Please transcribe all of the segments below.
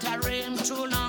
that I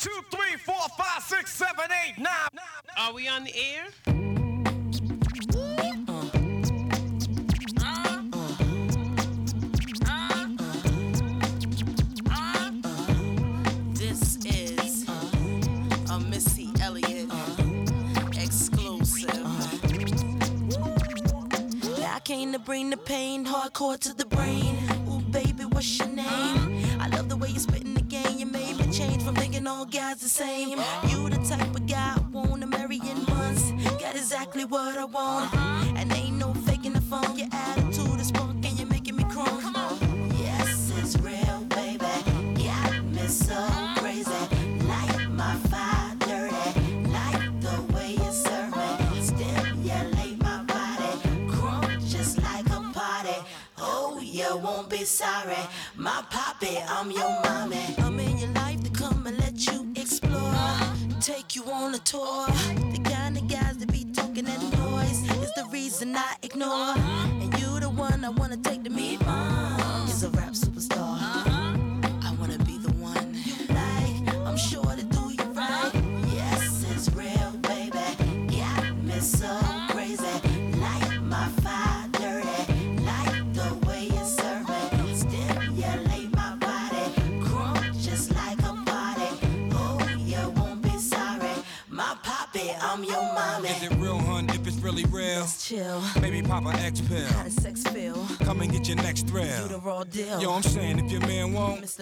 two, three, four, five, six, seven, eight, nine. Are we on the air?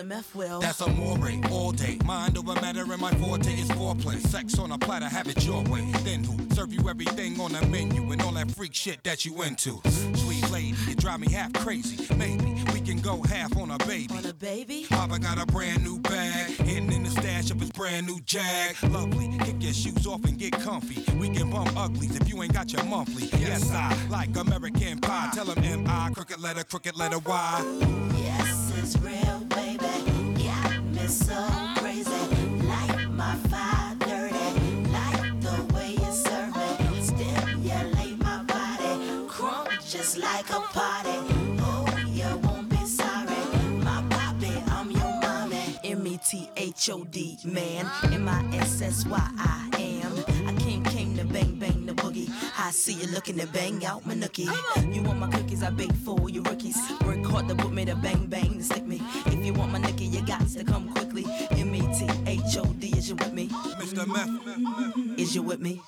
Man won't. Mr. Meth will. That's amore all day. Mind over matter, and my forte is foreplay. Sex on a platter, have it your way. Then who serve you everything on the menu and all that freak shit that you into? Sweet lady, you drive me half crazy. Maybe we can go half on a baby. On a baby? Papa got a brand new bag, hidden in the stash of his brand new Jag. Lovely, kick your shoes off and get comfy. We can bump uglies if you ain't got your monthly. Yes, I like American pie. Tell him M.I. Crooked letter, crooked letter Y. Yes, it's real, H O D, man. M I S S Y I am. I came, came to bang, bang I see you looking to bang out my nookie. You want my cookies, I bake for you rookies. Work hard to put me to bang, bang to stick me. If you want my nookie, you got to come quickly. M E T H O D, is you with me? Mr. Meth. Is you with me?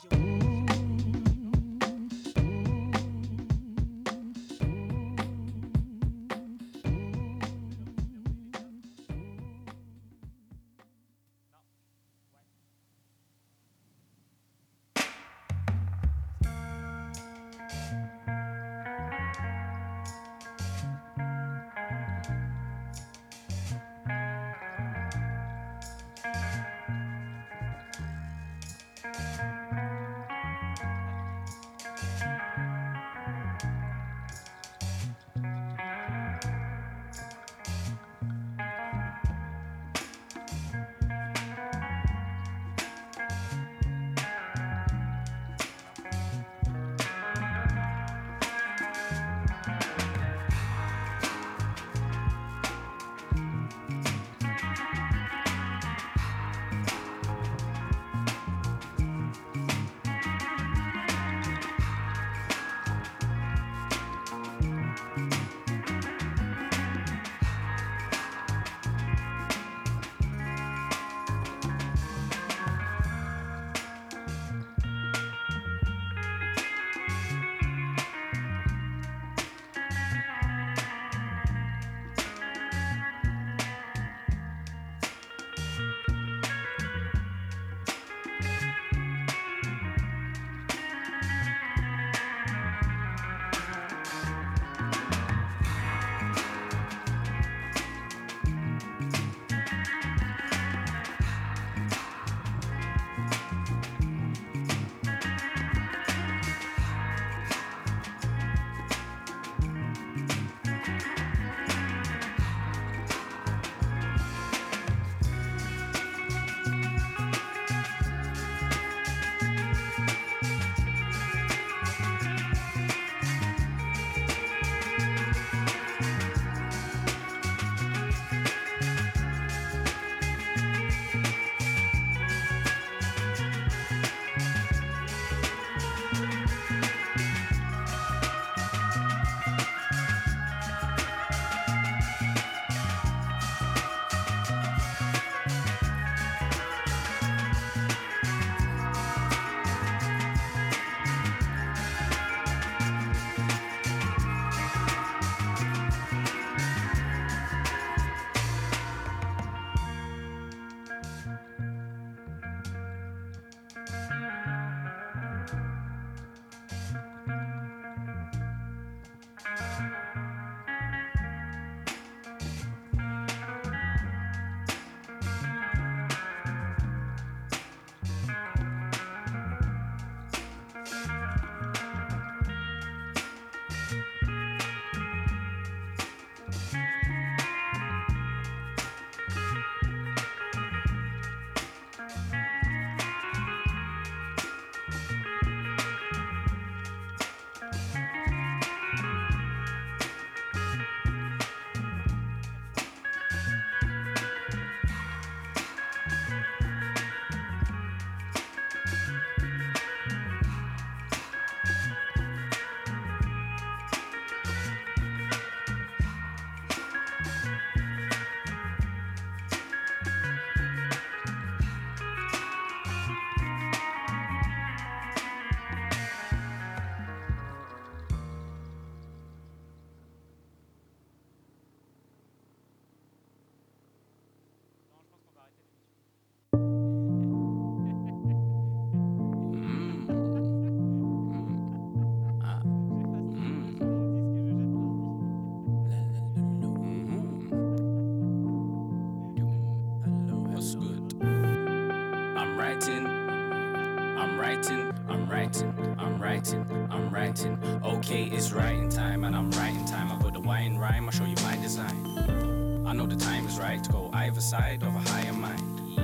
Either side of a higher mind.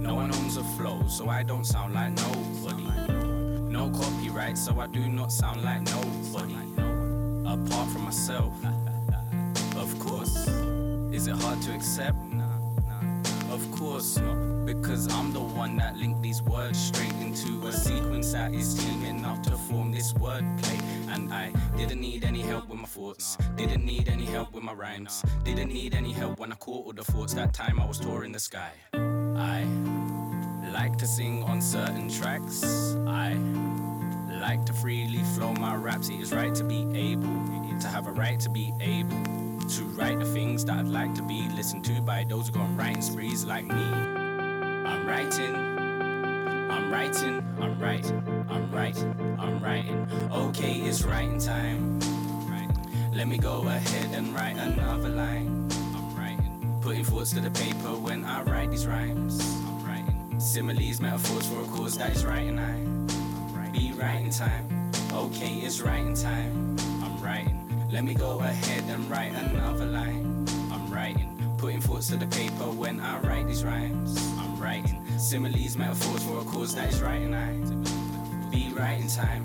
No one owns a flow, so I don't sound like nobody. No copyright, so I do not sound like nobody. Apart from myself, of course. Is it hard to accept? Of course not, because I'm the one that linked these words straight into a sequence that is teaming up to form this wordplay. And I didn't need any help with my thoughts, didn't need any help with my rhymes, didn't need any help when I caught all the thoughts that time I was touring the sky. I like to sing on certain tracks. I like to freely flow my raps. It is right to be able, to have a right to be able to write the things that I'd like to be listened to by those who go on writing sprees like me. I'm writing, writing, I'm writing, I'm writing, I'm writing. Okay, it's writing time. Let me go ahead and write another line. I'm writing, putting thoughts to the paper when I write these rhymes. I'm writing similes, metaphors for a cause that is writing. I writing. be writing time. Okay, it's writing time. I'm writing. Let me go ahead and write another line. I'm writing, putting thoughts to the paper when I write these rhymes. Writing similes, metaphors for a cause that is writing. I be. Yeah, writing time.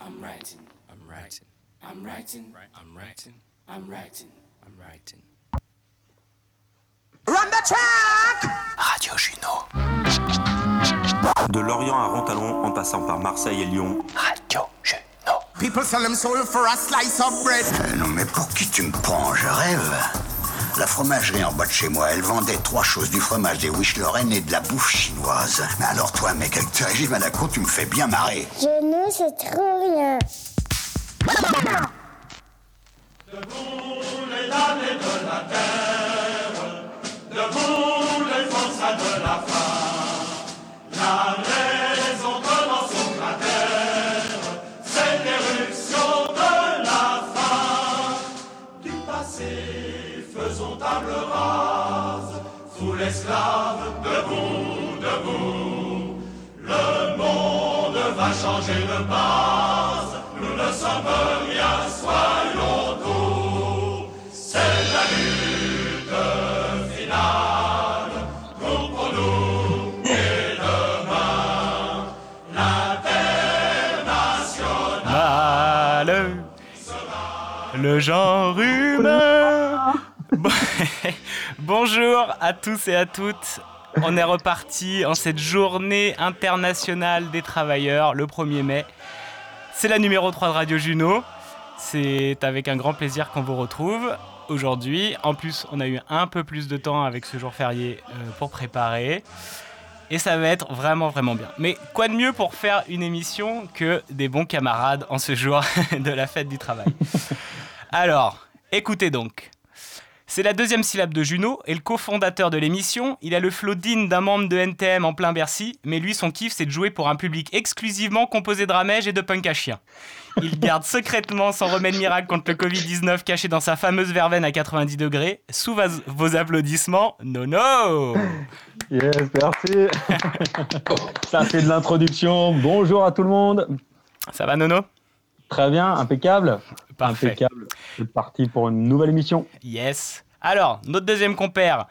I'm writing, I'm writing. I'm writing, I'm writing, I'm writing, Radio Juno. De Lorient à Rontalon en passant par Marseille et Lyon. Radio Juno. People sell them soul for a slice of bread. Euh, non mais pour qui tu me prends? Je rêve. La fromagerie en bas de chez moi, elle vendait trois choses, du fromage, des wish Lorraine et de la bouffe chinoise. Mais alors toi, mec, avec tes régimes à la con, tu me fais bien marrer. Je ne sais trop rien. Debout les damnés de la terre, debout les forçats de la faim, la raison commence au cratère, c'est l'éruption de la faim. Du passé, faisons table rase, sous l'esclave, debout, debout. Le monde va changer de base, nous ne sommes rien, Le genre humain. Bon- Bonjour à tous et à toutes. On est reparti en cette journée internationale des travailleurs, le 1er mai. C'est la numéro 3 de Radio Juno. C'est avec un grand plaisir qu'on vous retrouve aujourd'hui. En plus, on a eu un peu plus de temps avec ce jour férié euh, pour préparer. Et ça va être vraiment, vraiment bien. Mais quoi de mieux pour faire une émission que des bons camarades en ce jour de la fête du travail? Alors, écoutez donc. C'est la deuxième syllabe de Juno et le cofondateur de l'émission. Il a le flow digne d'un membre de NTM en plein Bercy, mais lui, son kiff, c'est de jouer pour un public exclusivement composé de ramèges et de punk à chien. Il garde secrètement son remède miracle contre le Covid-19 caché dans sa fameuse verveine à 90 degrés. Sous vos- vos applaudissements, Nono Yes, merci. Ça fait de l'introduction. Bonjour à tout le monde. Ça va, Nono? Très bien, impeccable. Parfait. Impeccable. C'est parti pour une nouvelle émission. Yes. Alors, notre deuxième compère,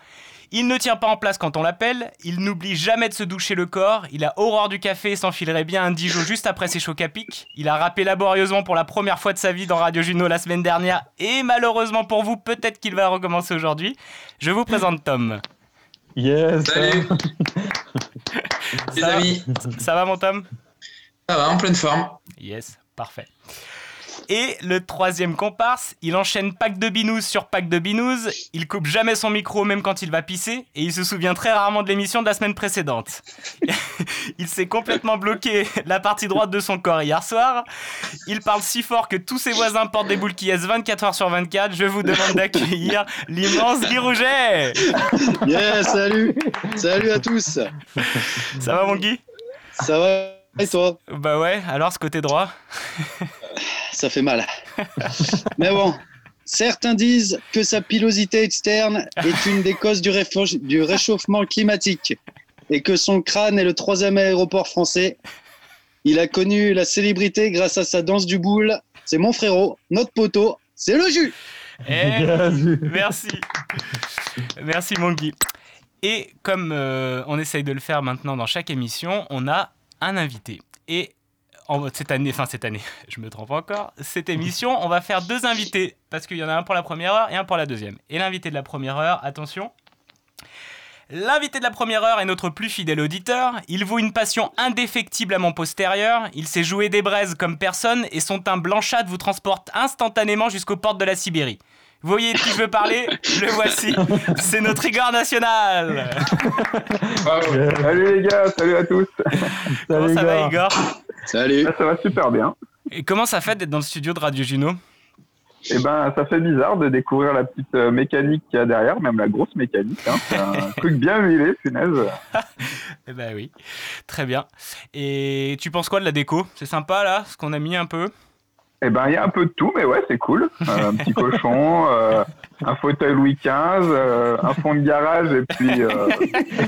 il ne tient pas en place quand on l'appelle, il n'oublie jamais de se doucher le corps, il a horreur du café et s'enfilerait bien un Dijon juste après ses chocs à pic. Il a rappé laborieusement pour la première fois de sa vie dans Radio Juno la semaine dernière, et malheureusement pour vous, peut-être qu'il va recommencer aujourd'hui. Je vous présente Tom. Yes. Salut Les Ça va amis, Ça va mon Tom? Ça va en pleine forme. Yes, parfait. Et le troisième comparse, il enchaîne pack de binous sur pack de binous, il coupe jamais son micro même quand il va pisser, et il se souvient très rarement de l'émission de la semaine précédente. il s'est complètement bloqué la partie droite de son corps hier soir, il parle si fort que tous ses voisins portent des boules qui 24 heures sur 24, je vous demande d'accueillir l'immense Guy Rouget. Yes, salut. Salut à tous. Ça va mon Guy? Ça va et toi? Bah ouais, alors ce côté droit? Ça fait mal. Mais bon, certains disent que sa pilosité externe est une des causes du, du réchauffement climatique et que son crâne est le troisième aéroport français. Il a connu la célébrité grâce à sa danse du boule. C'est mon frérot, notre poteau, c'est le jus. Eh, merci. Merci mon Guy. Et comme euh, on essaye de le faire maintenant dans chaque émission, on a un invité. Et en, cette année, enfin cette année, je me trompe encore, cette émission, on va faire deux invités. Parce qu'il y en a un pour la première heure et un pour la deuxième. Et l'invité de la première heure, attention. L'invité de la première heure est notre plus fidèle auditeur. Il vaut une passion indéfectible à mon postérieur. Il sait jouer des braises comme personne et son teint blanchâtre vous transporte instantanément jusqu'aux portes de la Sibérie. Vous voyez de qui je veux parler? Le voici. C'est notre Igor national. Salut les gars, salut à tous. Comment ça va, Igor? Salut. Ça va super bien. Et comment ça fait d'être dans le studio de Radio Juno? Eh ben, ça fait bizarre de découvrir la petite euh, mécanique qu'il y a derrière, même la grosse mécanique. hein. C'est un truc bien huilé, punaise. Eh ben oui, très bien. Et tu penses quoi de la déco? C'est sympa là, ce qu'on a mis un peu? Eh ben, il y a un peu de tout, mais ouais, c'est cool. Euh, un petit cochon, euh, un fauteuil Louis XV, euh, un fond de garage et puis euh,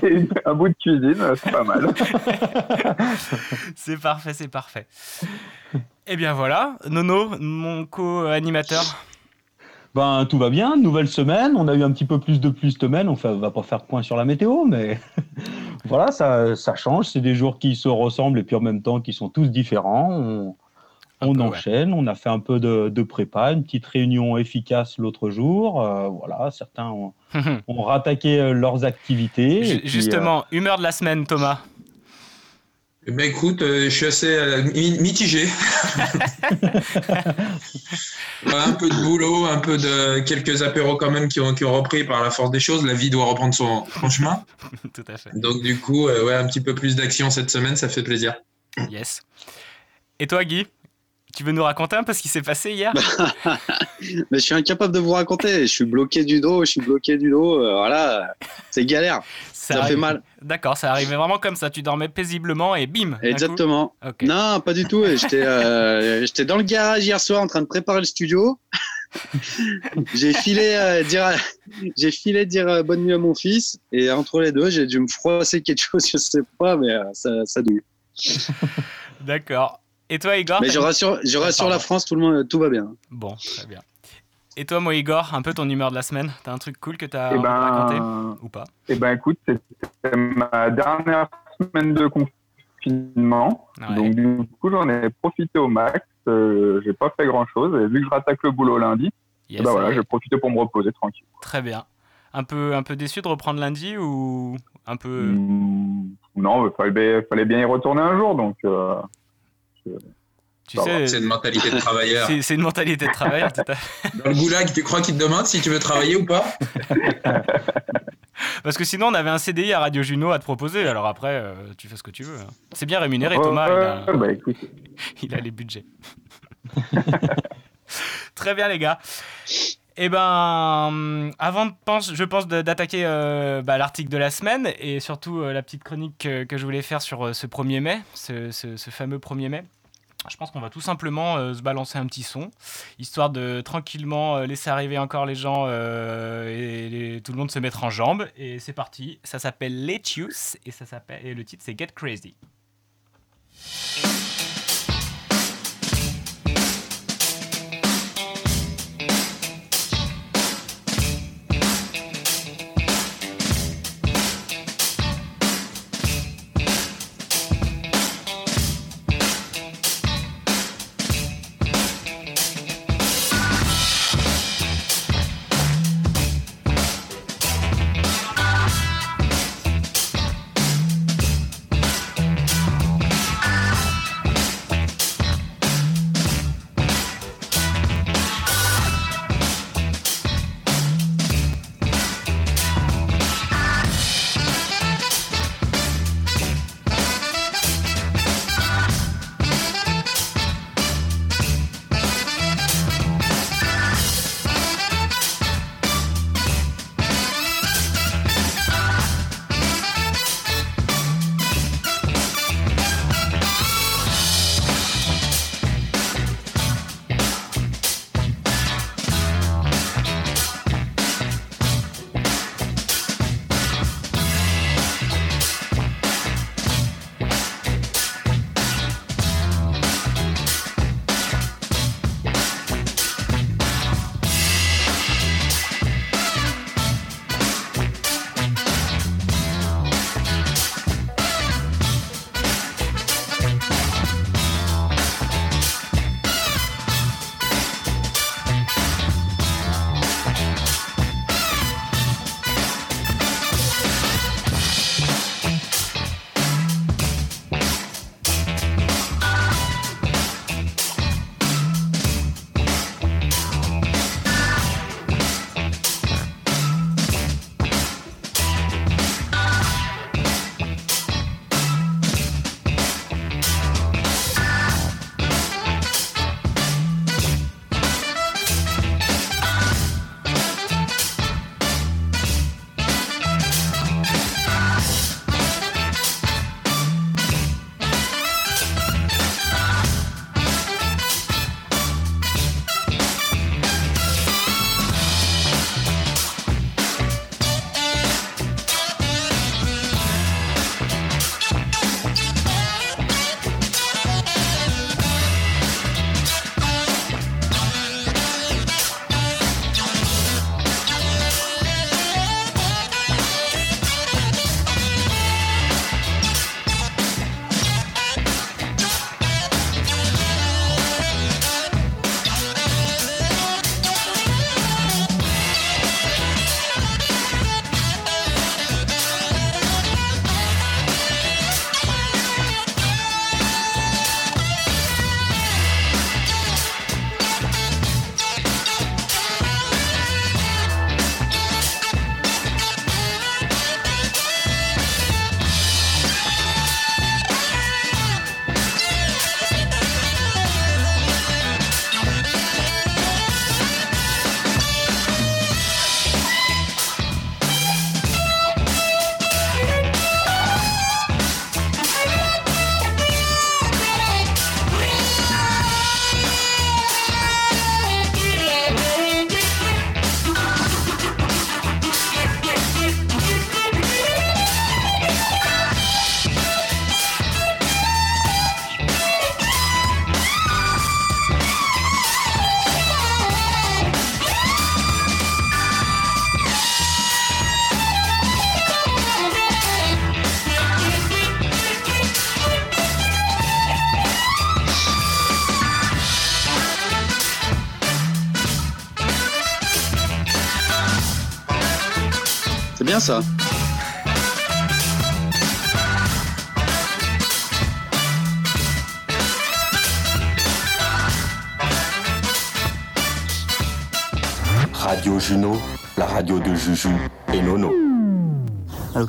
et un bout de cuisine, c'est pas mal. C'est parfait, c'est parfait. Eh bien voilà, Nono, mon co-animateur. Ben, tout va bien, nouvelle semaine. On a eu un petit peu plus de pluie cette semaine. On ne va pas faire point sur la météo, mais voilà, ça, ça change. C'est des jours qui se ressemblent et puis en même temps qui sont tous différents. On, on enchaîne. On a fait un peu de, de prépa, une petite réunion efficace l'autre jour. Euh, voilà, certains ont, ont rattaqué euh, leurs activités. puis, Justement, humeur de la semaine, Thomas. Eh ben écoute, euh, je suis assez euh, mi- mitigé. Un peu de boulot, un peu de quelques apéros quand même qui ont, qui ont repris par la force des choses. La vie doit reprendre son, son chemin. Tout à fait. Donc du coup, euh, ouais, un petit peu plus d'action cette semaine, ça fait plaisir. Yes. Et toi, Guy? Tu veux nous raconter un peu ce qui s'est passé hier? Mais je suis incapable de vous raconter. Je suis bloqué du dos, je suis bloqué du dos. euh, voilà, c'est galère. Ça, fait mal. D'accord, ça arrivait vraiment comme ça. Tu dormais paisiblement et bim. Exactement. Non, pas du tout. J'étais euh, j'étais dans le garage hier soir en train de préparer le studio. j'ai filé euh, dire j'ai filé dire euh, bonne nuit à mon fils et entre les deux j'ai dû me froisser quelque chose je sais pas mais euh, ça, ça douille. D'accord. Et toi, Igor mais je rassure je Ah, rassure la pardon. France tout le monde tout va bien. Bon, très bien. Et toi, moi, Igor, un peu ton humeur de la semaine T'as un truc cool que t'as Eh ben, Ou pas? eh ben, écoute, c'était ma dernière semaine de confinement. Ouais. Donc, du coup, j'en ai profité au max. Euh, j'ai pas fait grand chose. Et vu que je rattaque le boulot lundi, Yes, eh ben voilà, j'ai profité pour me reposer tranquille. Très bien. Un peu, un peu déçu de reprendre lundi ou un peu. Hmm, non, il fallait, fallait bien y retourner un jour. Donc, euh, Tu sais. C'est une mentalité de travailleur. C'est une mentalité de travail, tout à fait. Dans le goulag, tu crois qu'il te demande si tu veux travailler ou pas Parce que sinon, on avait un CDI à Radio Juno à te proposer. Alors après, euh, tu fais ce que tu veux. hein. C'est bien rémunéré, Thomas. il, a, bah, écoute. il a les budgets. Très bien, les gars. Eh ben, hum, avant de pense, je pense d'attaquer euh, bah, l'article de la semaine et surtout euh, la petite chronique que, je voulais faire sur euh, ce 1er mai, ce, fameux 1er mai. Je pense qu'on va tout simplement se balancer un petit son, histoire de tranquillement laisser arriver encore les gens et tout le monde se mettre en jambes. Et c'est parti. Ça s'appelle Lettuce et ça et le titre c'est Get Crazy.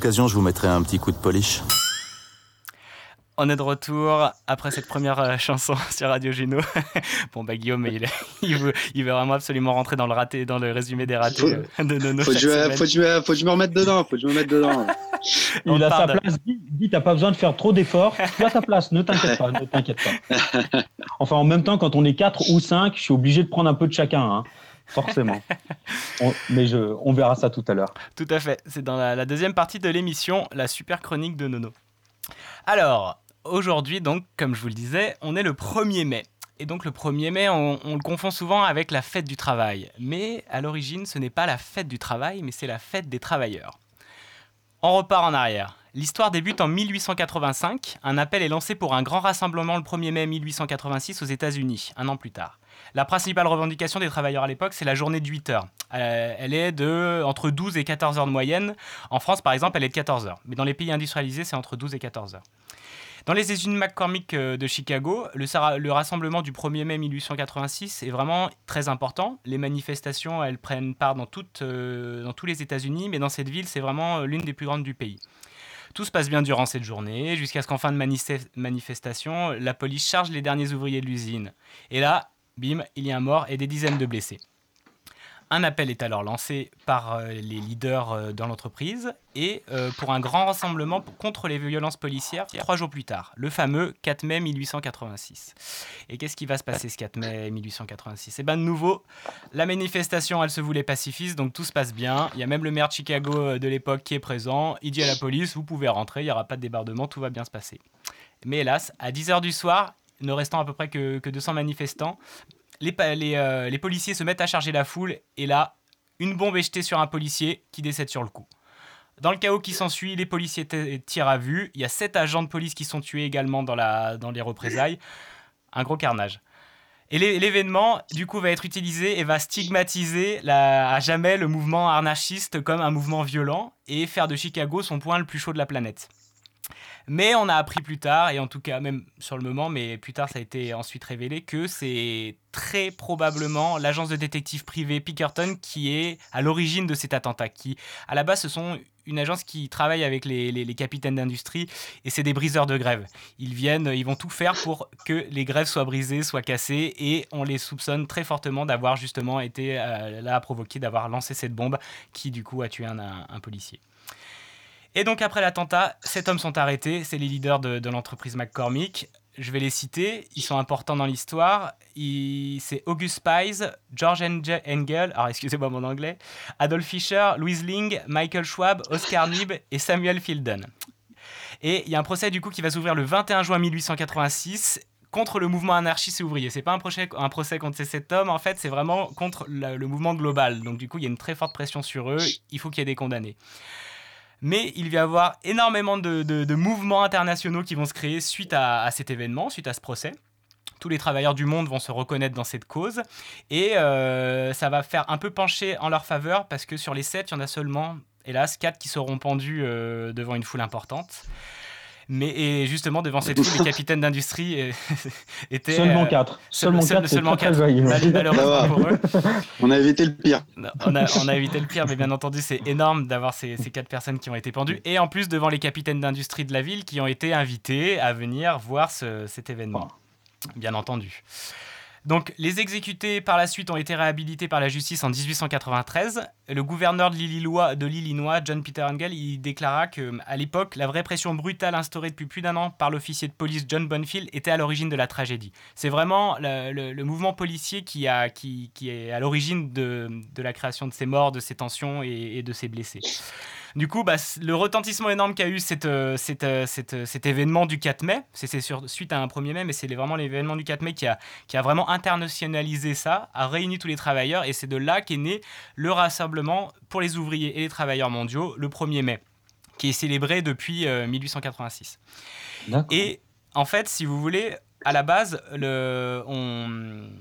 L'occasion, je vous mettrai un petit coup de polish. On est de retour après cette première euh, chanson sur Radio Juno. bon, bah Guillaume, il, il, veut, il veut vraiment absolument rentrer dans le, raté, dans le résumé des ratés Faut- de Nono. Faut faut, faut que je me remette dedans. Faut que je me mette dedans. Il a sa pardonne. place. Dis, dis, t'as pas besoin de faire trop d'efforts. Tu as ta place. Ne t'inquiète pas. Ne t'inquiète pas. Enfin, en même temps, quand on est 4 ou 5, je suis obligé de prendre un peu de chacun. hein. Forcément. Mais on verra ça tout à l'heure. Tout à fait. C'est dans la, la deuxième partie de l'émission, la super chronique de Nono. Alors, aujourd'hui, donc, comme je vous le disais, on est le 1er mai. Et donc le 1er mai, on, on le confond souvent avec la fête du travail. Mais à l'origine, ce n'est pas la fête du travail, mais c'est la fête des travailleurs. On repart en arrière. L'histoire débute en 1885. Un appel est lancé pour un grand rassemblement le 1er mai 1886 aux États-Unis, un an plus tard. La principale revendication des travailleurs à l'époque, c'est la journée de 8 heures. Euh, elle est de entre 12 et 14 heures de moyenne. En France, par exemple, elle est de 14 heures. Mais dans les pays industrialisés, c'est entre 12 et 14 heures. Dans les usines McCormick euh, de Chicago, le, rassemblement du 1er mai 1886 est vraiment très important. Les manifestations, elles prennent part dans, euh, dans tous les États-Unis, mais dans cette ville, c'est vraiment l'une des plus grandes du pays. Tout se passe bien durant cette journée, jusqu'à ce qu'en fin de manif- manifestation, la police charge les derniers ouvriers de l'usine. Et là, bim, il y a un mort et des dizaines de blessés. Un appel est alors lancé par euh, les leaders euh, dans l'entreprise et euh, pour un grand rassemblement contre les violences policières trois jours plus tard, le fameux 4 mai 1886. Et qu'est-ce qui va se passer ce 4 mai 1886 Eh bien de nouveau, la manifestation elle se voulait pacifiste donc tout se passe bien. Il y a même le maire de Chicago de l'époque qui est présent. Il dit à la police vous pouvez rentrer, il n'y aura pas de débordement, tout va bien se passer. Mais hélas, à 10h du soir, ne restant à peu près que, que 200 manifestants, euh, les policiers se mettent à charger la foule et là, une bombe est jetée sur un policier qui décède sur le coup. Dans le chaos qui s'ensuit, les policiers tirent à vue. Il y a sept agents de police qui sont tués également dans, les représailles. Un gros carnage. Et l'é- l'événement, du coup, va être utilisé et va stigmatiser à jamais le mouvement anarchiste comme un mouvement violent et faire de Chicago son point le plus chaud de la planète. Mais on a appris plus tard, et en tout cas même sur le moment, mais plus tard ça a été ensuite révélé, que c'est très probablement l'agence de détectives privée Pinkerton qui est à l'origine de cet attentat. Qui, à la base, ce sont une agence qui travaille avec les, capitaines d'industrie, et c'est des briseurs de grève. Ils viennent, ils vont tout faire pour que les grèves soient brisées, soient cassées, et on les soupçonne très fortement d'avoir justement été euh, là à provoquer, d'avoir lancé cette bombe qui du coup a tué un policier. Et donc après l'attentat, sept hommes sont arrêtés, c'est les leaders de, de l'entreprise McCormick. Je vais les citer, ils sont importants dans l'histoire. C'est August Pies, George Enge- Engel, alors excusez-moi mon anglais, Adolf Fischer, Louise Ling, Michael Schwab, Oscar Nib et Samuel Fielden. Et il y a un procès du coup qui va s'ouvrir le 21 juin 1886 contre le mouvement anarchiste et ouvrier. C'est pas un procès, un procès contre ces sept hommes, en fait, c'est vraiment contre la- le mouvement global. Donc du coup, il y a une très forte pression sur eux, il faut qu'il y ait des condamnés. Mais il va y avoir énormément de, mouvements internationaux qui vont se créer suite à, cet événement, suite à ce procès. Tous les travailleurs du monde vont se reconnaître dans cette cause. Et euh, ça va faire un peu pencher en leur faveur parce que sur les sept, il y en a seulement, hélas, quatre qui seront pendus euh, devant une foule importante. Mais et justement, devant cette foule, les capitaines d'industrie euh, étaient. Seulement euh, quatre. seul- Seulement seul- quatre, c'est seulement très, très quatre. joyeux. Mal- Malheureusement Ça va. pour eux. On a évité le pire. Non, On a, on a évité le pire, mais bien entendu, c'est énorme d'avoir ces, ces quatre personnes qui ont été pendues. Et en plus, devant les capitaines d'industrie de la ville qui ont été invités à venir voir ce- cet événement. Bien entendu. Donc, les exécutés par la suite ont été réhabilités par la justice en 1893. Le gouverneur de l'Illinois, John Peter Engel, il déclara que, à l'époque, la vraie pression brutale instaurée depuis plus d'un an par l'officier de police John Bonfield était à l'origine de la tragédie. C'est vraiment le, mouvement policier qui, est à l'origine de, la création de ces morts, de ces tensions et de ces blessés. Du coup, bah, le retentissement énorme qu'a eu cette, euh, cette, euh, cette, euh, cet événement du 4 mai, c'est suite à un 1er mai, mais c'est vraiment l'événement du 4 mai qui a, qui a vraiment internationalisé ça, a réuni tous les travailleurs, et c'est de là qu'est né le rassemblement pour les ouvriers et les travailleurs mondiaux le 1er mai, qui est célébré depuis euh, 1886. Et en fait, si vous voulez, à la base, le, on,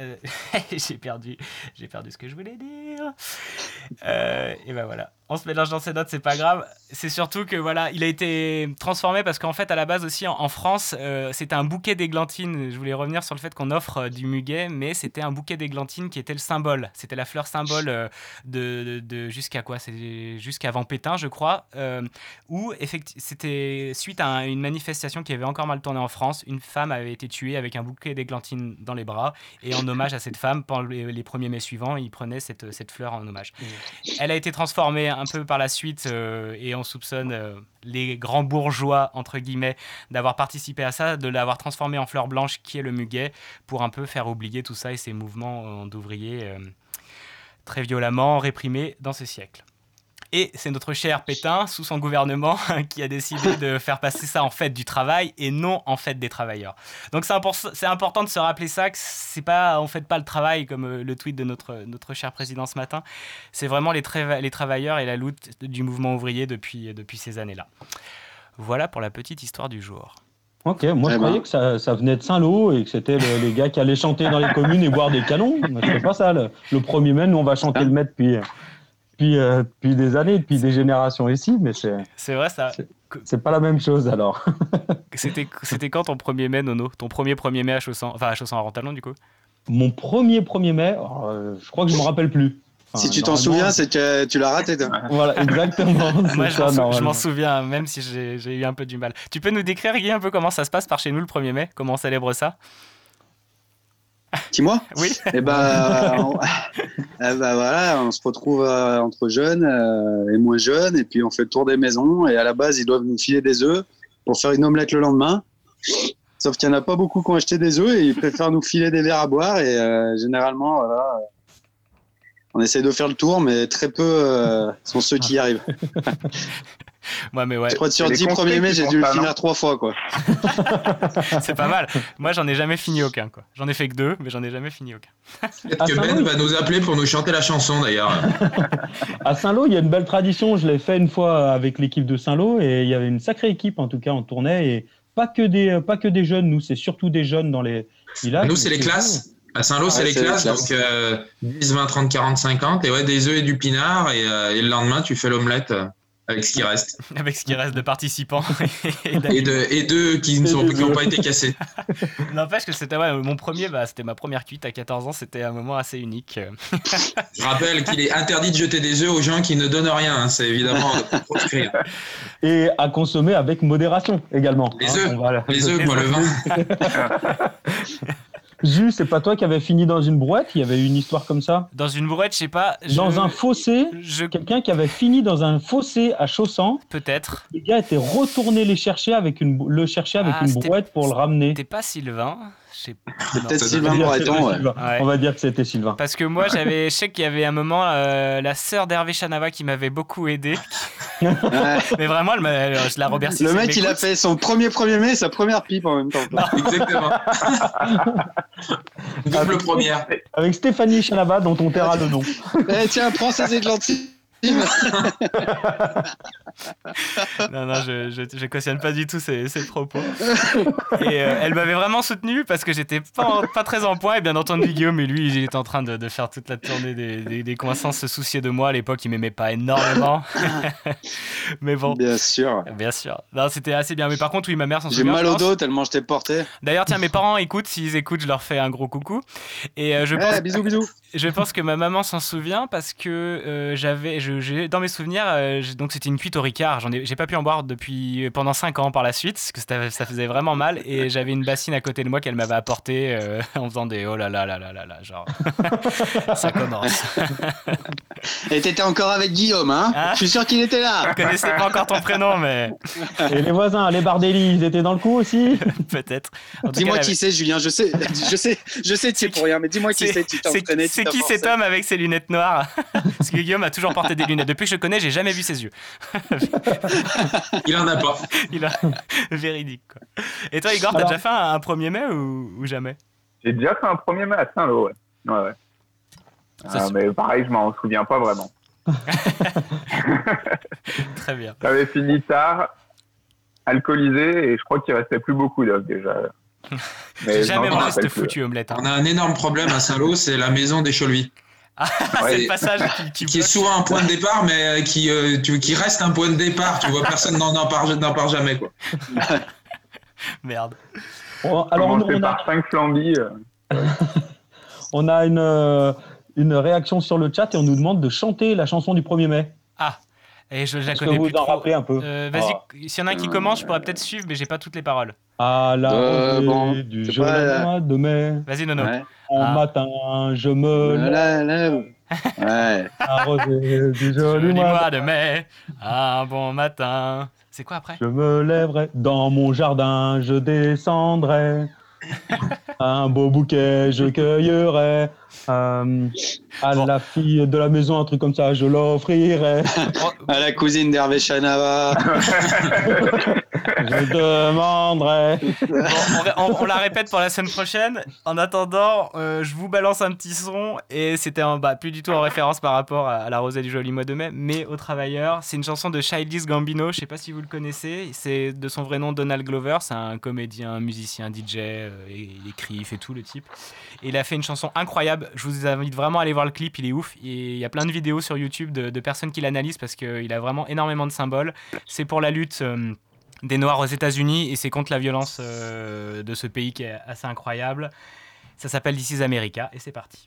j'ai perdu, j'ai perdu ce que je voulais dire. Euh, et ben voilà. On se mélange dans ses notes, c'est pas grave. C'est surtout que voilà, il a été transformé parce qu'en fait, à la base aussi, en, en France, euh, c'était un bouquet d'églantines. Je voulais revenir sur le fait qu'on offre euh, du muguet, mais c'était un bouquet d'églantines qui était le symbole. C'était la fleur symbole euh, de, de, de jusqu'à quoi? C'est jusqu'avant Pétain, je crois. Où c'était suite à un- une manifestation qui avait encore mal tourné en France. Une femme avait été tuée avec un bouquet d'églantines dans les bras. Et en hommage à cette femme, pendant les, les premiers mai suivants, il prenait cette, cette fleur en hommage. Elle a été transformée un peu par la suite euh, et on soupçonne euh, les grands bourgeois, entre guillemets, d'avoir participé à ça, de l'avoir transformée en fleur blanche qui est le muguet pour un peu faire oublier tout ça et ces mouvements euh, d'ouvriers très violemment réprimés dans ce siècle. Et c'est notre cher Pétain, sous son gouvernement, qui a décidé de faire passer ça en fête du travail et non en fête des travailleurs. Donc c'est impor- c'est important de se rappeler ça, que c'est pas, on fait pas le travail comme euh, le tweet de notre, notre cher président ce matin. C'est vraiment les, trava- les travailleurs et la lutte du mouvement ouvrier depuis, depuis ces années-là. Voilà pour la petite histoire du jour. Ok, moi je Eh ben. croyais que ça, ça venait de Saint-Lô et que c'était le- les gars qui allaient chanter dans les communes et boire des canons. C'est pas ça. Le, le 1er mai, nous on va chanter le mai depuis, depuis, euh, depuis des années, depuis des générations ici, mais c'est C'est vrai ça. c'est pas la même chose alors. C'était c'était quand ton premier mai, Nono? Ton premier 1er mai à Chausson, enfin à Chausson à Rentalon du coup? Mon premier 1er mai, euh, je crois que je me rappelle plus. Enfin, Si tu t'en souviens, c'est que tu l'as raté. Voilà, exactement. Moi, je ça, m'en sou- souviens, même si j'ai j'ai eu un peu du mal. Tu peux nous décrire, Guy, un peu comment ça se passe par chez nous le 1er mai? Comment on célèbre ça? Dis-moi. Oui. Et ben, on... eh ben voilà, on se retrouve euh, entre jeunes euh, et moins jeunes, et puis on fait le tour des maisons. Et à la base, ils doivent nous filer des œufs pour faire une omelette le lendemain. Sauf qu'il n'y en a pas beaucoup qui ont acheté des œufs et ils préfèrent nous filer des verres à boire. Et euh, généralement, voilà, on essaie de faire le tour, mais très peu sont ceux qui y arrivent. Ouais, mais ouais. Je crois que sur 10 premiers mai, j'ai dû le finir trois fois, quoi. C'est pas mal. Moi, j'en ai jamais fini aucun, quoi. J'en ai fait que deux, mais j'en ai jamais fini aucun. Peut-être que Ben va nous appeler pour nous chanter la chanson d'ailleurs. À Saint-Lô, il y a une belle tradition. Je l'ai fait une fois avec l'équipe de Saint-Lô et il y avait une sacrée équipe en tout cas. On tournait et pas que des pas que des jeunes. Nous, c'est surtout des jeunes dans les villages. Nous, c'est les classes. À Saint-Lô, c'est les c'est les classes, classes. donc euh, 10, 20, 30, 40, 50, et ouais, des œufs et du pinard, et, euh, et le lendemain, tu fais l'omelette euh, avec ce qui reste. Avec ce qui reste de participants. Et de et d'œufs qui n'ont pas été cassés. N'empêche que c'était ouais, mon premier, bah, c'était ma première cuite à 14 ans, c'était un moment assez unique. Je rappelle qu'il est interdit de jeter des œufs aux gens qui ne donnent rien, hein, c'est évidemment proscrit. Et à consommer avec modération également. Les hein. œufs, On va- les œufs, moi, le vin. Jus, c'est pas toi qui avais fini dans une brouette? Il y avait eu une histoire comme ça? Dans une brouette, je sais pas. je- Dans un fossé? Quelqu'un qui avait fini dans un fossé à Chaussan? Peut-être. Les gars étaient retournés les chercher avec une, le chercher avec Ah, une brouette pour le ramener. C'était pas Sylvain. Peut-être Sylvain Breton, ouais. On va dire que c'était Sylvain. Parce que moi, j'avais, je sais qu'il y avait un moment euh, la sœur d'Hervé Chanava qui m'avait beaucoup aidé. Mais vraiment, elle je la remercie. Le mec, il a fait son premier 1er mai, sa première pipe en même temps. Exactement. Double première. Avec Stéphanie Chanava, dont on taira le nom. Eh, tiens, prends ces églantines. Non, non, je, je, je cautionne pas du tout ces, ces propos. Et euh, elle m'avait vraiment soutenu parce que j'étais pas, en- pas très en point. Et bien entendu, Guillaume, et lui, il était en train de, de faire toute la tournée des, des, des coins se soucier de moi. À l'époque, il m'aimait pas énormément. Mais bon. Bien sûr. Bien sûr. Non, c'était assez bien. Mais par contre, oui, ma mère s'en J'ai souvient. mal je au dos tellement je t'ai porté. D'ailleurs, tiens, mes parents écoutent. S'ils écoutent, je leur fais un gros coucou. Et euh, je Eh, pense, bisous, bisous. je pense que ma maman s'en souvient parce que euh, j'avais, je- dans mes souvenirs, euh, donc c'était une cuite au Ricard. J'en ai, j'ai pas pu en boire depuis pendant 5 ans par la suite, parce que ça, ça faisait vraiment mal. Et j'avais une bassine à côté de moi qu'elle m'avait apportée euh, en faisant des oh là là là là là là, genre ça commence. Et t'étais encore avec Guillaume, hein? Je suis sûr qu'il était là. Je connaissais pas encore ton prénom, mais Et les voisins, les Bardelli, ils étaient dans le coup aussi? Peut-être. Dis-moi cas, qui c'est, Julien. Je sais, je sais, je sais, tu es pour rien, mais dis-moi qui c'est. C'est tu c'est qui forcé. cet homme avec ses lunettes noires? Parce que Guillaume a toujours porté des lunettes. Depuis que je le connais, j'ai jamais vu ses yeux. Il en a pas. Il a véridique. Quoi. Et toi, Igor, t'as déjà fait un, un 1er mai ou, ou jamais? J'ai déjà fait un 1er mai à Saint-Lô, ouais. ouais, ouais. Ça, Ah, mais pareil, je m'en souviens pas vraiment. Très bien. J'avais fini tard, alcoolisé, et je crois qu'il restait plus beaucoup d'œufs déjà. J'ai Mais jamais mangé cette foutue omelette. hein. On a un énorme problème à Saint-Lô, c'est la maison des Cholvis. C'est le passage qui, qui qui est souvent un point de départ, mais euh, qui, euh, tu, qui reste un point de départ. Tu vois, personne n'en n'en parle jamais. Quoi. Merde. Bon, alors, on, on a, par 5 flambis. euh. on a une, une réaction sur le chat et on nous demande de chanter la chanson du 1er mai. Ah, et je, je la que connais vous plus en trop. rappelez un peu Euh, Vas-y, Ah. s'il y en a un qui commence, je pourrais peut-être suivre, mais j'ai pas toutes les paroles. À la Euh, bon, du euh, mois de mai, Vas-y, Nono. Ouais. en Ah. matin, je me lève Là, là, ouais. à la rosée du joli mois de mai, un bon matin. C'est quoi après? Je me lèverai dans mon jardin, je descendrai. un beau bouquet, je cueillerai. Euh, à Bon. la fille de la maison, un truc comme ça, je l'offrirai. À la cousine d'Hervé Chanava. je demanderai. On, la répète pour la semaine prochaine. En attendant, euh, je vous balance un petit son et c'était bah, plus du tout en référence par rapport à, la rosée du joli mois de mai, mais aux travailleurs. C'est une chanson de Childish Gambino. Je sais pas si vous le connaissez. C'est de son vrai nom Donald Glover. C'est un comédien, musicien, DJ. euh, et il écrit, il fait tout le type. Et il a fait une chanson incroyable. Je vous invite vraiment à aller voir le clip. Il est ouf. Il y a plein de vidéos sur YouTube de, de personnes qui l'analysent parce qu'il a vraiment énormément de symboles. C'est pour la lutte. euh, des Noirs aux États-Unis et c'est contre la violence euh, de ce pays qui est assez incroyable. Ça s'appelle This is America et c'est parti.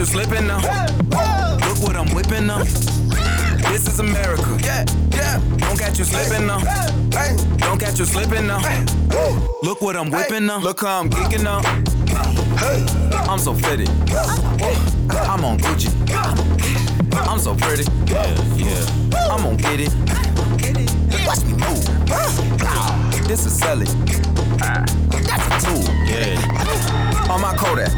You slipping now. Look what I'm whipping now. This is America. Yeah, yeah. Don't catch you slipping now. Don't catch you slipping now. Look what I'm whipping now. Look how I'm geeking now. I'm so fitted. I'm on Gucci. I'm so pretty. Yeah, yeah. I'm gonna get it. Watch me move. This is Sally. That's a tool. Yeah. On my Kodak.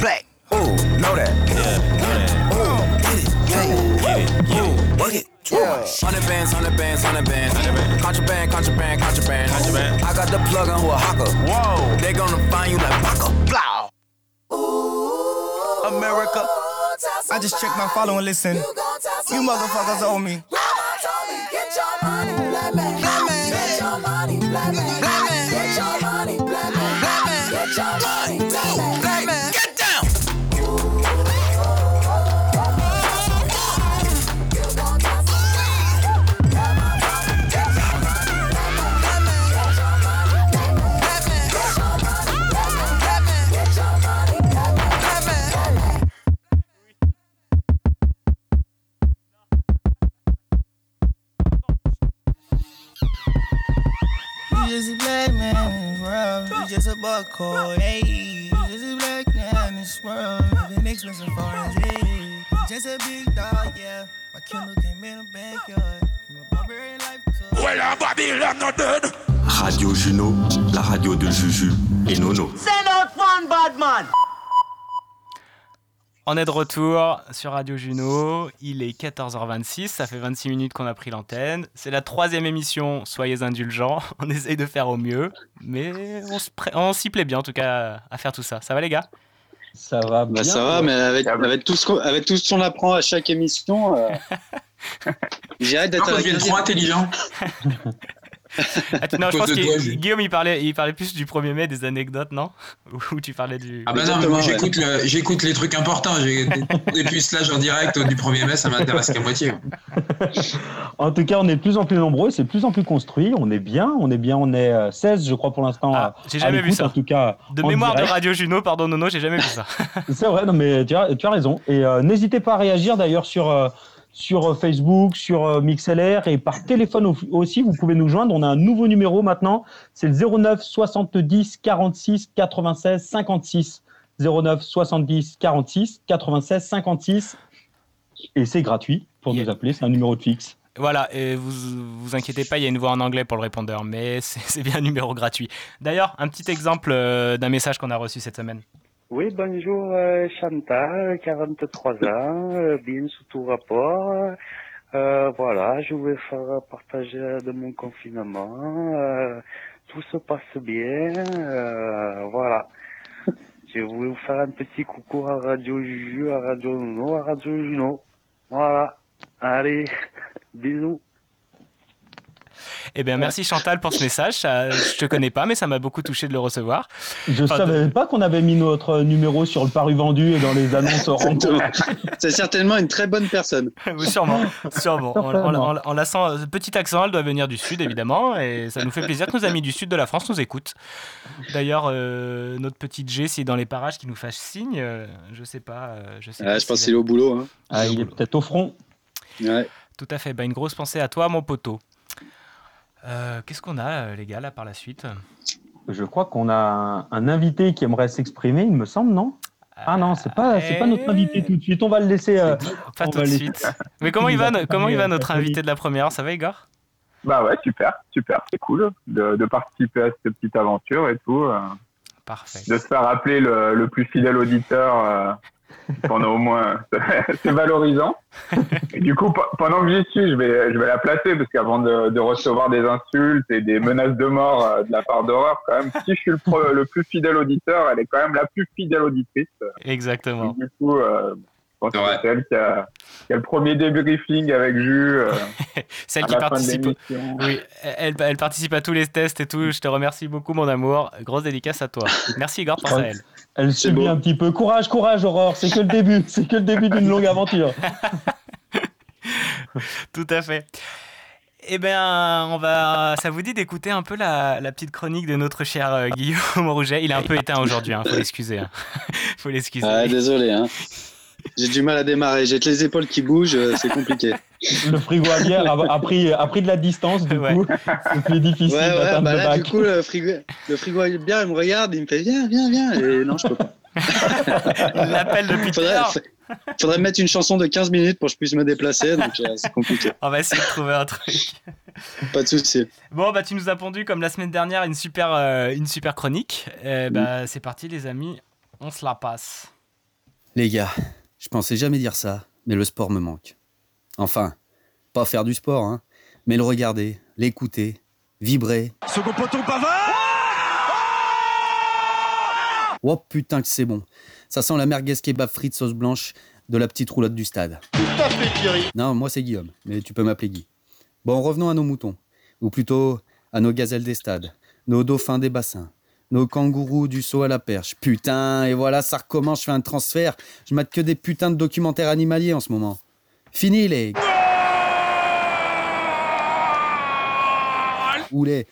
Black. Ooh, know that. Yeah, know that. Ooh, get it. Get it. Get it. Work it. Yeah. Hundred bands, hundred bands, hundred bands. Contraband, contraband, contraband. Contraband. I got the plug on who a hawker. Whoa. They gonna find you like Baka. Blow. America. I just checked my follow and listen. You motherfuckers owe me. Get your money, black man. Black man. Get your money, black man. Just a black man in this world. You just a buck code. Hey, you just a black man in this world. Living expensive foreign hey. Just a big dog, yeah. My Kindle came in the backyard. From a barbarian life to Well, I'm Babylon not dead. Radio Juno, la radio de Juju et Nono. Send out one bad man. On est de retour sur Radio Juno, il est 14h26, ça fait 26 minutes qu'on a pris l'antenne. C'est la troisième émission, soyez indulgents, on essaye de faire au mieux, mais on s'y plaît bien en tout cas à faire tout ça. Ça va les gars? Ça va Bah, ça va, mais avec, avec, tout ce qu'on, avec tout ce qu'on apprend à chaque émission, euh, j'ai hâte d'être Non, avec je viens trop intelligent. Non, je pense de que toi. Guillaume il parlait, il parlait plus du 1er mai, des anecdotes, non? Ou tu parlais du... Ah bah non, mais moi j'écoute, le- j'écoute les trucs importants. J'ai des, pucelages en direct du 1er mai, ça m'intéresse qu'à moitié. En tout cas, on est de plus en plus nombreux, c'est de plus en plus construit. On est bien, on est bien, on est euh, 16, je crois, pour l'instant. Ah, J'ai jamais vu ça. En tout cas, De en mémoire de direct. Radio Juno, pardon Nono, j'ai jamais vu ça. C'est vrai, non, mais tu as, tu as raison. Et euh, n'hésitez pas à réagir d'ailleurs sur, euh, sur euh, Facebook, sur euh, MixLR et par téléphone au- aussi. Vous pouvez nous joindre. On a un nouveau numéro maintenant. C'est le 09 70 46 96 56. 09 70 46 96 56. Et c'est gratuit pour nous appeler. C'est un numéro de fixe. Voilà, et vous vous inquiétez pas, il y a une voix en anglais pour le répondeur, mais c'est c'est bien un numéro gratuit. D'ailleurs, un petit exemple euh, d'un message qu'on a reçu cette semaine. Oui, bonjour euh, Chantal, 43 ans, euh, bien sous tout rapport. Euh, voilà, je voulais faire partager de mon confinement. euh, tout se passe bien. euh, voilà. Je voulais vous faire un petit coucou à Radio Juju, à Radio Nuno, à Radio Juno. Voilà. Allez, bisous. Eh bien, merci Chantal pour ce message. Ça, je te connais pas, mais ça m'a beaucoup touché de le recevoir. Je Enfin, de- savais pas qu'on avait mis notre numéro sur le paru vendu et dans les annonces c'est certainement une très bonne personne. Oui, sûrement, sûrement. En, en- Certainement. en- en la sent- ce petit accent, elle doit venir du sud, évidemment, et ça nous fait plaisir que nos amis du sud de la France nous écoutent. D'ailleurs, euh, notre petit G, s'il est dans les parages, qui nous fasse signe, euh, je sais pas. euh, je sais Ah, pas je pense s'il qu'il est au boulot. Hein. Ah, il est peut-être au front. Ouais. Tout à fait. Bah, une grosse pensée à toi, mon poteau. Euh, Qu'est-ce qu'on a, euh, les gars, là, par la suite? Je crois qu'on a un, un invité qui aimerait s'exprimer, il me semble, non? Ah non, c'est pas, c'est pas notre invité tout de suite. On va le laisser. euh, Pas tout de suite. Mais comment il va, comment il va notre euh, invité de la première? Heure Ça va, Igor? Bah ouais, super, super, c'est cool de, de participer à cette petite aventure et tout. euh, Parfait. de se faire appeler le, le plus fidèle auditeur euh, pendant au moins. c'est valorisant. Et du coup, pe- pendant que j'y suis, je vais, je vais la placer parce qu'avant de, de recevoir des insultes et des menaces de mort euh, de la part d'horreur, quand même, si je suis le, pro- le plus fidèle auditeur, elle est quand même la plus fidèle auditrice. Exactement. Du coup, euh, c'est elle qui a, qui a le premier débriefing avec Jus. euh, Celle qui participe. Oui, elle, elle participe à tous les tests et tout. Je te remercie beaucoup, mon amour. Grosse dédicace à toi. Merci, Igor, pense à elle. Elle subit un petit peu. Courage, courage, Aurore. C'est que le début. C'est que le début d'une longue aventure. Tout à fait. Eh bien, on va. Ça vous dit d'écouter un peu la, la petite chronique de notre cher euh, Guillaume Rouget Il est un peu éteint aujourd'hui, hein, faut l'excuser. hein. faut l'excuser. Ah, désolé. Hein. J'ai du mal à démarrer. J'ai que les épaules qui bougent, euh, c'est compliqué. Le frigo à bière a, a pris, a pris de la distance, du coup. C'est plus difficile Ouais, ouais, bah le là, bac. du coup, le frigo, le frigo est bien, il me regarde, il me fait viens, viens, viens. Et non, je peux pas. Il l'appelle depuis tout à faudrait, l'heure. faudrait mettre une chanson de 15 minutes pour que je puisse me déplacer, donc euh, c'est compliqué. On va essayer de trouver un truc. Pas de souci. Bon, bah, tu nous as pondu, comme la semaine dernière, une super, euh, une super chronique. Eh bah, c'est parti, les amis. On se la passe. Les gars, je pensais jamais dire ça, mais le sport me manque. Enfin, pas faire du sport, hein, mais le regarder, l'écouter, vibrer. Second poteau Pavard Oh putain que c'est bon. Ça sent la merguez kebab frites sauce blanche de la petite roulotte du stade. Tout à fait, Thierry. Non, moi c'est Guillaume, mais tu peux m'appeler Guy. Bon, revenons à nos moutons, ou plutôt à nos gazelles des stades, nos dauphins des bassins, nos kangourous du saut à la perche. Putain, et voilà, ça recommence, je fais un transfert. Je mate que des putains de documentaires animaliers en ce moment. Fini les... Ou les...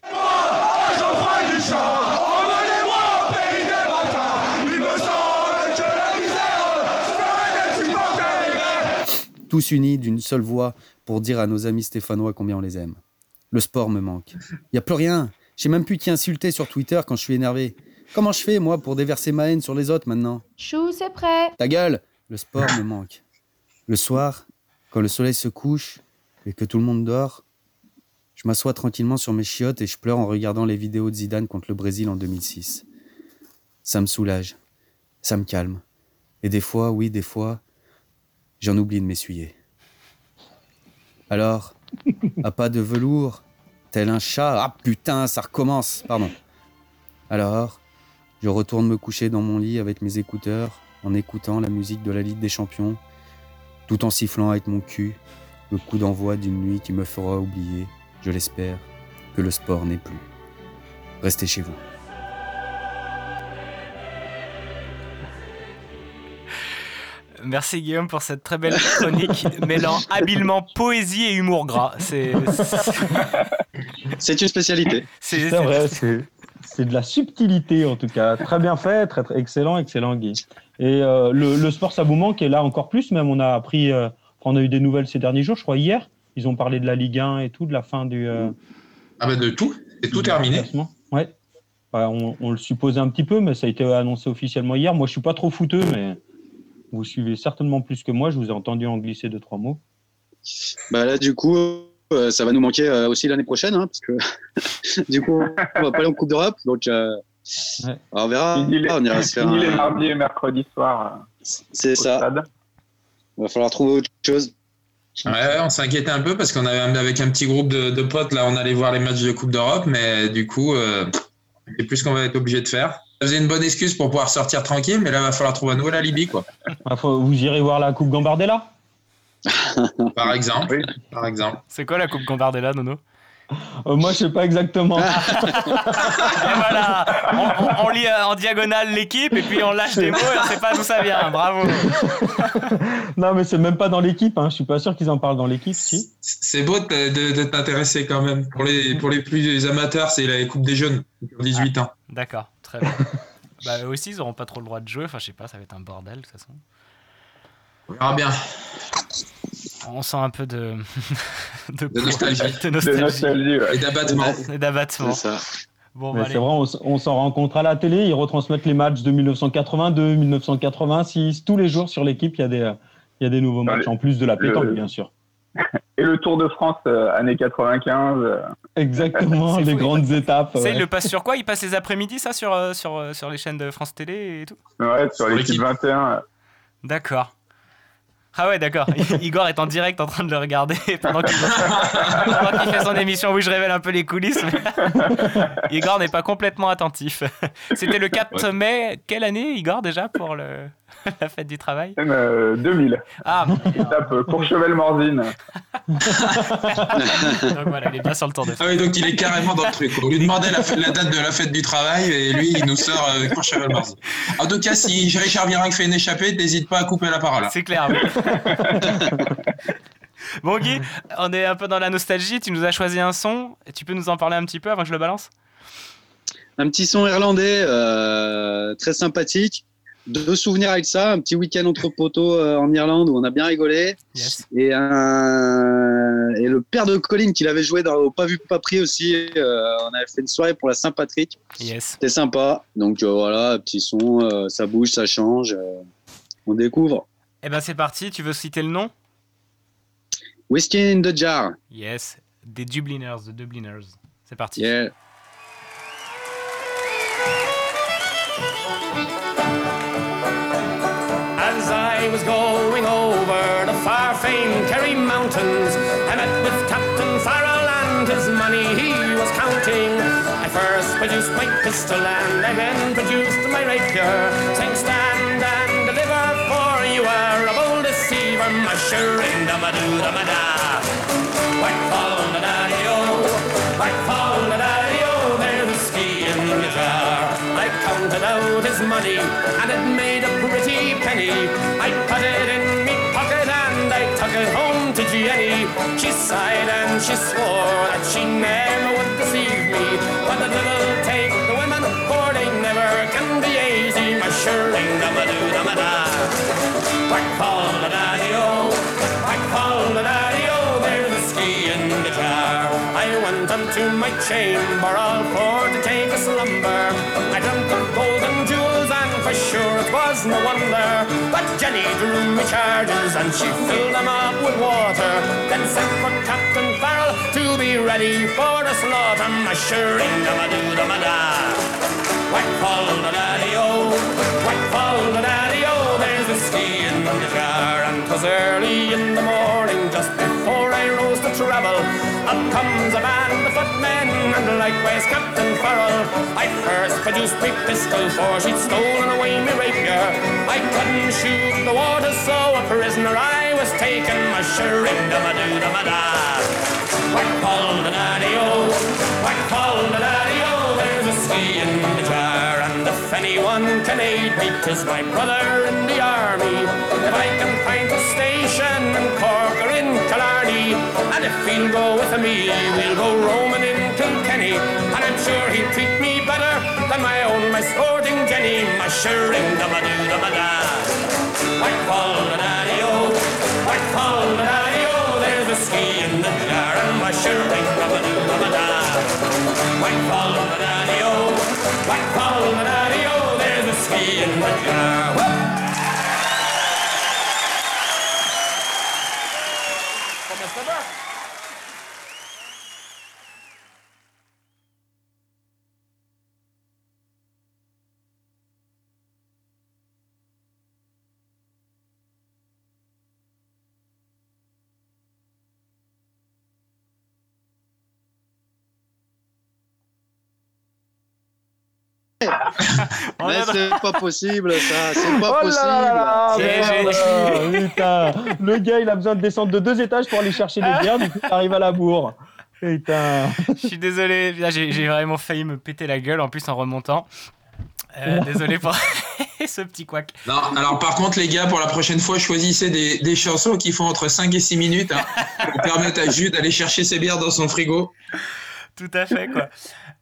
Tous unis d'une seule voix pour dire à nos amis stéphanois combien on les aime. Le sport me manque. Il y a plus rien. J'ai même plus qui insulter sur Twitter quand je suis énervé. Comment je fais, moi, pour déverser ma haine sur les autres maintenant? Chou, c'est prêt. Ta gueule Le sport me manque. Le soir, quand le soleil se couche et que tout le monde dort, je m'assois tranquillement sur mes chiottes et je pleure en regardant les vidéos de Zidane contre le Brésil en 2006. Ça me soulage, ça me calme. Et des fois, oui, des fois, j'en oublie de m'essuyer. Alors, à pas de velours, tel un chat, ah putain, ça recommence, pardon. Alors, je retourne me coucher dans mon lit avec mes écouteurs, en écoutant la musique de la Ligue des Champions, tout en sifflant avec mon cul le coup d'envoi d'une nuit qui me fera oublier, je l'espère, que le sport n'est plus. Restez chez vous. Merci Guillaume pour cette très belle chronique mêlant habilement poésie et humour gras. C'est C'est une spécialité. C'est vrai, c'est de la subtilité en tout cas. Très bien fait, très, très excellent, excellent Guy. Et euh, le, le sport, ça vous manque et là encore plus. Même on a appris, euh, on a eu des nouvelles ces derniers jours, je crois hier. Ils ont parlé de la Ligue 1 et tout, de la fin du. euh, Ah bah de tout, c'est tout terminé. Ouais. Bah, on, on le supposait un petit peu, mais ça a été annoncé officiellement hier. Moi, je suis pas trop fouteux, mais vous suivez certainement plus que moi. Je vous ai entendu en glisser deux trois mots. Bah là, du coup, euh, ça va nous manquer euh, aussi l'année prochaine, hein, parce que du coup, on va pas aller en Coupe d'Europe, donc euh, on verra. Fini les, on ira se faire. un- mardis et mercredis soirs. C'est ça. Il va falloir trouver autre chose. Ouais, on s'inquiétait un peu parce qu'on avait avec un petit groupe de, de potes là, on allait voir les matchs de Coupe d'Europe, mais du coup, euh, c'est plus qu'on va être obligé de faire. Ça faisait une bonne excuse pour pouvoir sortir tranquille, mais là, il va falloir trouver un nouvel alibi, quoi. Ah, faut- vous irez voir la Coupe Gambardella Par exemple. Par exemple. C'est quoi la coupe Gambardella, Nono? Euh, Moi, je sais pas exactement. Et voilà, on, on- on lit euh, en diagonale l'équipe et puis on lâche des mots et on sait pas d'où ça vient. Bravo. non, mais c'est même pas dans l'équipe. Hein. Je suis pas sûr qu'ils en parlent dans l'équipe. Si. C'est beau de, de- de t'intéresser quand même. Pour les, pour les plus amateurs, c'est la Coupe des jeunes, qui ont 18 ans. D'accord, très bien. Bah, eux aussi, ils auront pas trop le droit de jouer. Enfin, je sais pas, ça va être un bordel de toute façon. On verra bien. On sent un peu de. de, De nostalgie. De nostalgie. Et d'abattement. Et d'abattement. C'est ça. Bon, Mais bah, c'est vrai, on, on s'en rencontre à la télé. Ils retransmettent les matchs de 1982, 1986. Tous les jours sur l'équipe, il y a des, il y a des nouveaux matchs, en plus de la pétanque, le- bien sûr. Et le Tour de France, euh, années 95. euh, Exactement, les fou, grandes étapes. Ça, ouais. il le passe sur quoi? Il passe les après-midi, ça, sur, euh, sur, euh, sur les chaînes de France Télé et tout? Ouais, sur l'équipe 21. D'accord. Ah ouais, d'accord. Igor est en direct en train de le regarder pendant qu'il fait son émission. Oui, je révèle un peu les coulisses. mais Igor n'est pas complètement attentif. C'était le 4 mai. Quelle année, Igor, déjà, pour le... la fête du travail Euh, 2000. Ah, Étape euh, Courchevel-Morzine. donc voilà, il est bien sur le tour de Ah oui, donc il est carrément dans le truc. On lui demandait la, la date de la fête du travail et lui, il nous sort euh, courchevel marzi En tout cas, si Richard Virenque fait une échappée, n'hésite pas à couper la parole. C'est clair, oui. Bon, Guy, on est un peu dans la nostalgie. Tu nous as choisi un son. Tu peux nous en parler un petit peu avant que je le balance? Un petit son irlandais euh, très sympathique. Deux souvenirs avec ça. Un petit week-end entre poteaux euh, en Irlande où on a bien rigolé. Et, un... et le père de Colin qui l'avait joué dans au Pas vu pas pris aussi. euh, on avait fait une soirée pour la Saint-Patrick. Yes. C'était sympa. Donc euh, voilà, petit son, euh, ça bouge, ça change. euh, on découvre. Eh ben, c'est parti. Tu veux citer le nom? Whiskey in the jar. Yes. Des Dubliners, de Dubliners. C'est parti. Yeah. I was going over the far famed Kerry Mountains, I met with Captain Farrell and his money he was counting. I first produced my pistol and I then produced my rapier, saying stand and deliver, for you are a bold deceiver, mushering da ma doo da ma da. Whack fall da daddy o, whack fall da daddy o, there's whiskey in the jar. I counted out his money and it made a pretty penny. I put it in me pocket and I took it home to Jenny. She sighed and she swore that she never would deceive me. But the devil take the women, for they never can be easy. My shirring da ma doo da ma da. Whack fall da daddy o, whack fall da daddy o, there's whiskey in the jar. I went unto my chamber all for to take a slumber. Was no wonder. But Jenny drew me charges and she filled them up with water. Then sent for Captain Farrell to be ready for the slaughter. Mushering them a do them a da. Whack fall the daddy o, whack fall the daddy o. There's whiskey in the jar, and 'twas early in the morning, just before I rose to travel. Up comes a band of footmen, and likewise Captain Farrell. I first produced my pistol, for she'd stolen away my rapier. I couldn't shoot the water, so a prisoner I was taken. Mushering them a do them a da. Whack fall the daddy o, whack fall the daddy o. There's whiskey in the jar, if anyone can aid me, 'tis my brother in the army. If I can find a station in Cork or in Killarney, and if he'll go with me, we'll go roaming in Kilkenny, and I'm sure he'll treat me better than my own, my sporting Jenny, my shirring da ba do da ba da. White fall the daddy o, white fall the daddy o, there's whiskey in the jar, and my shirring da ba do da ba da. White fall the daddy o, white Mais c'est pas possible, ça. C'est pas Oh possible. là là là, J'ai- merde, putain. Le gars, il a besoin de descendre de deux étages pour aller chercher des bières, du coup, il arrive à la bourre. Putain. Je suis désolé, j'ai j'ai vraiment failli me péter la gueule en plus en remontant. Euh, désolé pour ce petit couac. Non, alors par contre, les gars, pour la prochaine fois, choisissez des, des chansons qui font entre 5 et 6 minutes hein, pour permettre à Jude d'aller chercher ses bières dans son frigo. Tout à fait, quoi.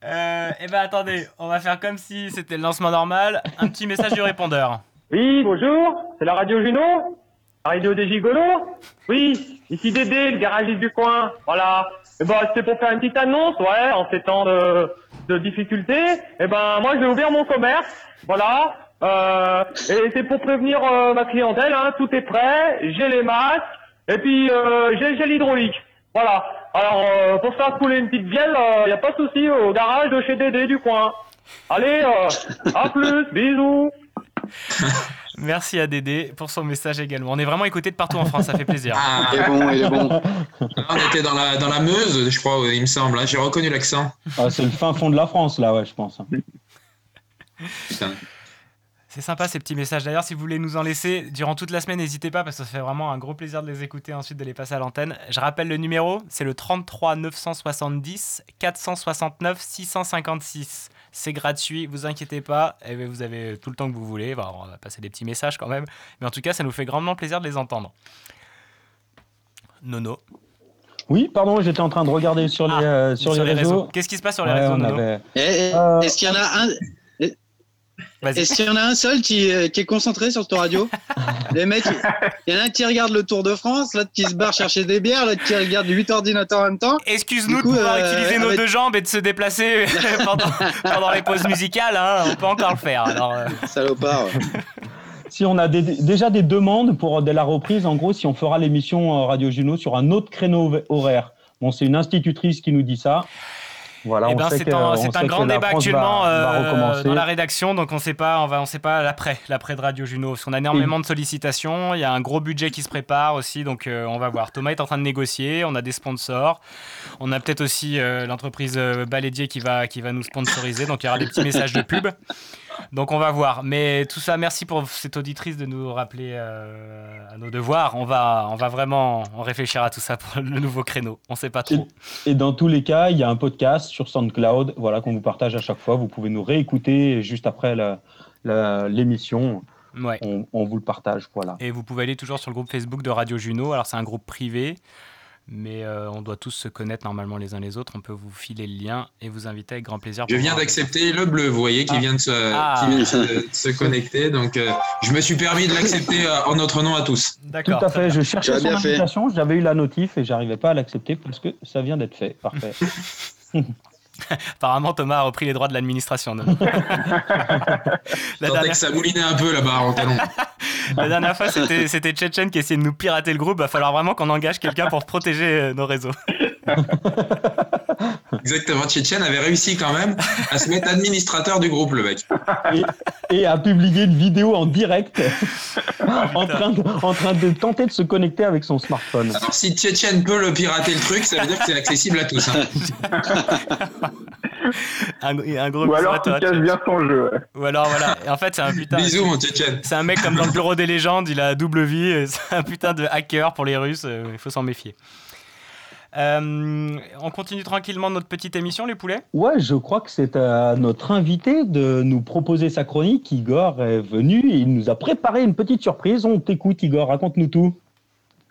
Euh, et ben attendez, on va faire comme si c'était le lancement normal. Un petit message du répondeur. Oui, bonjour, c'est la radio Juno La radio des gigolos Oui, ici Dédé, le garagiste du coin, voilà. Et ben, c'était pour faire une petite annonce, ouais, en ces temps de, de difficultés. Et ben, moi, je vais ouvrir mon commerce, voilà. Euh, et c'est pour prévenir euh, ma clientèle, hein, tout est prêt, j'ai les masques, et puis euh, j'ai le gel hydraulique. Voilà. Alors, euh, pour faire couler une petite bielle, il n'y a pas de souci au garage de chez Dédé du coin. Allez, euh, à plus, bisous Merci à Dédé pour son message également. On est vraiment écouté de partout en France, ça fait plaisir. Ah, Il est bon, il est bon. Là, on était dans la, dans la Meuse, je crois, il me semble. hein. J'ai reconnu l'accent. Ah, c'est le fin fond de la France, là, ouais, je pense. Putain. C'est sympa ces petits messages. D'ailleurs, si vous voulez nous en laisser durant toute la semaine, n'hésitez pas parce que ça fait vraiment un gros plaisir de les écouter ensuite de les passer à l'antenne. Je rappelle le numéro, c'est le 33 970 469 656. C'est gratuit, vous inquiétez pas, et vous avez tout le temps que vous voulez. Bon, on va passer des petits messages quand même, mais en tout cas, ça nous fait grandement plaisir de les entendre. Nono. Oui, pardon, j'étais en train de regarder sur les, euh, sur, les, réseaux. Qu'est-ce qui se passe sur les Ouais, réseaux, on Nono avait- Et- et- Euh, Est-ce qu'il y en a un Est-ce qu'il y en a un seul qui, euh, qui est concentré sur ton radio Les mecs, il y en a un qui regarde le Tour de France, l'autre qui se barre chercher des bières, l'autre qui regarde 8 ordinateurs en même temps. Excuse-nous de pouvoir euh, utiliser nos avec- deux jambes et de se déplacer pendant, pendant les pauses musicales. hein, on peut encore le faire. Alors, euh, Salopard. Si on a des- déjà des demandes pour de la reprise, en gros, si on fera l'émission euh, Radio Juno sur un autre créneau horaire. Bon, c'est une institutrice qui nous dit ça. Voilà, Eh ben, c'est un, grand débat actuellement va- va euh, dans la rédaction, donc on sait pas, on va, on sait pas l'après, l'après de Radio Juno, parce qu'on a énormément de sollicitations, il y a un gros budget qui se prépare aussi, donc euh, on va voir. Thomas est en train de négocier, on a des sponsors, on a peut-être aussi euh, l'entreprise Balédier qui va, qui va nous sponsoriser, donc il y aura des petits messages de pub. Donc on va voir. Mais tout ça, merci pour cette auditrice de nous rappeler euh, à nos devoirs. On va, on va vraiment en réfléchir à tout ça pour le nouveau créneau. On sait pas trop. Et dans tous les cas, il y a un podcast sur SoundCloud voilà, qu'on vous partage à chaque fois. Vous pouvez nous réécouter juste après l'émission. Ouais. On, on vous le partage. Voilà. Et vous pouvez aller toujours sur le groupe Facebook de Radio Juno. Alors c'est un groupe privé, mais euh, on doit tous se connaître normalement les uns les autres. On peut vous filer le lien et vous inviter avec grand plaisir. Je viens d'accepter le bleu, vous voyez, qui Ah. vient de se, Ah. qui vient de se, de se connecter. Donc, euh, je me suis permis de l'accepter euh, en notre nom à tous. Tout à fait. Je cherchais son invitation, j'avais eu la notif et j'arrivais pas à l'accepter parce que ça vient d'être fait. Parfait. Apparemment, Thomas a repris les droits de l'administration. non Je sentais que ça moulinait un peu là-bas en talon. La dernière fois, c'était c'était Tchétchène qui essayait de nous pirater le groupe. Va falloir vraiment qu'on engage quelqu'un pour protéger euh, nos réseaux. Exactement, Tchétchène avait réussi quand même à se mettre administrateur du groupe, le mec. Et, et a publié une vidéo en direct en, train de, en train de tenter de se connecter avec son smartphone. Alors si Tchétchène peut le pirater le truc, ça veut dire que c'est accessible à tous. hein. Un, un gros Ou alors à toi, tu caches bien son jeu. ouais. Ou alors voilà. Et en fait, c'est un putain. Bisous, mon Tchétchène. C'est un mec comme dans le bureau des légendes. Il a double vie. C'est un putain de hacker pour les Russes. euh, Il faut s'en méfier. Euh, on continue tranquillement notre petite émission, les poulets? Ouais, je crois que c'est à notre invité de nous proposer sa chronique. Igor est venu et il nous a préparé une petite surprise. On t'écoute, Igor, raconte-nous tout.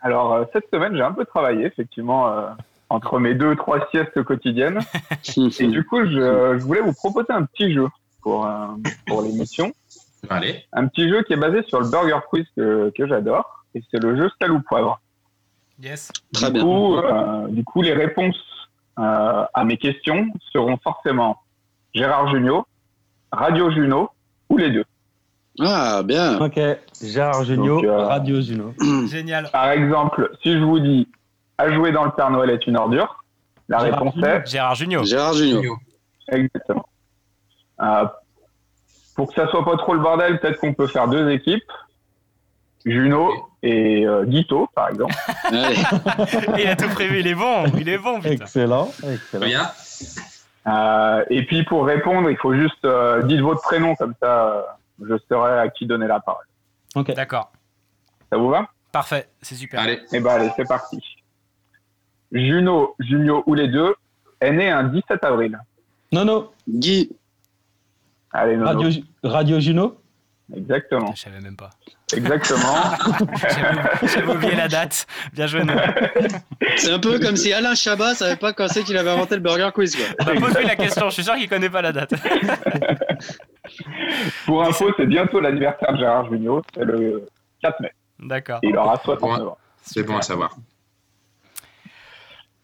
Alors, euh, cette semaine, j'ai un peu travaillé, effectivement, euh, entre mes deux, trois siestes quotidiennes. Et du coup, je, je voulais vous proposer un petit jeu pour, euh, pour l'émission. Allez. Un petit jeu qui est basé sur le Burger Quiz que, que j'adore. Et c'est le jeu Sal ou Poivre. Yes. Très du bien. Coup, euh, du coup, les réponses euh, à mes questions seront forcément Gérard Jugnot, Radio Juno ou les deux. Ah, bien. Ok, Gérard Donc, euh, Radio Juno. Génial. Par exemple, si je vous dis à jouer dans le Père Noël est une ordure, la Gérard réponse est Gérard Junior. Gérard Junior. exactement. Euh, pour que ça soit pas trop le bordel, peut-être qu'on peut faire deux équipes. Juno et euh, Guito, par exemple. Il a tout prévu. Il est bon. Il est bon, putain. Excellent, excellent. Bien. Euh, et puis pour répondre, il faut juste euh, dire votre prénom, comme ça euh, je saurai à qui donner la parole. Ok. D'accord. Ça vous va? Parfait. C'est super. Allez. Eh ben allez, c'est parti. Juno, Junio ou les deux est né un 17 avril. Non, non, Guy. Allez, Nono. Radio, Radio Juno. Exactement. Je savais même pas. Exactement. J'avais oublié la date. Bien joué, nous. C'est un peu comme si Alain Chabat savait pas quand c'est qu'il avait inventé le Burger Quiz. Quoi. Pose-lui la question. Je suis sûr qu'il connaît pas la date. Pour info, c'est bientôt l'anniversaire de Gérard Junio, c'est le 4 mai. D'accord. Il aura 69 ans. C'est bon à savoir.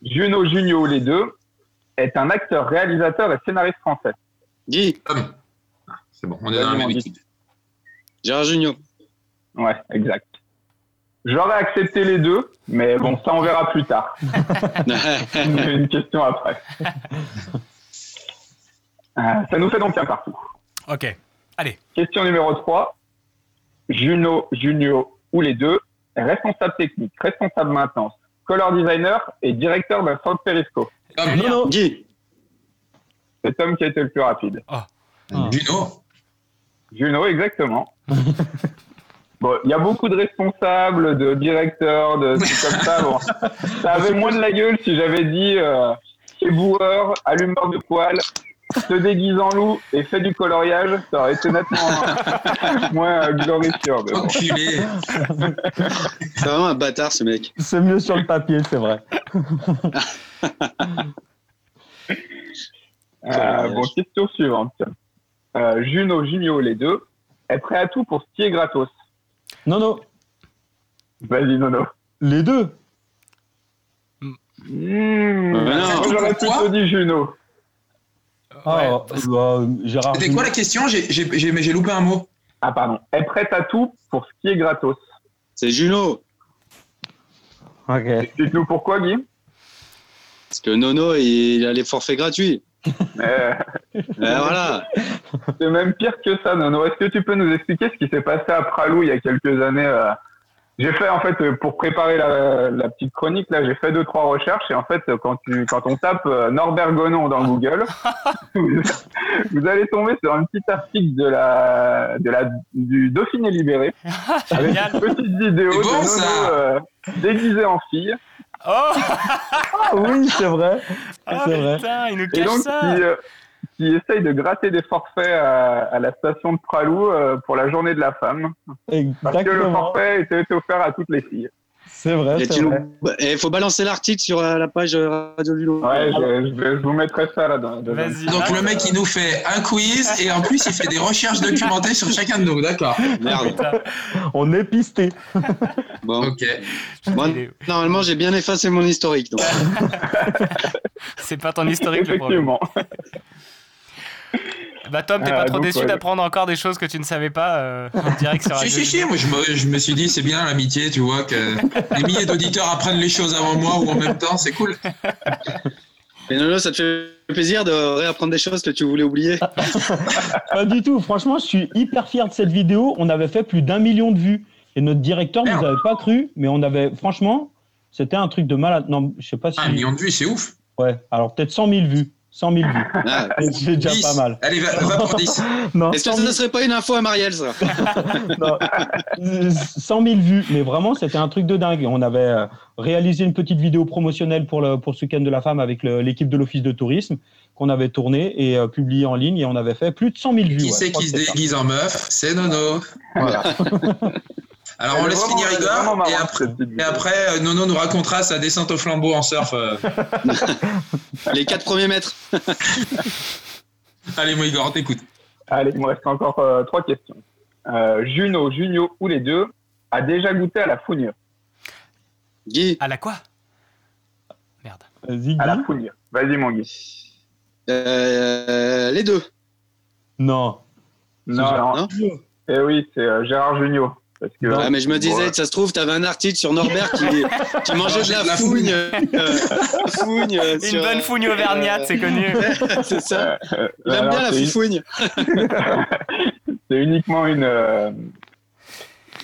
Juno, Junio les deux est un acteur, réalisateur et scénariste français. Guy. Ah, C'est bon, on est dans la même équipe. Gérard Junior. Ouais, exact. J'aurais accepté les deux, mais bon, ça on verra plus tard. une, une question après. Euh, ça nous fait donc un partout. Ok. Allez. Question numéro 3. Juno, Junio ou les deux responsable technique, responsable maintenance, color designer et directeur d'un centre Periscope. Tom. Non, non. Guy. C'est Tom qui a été le plus rapide. Juno. Juno, exactement. Bon, il y a beaucoup de responsables, de directeurs, de trucs comme ça. Bon, ça avait moins de la gueule si j'avais dit euh, éboueur, allumeur de poêle, se déguise en loup et fait du coloriage. Ça aurait été nettement moins euh, glorifiant. bon. Enculé. C'est vraiment un bâtard ce mec. C'est mieux sur le papier, c'est vrai. Euh, bon, question suivante. Euh, Juno, Junio, les deux, est prêt à tout pour skier gratos? Non, non, Vas-y, Nono. les deux. Mmh, non. j'aurais plutôt dit Juno. Ah, bah, Gérard C'était quoi la question J'ai j'ai- j'ai- mais j'ai loupé un mot. Ah, pardon. Est prête à tout pour skier gratos. C'est Juno. Ok. Explique-nous pourquoi, Guy? Parce que Nono, il a les forfaits gratuits. Euh, Et voilà. C'est même pire que ça, Nono. Est-ce que tu peux nous expliquer ce qui s'est passé à Pralou il y a quelques années euh, J'ai fait, en fait, euh, pour préparer la, la petite chronique, là, j'ai fait deux, trois recherches. Et en fait, quand, tu, quand on tape Norbert Gonon dans Google, vous, vous allez tomber sur un petit article de la, de la, du Dauphiné Libéré. avec une petite vidéo C'est de bon, Nono euh, déguisé en fille. Oh Ah oui, c'est vrai. Ah c'est vrai. putain, il nous Et cache donc, ça. qui, euh, qui essaye de gratter des forfaits à, à la station de Pralou euh, pour la journée de la femme. Parce que le Exactement. forfait était offert à toutes les filles. C'est vrai, il faut balancer l'article sur euh, la page euh, Radio Lulo. Ouais, je, je vous mettrai ça là dedans. Donc le mec il nous fait un quiz et en plus il fait des recherches documentées sur chacun de nous, d'accord. Merde. On est pisté. Bon. Ok. Normalement, j'ai bien effacé mon historique. Donc. C'est pas ton historique le problème. Effectivement. Bah Tom, t'es Ah, pas trop donc, déçu ouais. d'apprendre encore des choses que tu ne savais pas euh, en direct sur Si, Radio si, si, moi je me, je me suis dit, c'est bien l'amitié, tu vois, que des milliers d'auditeurs apprennent les choses avant moi ou en même temps, c'est cool. Et Nono, ça te fait plaisir de réapprendre des choses que tu voulais oublier Pas du tout. Franchement, je suis hyper fier de cette vidéo. On avait fait plus d'un million de vues. Et notre directeur nous avait pas cru, mais on avait, franchement, c'était un truc de malade. Non, je sais pas si. Un million de vues, c'est ouf. Ouais, alors peut-être 100 000 vues. 100 000 vues. Ah, c'est déjà 10. pas mal. Allez, va- va pour 10. non, Est-ce que 100 ça 000 ne serait pas une info à Marielle, ça non, 100 000 vues, mais vraiment, c'était un truc de dingue. On avait euh, réalisé une petite vidéo promotionnelle pour le, pour ce week-end de la femme avec l'équipe de l'Office de tourisme qu'on avait tourné et euh, publié en ligne et on avait fait plus de 100 000 vues. Qui ouais, c'est qui se ça. déguise en meuf? C'est Nono. Voilà. Alors on Elle laisse finir Igor et après, et après euh, Nono nous racontera sa descente au flambeau en surf. euh. Les quatre premiers mètres. Allez moi Igor, on t'écoute. Allez, il me reste encore euh, trois questions. Euh, Juno, Junio ou les deux a déjà goûté à la fougne Guy. À la quoi? Vas-y, À la. Vas-y, mon Guy. Euh, les deux. Non. Non, Gérard, non. Eh oui, c'est euh, Gérard Junio. Parce que, Ah, mais je me disais, ça se trouve, t'avais un article sur Norbert qui, qui mangeait de la, fougne. fougne. euh, fougne euh, Une sur, bonne euh, fougne auvergnate, c'est connu. c'est ça. euh, Il aime alors, bien la foufoune. c'est uniquement une euh,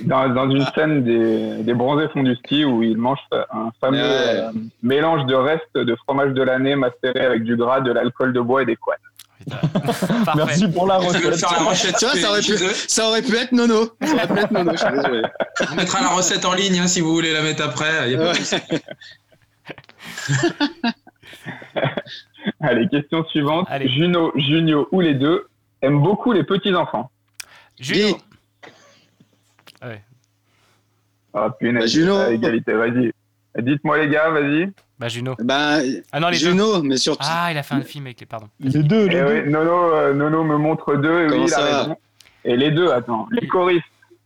dans, dans une scène des, des bronzés fonds du ski où il mange un fameux Ouais. euh, mélange de restes de fromage de l'année macéré avec du gras, de l'alcool de bois et des couettes. Merci pour la recette. faire la recette Tu vois, ça aurait, pu, chez eux ça aurait pu être Nono. Ça aurait pu être Nono, je suis désolé. On mettra la recette en ligne hein, si vous voulez la mettre après. y a pas. Allez, question suivante. Allez. Juno, Junio ou les deux aiment beaucoup les petits-enfants. Juno. Ouais. Ah, punaise, Bah, Juno. à égalité, vas-y. Dites-moi les gars, vas-y. Bah Juno. Ben, Ah non, les deux. Juno, mais surtout. Ah, il a fait un film avec les... Pardon. Les deux, les Eh deux. oui, Nono, euh, Nono me montre deux, et oui, il a ça va raison. Et les deux, attends, les choristes.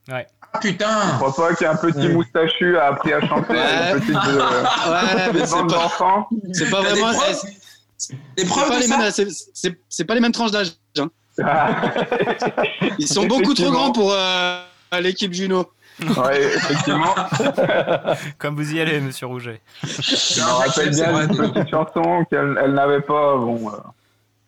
Ouais. Ah Je putain crois pas qu'un petit Ouais. moustachu a appris à chanter Ouais. petite euh, Ouais, mais c'est pas, d'enfants. c'est pas vraiment. C'est pas, les mêmes, pas les mêmes tranches d'âge. hein. Ah. Ils sont beaucoup trop grands pour euh, l'équipe Juno. Ouais, effectivement. Comme vous y allez, monsieur Rouget. Je me rappelle bien une petite chanson qu'elle elle n'avait pas, bon, euh,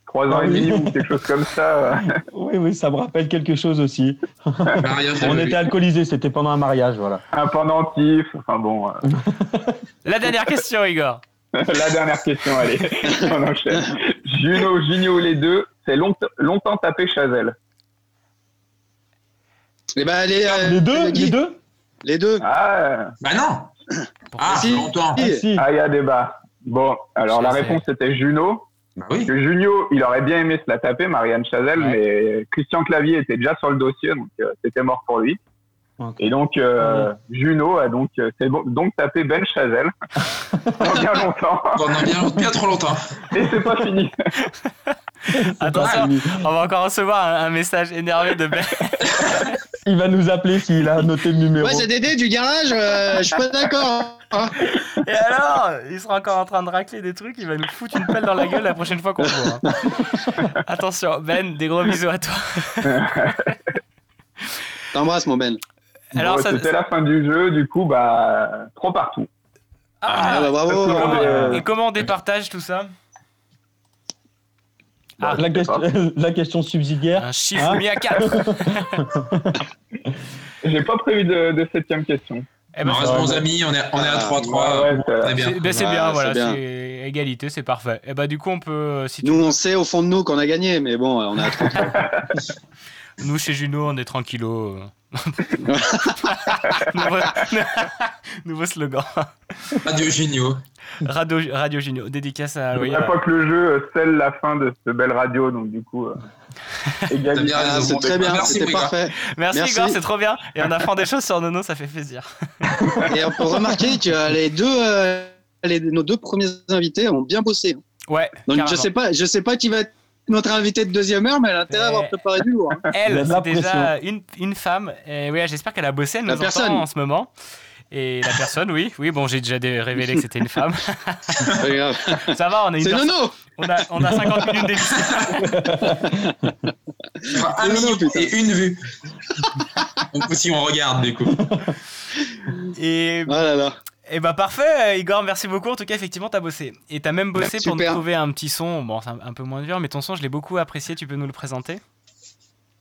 trois ans Ah et oui. demi ou quelque chose comme ça. Oui, oui, ça me rappelle quelque chose aussi. Mariage On était alcoolisés, c'était pendant un mariage, voilà. Un pendentif, enfin bon. euh, La dernière question, Igor. La dernière question, allez, on enchaîne. Juno, Junio, les deux, c'est long- longtemps tapé Chazelle. Et ben, les, euh, Les deux, les deux Les deux. Ah, Bah non Ah, Si. longtemps Ah, si. ah, il y a débat. Bon, alors la réponse c'était Juno. Bah oui. Parce que Junio, il aurait bien aimé se la taper, Marianne Chazelle, Ouais. mais Christian Clavier était déjà sur le dossier, donc euh, c'était mort pour lui. Et donc, euh, Juno a donc, euh, c'est bon, donc tapé Ben Chazelle pendant bien longtemps. Pendant bien, bien trop longtemps. Et c'est pas fini. Attention, on va encore recevoir un, un message énervé de Ben. Il va nous appeler s'il a noté le numéro. Ouais, c'est Dédé du garage, euh, je suis pas d'accord. hein. Et alors, il sera encore en train de racler des trucs, il va nous foutre une pelle dans la gueule la prochaine fois qu'on le voit. hein. Attention, Ben, des gros bisous à toi. T'embrasses, mon Ben. Alors, Bon, ça- c'était la fin du jeu, du coup, bah, trop partout. Ah, bah bravo. Le monde, euh, Et comment on départage tout ça Ah, la, question, la question subsidiaire. un chiffre mis à 4. J'ai pas prévu de, de septième question. Eh ben, On c'est- reste bons amis, on est, on est à Ah, 3-3. ouais, ouais, on est bien. c'est ben, c'est Ouais, bien, c'est voilà, bien. c'est égalité, c'est parfait. Et bah du coup, on peut, euh, si tu Nous, on sait au fond de nous qu'on a gagné, mais bon, on est à 30. Nous, chez Juno, on est tranquillo. nouveau, nouveau slogan. Radio Junio. Radio, Radio Juno, dédicace à. Je oui, pas que le jeu euh, scelle la fin de cette belle radio, donc du coup, euh, c'est très bien, Merci, c'était Igor. parfait. Merci, Merci. Igor, c'est trop bien. Et on apprend des choses sur Nono, ça fait plaisir. Et on peut remarquer que les deux, euh, les- nos deux premiers invités ont bien bossé. Ouais. Donc je sais pas, je sais pas qui va être notre invité de deuxième heure, mais elle a intérêt à avoir Ouais. préparé du lourd. hein. Elle, c'est déjà une, une femme. Et ouais, j'espère qu'elle a bossé, elle nous personne. en ce moment. Et la personne, oui, oui, bon, j'ai déjà dé- révélé que c'était une femme. Ça va, on a une C'est Nono On a, on a 50 minutes d'émission. Un million et une vue. Donc si on regarde du coup. Et, et bah parfait, Igor, merci beaucoup. En tout cas, effectivement, t'as bossé. Et t'as même bossé pour nous trouver un petit son. Bon, c'est un, un peu moins dur, mais ton son, je l'ai beaucoup apprécié. Tu peux nous le présenter?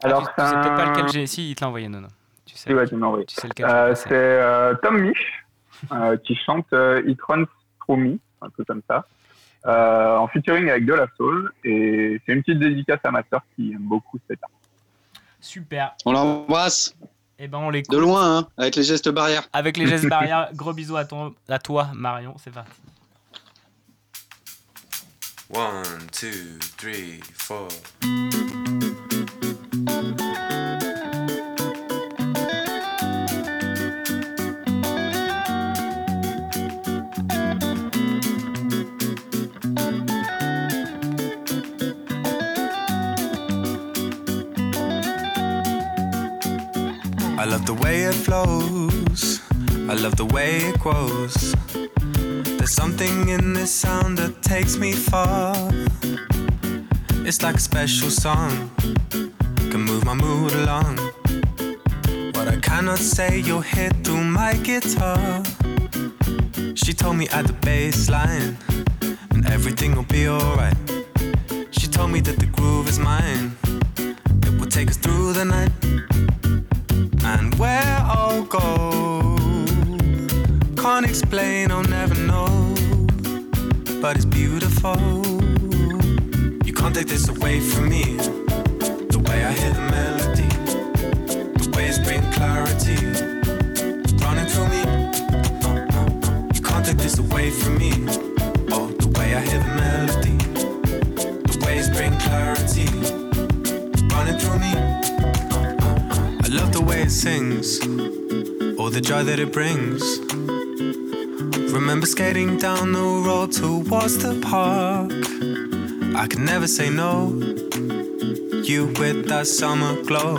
Alors, sais c'est peut-être pas lequel j'ai. Si, il te l'a envoyé, non, non. Tu sais. Ouais, tu envoyé. Tu sais lequel Euh, c'est. euh, Tom Misch euh, qui chante euh, It Runs Through Me, un peu comme ça, euh, en featuring avec De La Soul. Et c'est une petite dédicace à ma sœur qui aime beaucoup cet art. Super. On l'embrasse. Et ben on l'écoute. De loin, hein, avec les gestes barrières. Avec les gestes barrières, gros bisous à, ton, à toi, Marion. C'est parti. One, two, three, four. I love the way it flows. I love the way it grows. There's something in this sound that takes me far. It's like a special song, can move my mood along. What I cannot say, you'll hear through my guitar. She told me at the bass line, and everything will be alright. She told me that the groove is mine, it will take us through the night. And where I'll go, can't explain, I'll never know. But it's beautiful. You can't take this away from me. The way I hear the melody, the waves bring clarity, running through me. You can't take this away from me. Oh, the way I hear the melody, the waves bring clarity, running through me. I love the way it sings, all the joy that it brings. Remember skating down the road towards the park. I could never say no. You with that summer glow.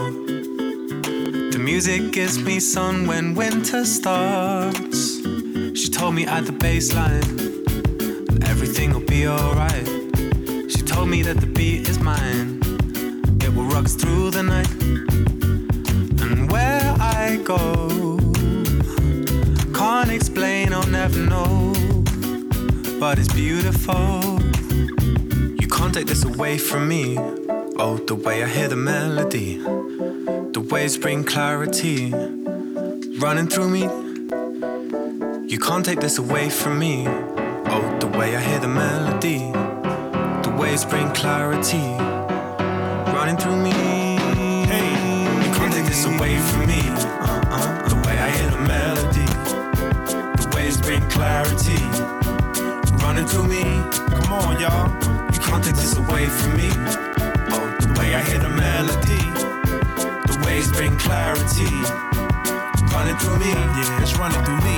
The music gives me sun when winter starts. She told me at the baseline, everything will be alright. She told me that the beat is mine. It will rock through the night. I go, can't explain, I'll never know. But it's beautiful. You can't take this away from me. Oh, the way I hear the melody, the waves bring clarity, running through me. You can't take this away from me. Oh, the way I hear the melody, the waves bring clarity, running through me. Hey, you can't take this away from me. Clarity, running through me. Come on, y'all. You can't take this away from me. Oh, the way I hear the melody, the waves bring clarity, running through me. Yeah, it's running through me.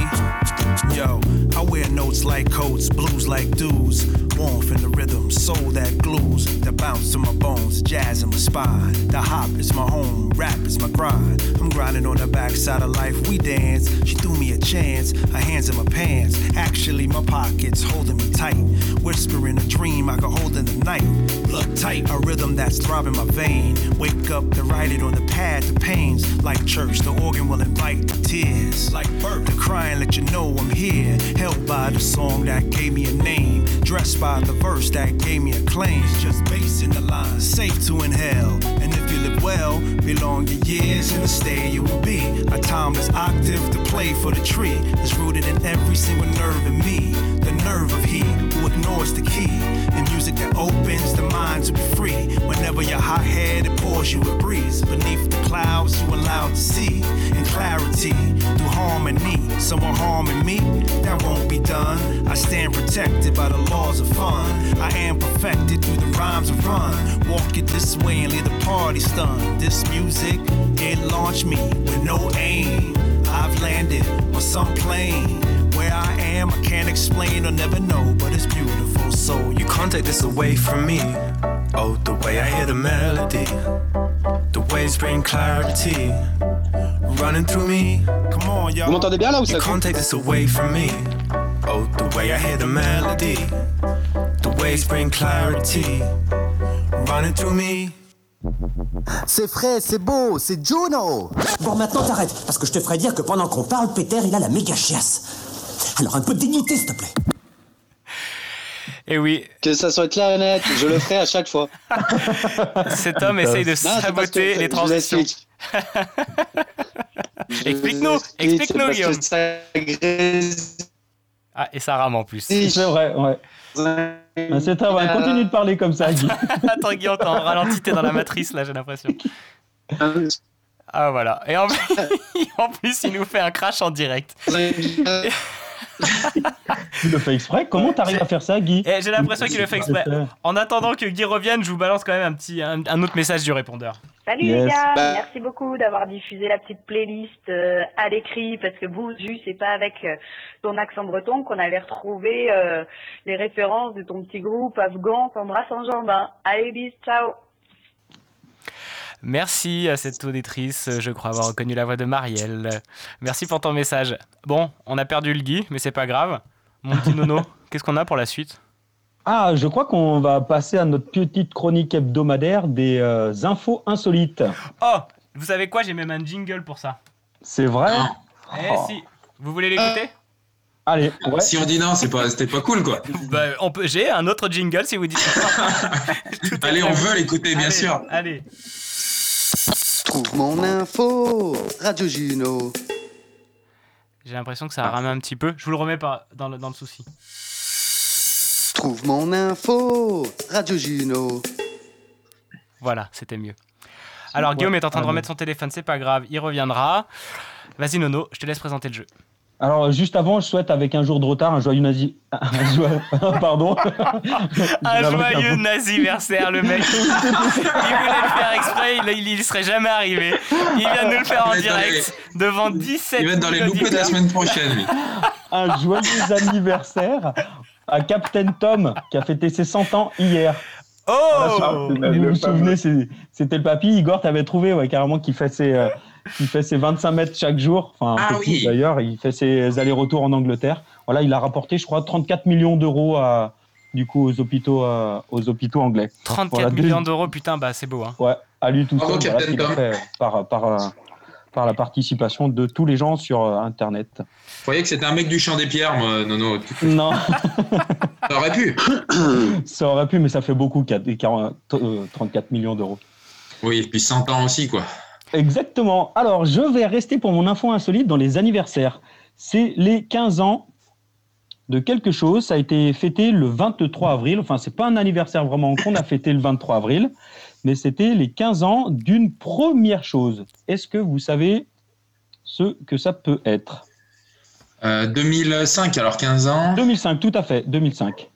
Yo, I wear notes like coats, blues like dudes. Warmth in the rhythm, soul that glues, the bounce to my bones, jazz in my spine. The hop is my home, rap is my grind. I'm grinding on the backside of life, we dance. She threw me a chance, her hands in my pants. Actually, my pockets holding me tight. Whispering a dream I could hold in the night. Blood tight, a rhythm that's throbbing my vein. Wake up to write it on the pad, the pains. Like church, the organ will invite the tears. Like birth, the crying let you know I'm here. Held by the song that gave me a name. Dressed by the verse that gave me a claim. It's just bass in the line, safe to inhale. And if you live well, belong your years in the state you will be. A timeless octave to play for the tree. It's rooted in every single nerve in me. The nerve of he who ignores the key. In music that opens the mind to be free. Whenever you're hot headed, pours you a breeze. Beneath the clouds, you allowed to see. In clarity, through harmony. Someone harming me, that won't be done. I stand protected by the laws of fun. I am perfected through the rhymes of run. Walk it this way and leave the party stunned. This music, it launched me with no aim. I've landed on some plane. Where I am, I can't explain or never know, but it's beautiful. So You can't take this away from me. Oh, the way I hear the melody, the waves bring clarity, running through me. Come on, y'all. Vous m'entendez bien là ou ça You can't take this away from me. Oh, the way I hear the melody, the waves bring clarity. Running through me. C'est frais, c'est beau, c'est Juno Bon, maintenant t'arrêtes, parce que je te ferai dire que pendant qu'on parle, Peter, il a la méga chiasse. Alors un peu de dignité, s'il te plaît. Et oui, Que ça soit clair et net, je le ferai à chaque fois. cet homme essaye de Non, saboter les transitions. Explique-nous, explique-nous, Guillaume. ça. Ah, et ça rame en plus. C'est vrai, ouais. C'est très vrai. Continue de parler comme ça, Guy. Attends, Guillaume, t'es en ralenti, t'es dans la matrice là, j'ai l'impression. Ah voilà. Et en plus, en plus, il nous fait un crash en direct. Tu le fais exprès Comment t'arrives à faire ça, Guy Et j'ai l'impression qu'il le fait exprès. En attendant que Guy revienne, je vous balance quand même un petit, un, un autre message du répondeur. Salut Yes. les gars, Bah- merci beaucoup d'avoir diffusé la petite playlist euh, à l'écrit parce que vous, Jus, c'est pas avec euh, ton accent breton qu'on allait retrouver euh, les références de ton petit groupe afghan t'embrasse en jambin. Allez bis, ciao Merci à cette auditrice, je crois avoir reconnu la voix de Marielle. Merci pour ton message. Bon, on a perdu le Guy, mais c'est pas grave. Mon petit nono, qu'est-ce qu'on a pour la suite? Ah, je crois qu'on va passer à notre petite chronique hebdomadaire des euh, infos insolites. Oh, vous savez quoi? J'ai même un jingle pour ça. C'est vrai? Eh Oh. si, vous voulez l'écouter? Allez, ouais. Si on dit non, c'est pas, c'était pas cool, quoi. Bah, on peut, j'ai un autre jingle si vous dites. Tout est Allez, on prévu. veut l'écouter, bien Allez, sûr. Allez. Trouve mon info, Radio Juno. J'ai l'impression que ça a ramé un petit peu. Je vous le remets pas dans le, dans le souci. Trouve mon info, Radio Juno. Voilà, c'était mieux. Alors Guillaume est en train de allez. remettre son téléphone, c'est pas grave, il reviendra. Vas-y Nono, je te laisse présenter le jeu. Alors, juste avant, je souhaite, avec un jour de retard, un joyeux nazi. Un joyeux... Pardon. Un joyeux un naziversaire, le mec. il voulait le faire exprès, il, il, serait jamais arrivé. Il vient de nous le faire en direct devant 17 Il va être dans les loupés de la semaine prochaine, lui. un joyeux anniversaire à Captain Tom, qui a fêté ses 100 ans hier. Oh Vous vous souvenez, c'était le papy. Igor t'avait trouvé ouais, carrément qu'il fait qu'il fait ses 25 mètres chaque jour. Enfin, un Ah peu oui. plus d'ailleurs. Il fait ses allers-retours en Angleterre. Voilà, il a rapporté, je crois, 34 millions d'euros à, du coup, aux hôpitaux, euh, aux hôpitaux anglais. 34 Voilà, deux- millions d'euros, putain, bah c'est beau. Hein. Ouais, à lui tout seul. Voilà, qu'il a fait par, par, euh, par la participation de tous les gens sur euh, Internet. Je croyais que c'était un mec du champ des pierres, moi, Nono. Non, Ça aurait pu. ça aurait pu, mais ça fait beaucoup, 4 40, euh, 34 millions d'euros. Oui, et puis 100 ans aussi, quoi. Exactement. Alors, je vais rester pour mon info insolite dans les anniversaires. C'est les 15 ans de quelque chose. Ça a été fêté le 23 avril. Enfin, c'est pas un anniversaire vraiment qu'on a fêté le 23 avril, mais c'était les 15 ans d'une première chose. Est-ce que vous savez ce que ça peut être? Euh, 2005, alors 15 ans? 2005, tout à fait, 2005.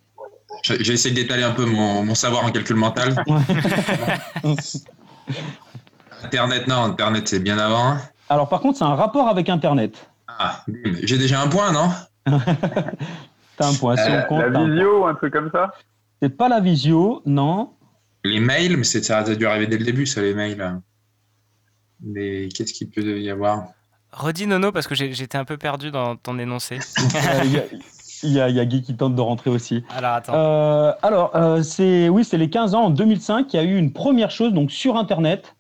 J'ai essayé d'étaler un peu mon, mon savoir en calcul mental. Internet, non, Internet, c'est bien avant. Alors, par contre, c'est un rapport avec Internet. Ah, j'ai déjà un point, non? T'as un point. Si Euh, on compte, La t'as un visio ou un truc comme ça? C'est pas la visio, non. Les mails, mais c'est- ça a dû arriver dès le début, ça, les mails. Mais qu'est-ce qu'il peut y avoir? Redis Nono parce que j'ai- j'étais un peu perdu dans ton énoncé. Il y a- il y, a- il y a Guy qui tente de rentrer aussi. Alors attends. Euh, alors, euh, c'est oui, c'est les 15 ans en 2005 qu'il y a eu une première chose donc sur Internet.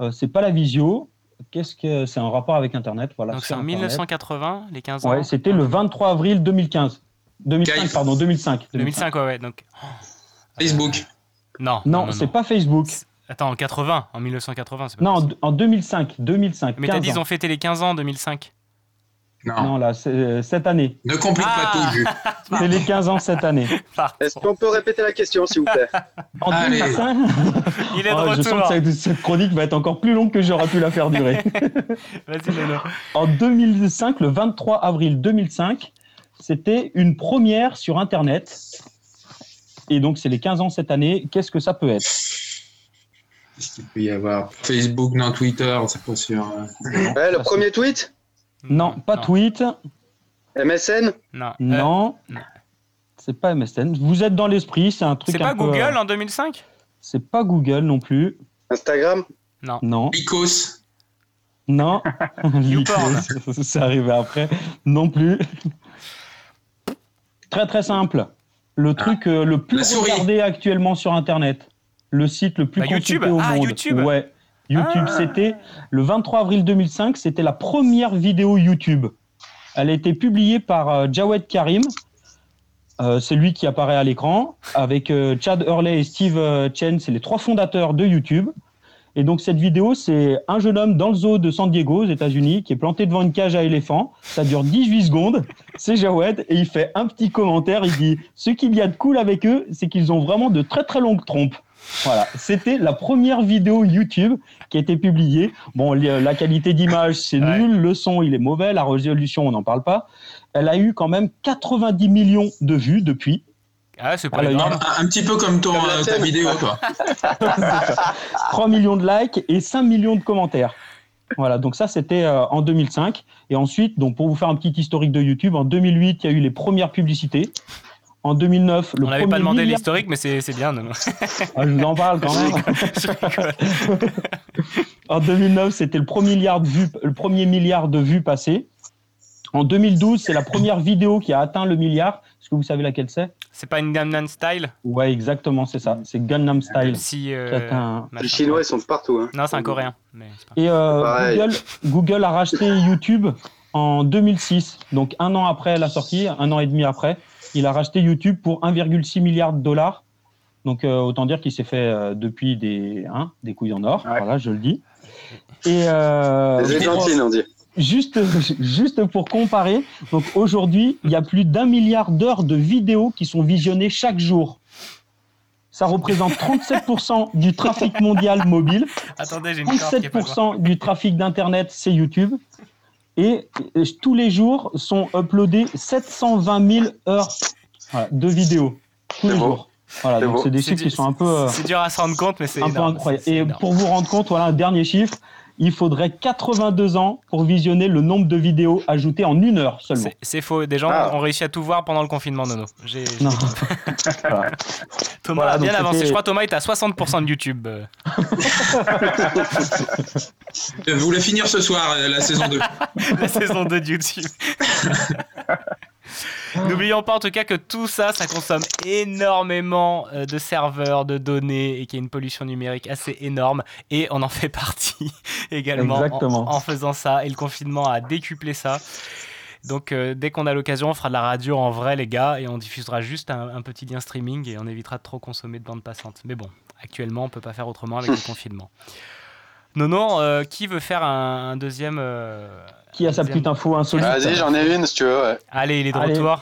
Euh, c'est pas la visio. Qu'est-ce que c'est un rapport avec Internet Voilà. Donc c'est en Internet. 1980, les 15 ans. Ouais, c'était le 23 avril 2015. 2005, Skype. pardon, 2005. 2005, ouais, ouais. Donc... Facebook. Non, Non, c'est pas Facebook. Attends, en 80, en 1980, c'est pas Non, en, possible. en 2005, 2005. Mais t'as 15 dit ils ont fêté les 15 ans en 2005. Non, là, c'est euh, cette année. Ne complique pas tout, Jules. C'est les 15 ans cette année. Est-ce qu'on peut répéter la question, s'il vous plaît? En Allez. 2005, Il est de Oh, je sens retour. que cette, cette chronique va être encore plus longue que j'aurais pu la faire durer. Vas-y, Nono. En 2005, le 23 avril 2005, c'était une première sur Internet. Et donc, c'est les 15 ans cette année. Qu'est-ce que ça peut être? Qu'est-ce qu'il peut y avoir? Facebook, non, Twitter, c'est pas sûr. Ouais, le premier tweet? Non, pas tweet. MSN Non. Euh, Non. C'est pas MSN. Vous êtes dans l'esprit, c'est un truc C'est pas peu, Google euh, en 2005 C'est pas Google non plus. Instagram? Non. Non. Lycos. Non, YouPorn. c'est arrivé après. Non plus. Très très simple. Le truc euh, le plus regardé actuellement sur Internet. Le site le plus Bah, consulté YouTube. au Ah, monde. YouTube. Ouais. YouTube, Ah. c'était le 23 avril 2005. C'était la première vidéo YouTube. Elle a été publiée par euh, Jawed Karim. Euh, c'est lui qui apparaît à l'écran avec euh, Chad Hurley et Steve Chen. C'est les trois fondateurs de YouTube. Et donc cette vidéo, c'est un jeune homme dans le zoo de San Diego, aux États-Unis, qui est planté devant une cage à éléphants. Ça dure 18 secondes. C'est Jawed et il fait un petit commentaire. Il dit ce qu'il y a de cool avec eux, c'est qu'ils ont vraiment de très très longues trompes. Voilà, c'était la première vidéo YouTube qui a été publiée. Bon, la qualité d'image, c'est nul, le son, il est mauvais, la résolution, on n'en parle pas. Elle a eu quand même 90 millions de vues depuis. Ah, c'est pas eu énorme. Un, un petit peu comme ton, euh, ta vidéo, toi. 3 millions de likes et 5 millions de commentaires. Voilà, donc ça c'était euh, en 2005. Et ensuite, donc pour vous faire un petit historique de YouTube, en 2008, il y a eu les premières publicités. En 2009, le On n'avait premier pas demandé milliard- l'historique, mais c'est c'est bien. Non, non. Ah, je vous en parle quand même. en 2009, c'était le premier milliard de vues, le premier milliard de vues passées. En 2012, c'est la première vidéo qui a atteint le milliard. Est-ce que vous savez laquelle c'est? C'est pas une Gangnam Style? Ouais, exactement, c'est ça. C'est Gangnam Style. Si, euh, Les Chinois, ils sont partout. Hein. Non, c'est un Coréen. mais c'est pas- Et euh, Google a racheté YouTube en 2006, donc un an après la sortie, un an et demi après. Il a racheté YouTube pour 1,6 milliard de dollars. Donc euh, autant dire qu'il s'est fait euh, depuis des, hein, des couilles en or. Voilà, je le dis. Et euh, Les églantines, on dit. Juste, juste pour comparer, donc aujourd'hui, il y a plus d'un milliard d'heures de vidéos qui sont visionnées chaque jour. Ça représente 37% du trafic mondial mobile. Attendez, j'ai une carte qui est pas loin. 37% du trafic d'Internet, c'est YouTube. Et tous les jours sont uploadés 720 000 heures voilà, de vidéos. Tous les jours. Voilà, donc c'est des chiffres du- qui sont un peu, euh, C'est dur à se rendre compte, mais c'est un peu énorme. c'est Et énorme. pour vous rendre compte, voilà un dernier chiffre. Il faudrait 82 ans pour visionner le nombre de vidéos ajoutées en une heure seulement. C'est- faux. Des gens Ah. ont réussi à tout voir pendant le confinement, Nono. Non. Thomas Voilà, a bien avancé. Je crois Thomas est à 60% de YouTube. Je voulais finir ce soir euh, la saison 2. la saison 2 de YouTube. N'oublions pas en tout cas que tout ça, ça consomme énormément euh, de serveurs, de données et qu'il y a une pollution numérique assez énorme. Et on en fait partie également. En, faisant ça. Et le confinement a décuplé ça. Donc euh, dès qu'on a l'occasion, on fera de la radio en vrai, les gars, et on diffusera juste un, un petit lien streaming et on évitera de trop consommer de bande passante. Mais bon, actuellement, on peut pas faire autrement avec le confinement. Non, non, euh, qui veut faire un, un deuxième euh, Qui a sa deuxième- petite info insolite Vas-y, j'en ai une si tu veux. Ouais. Allez, il est de Allez. retour.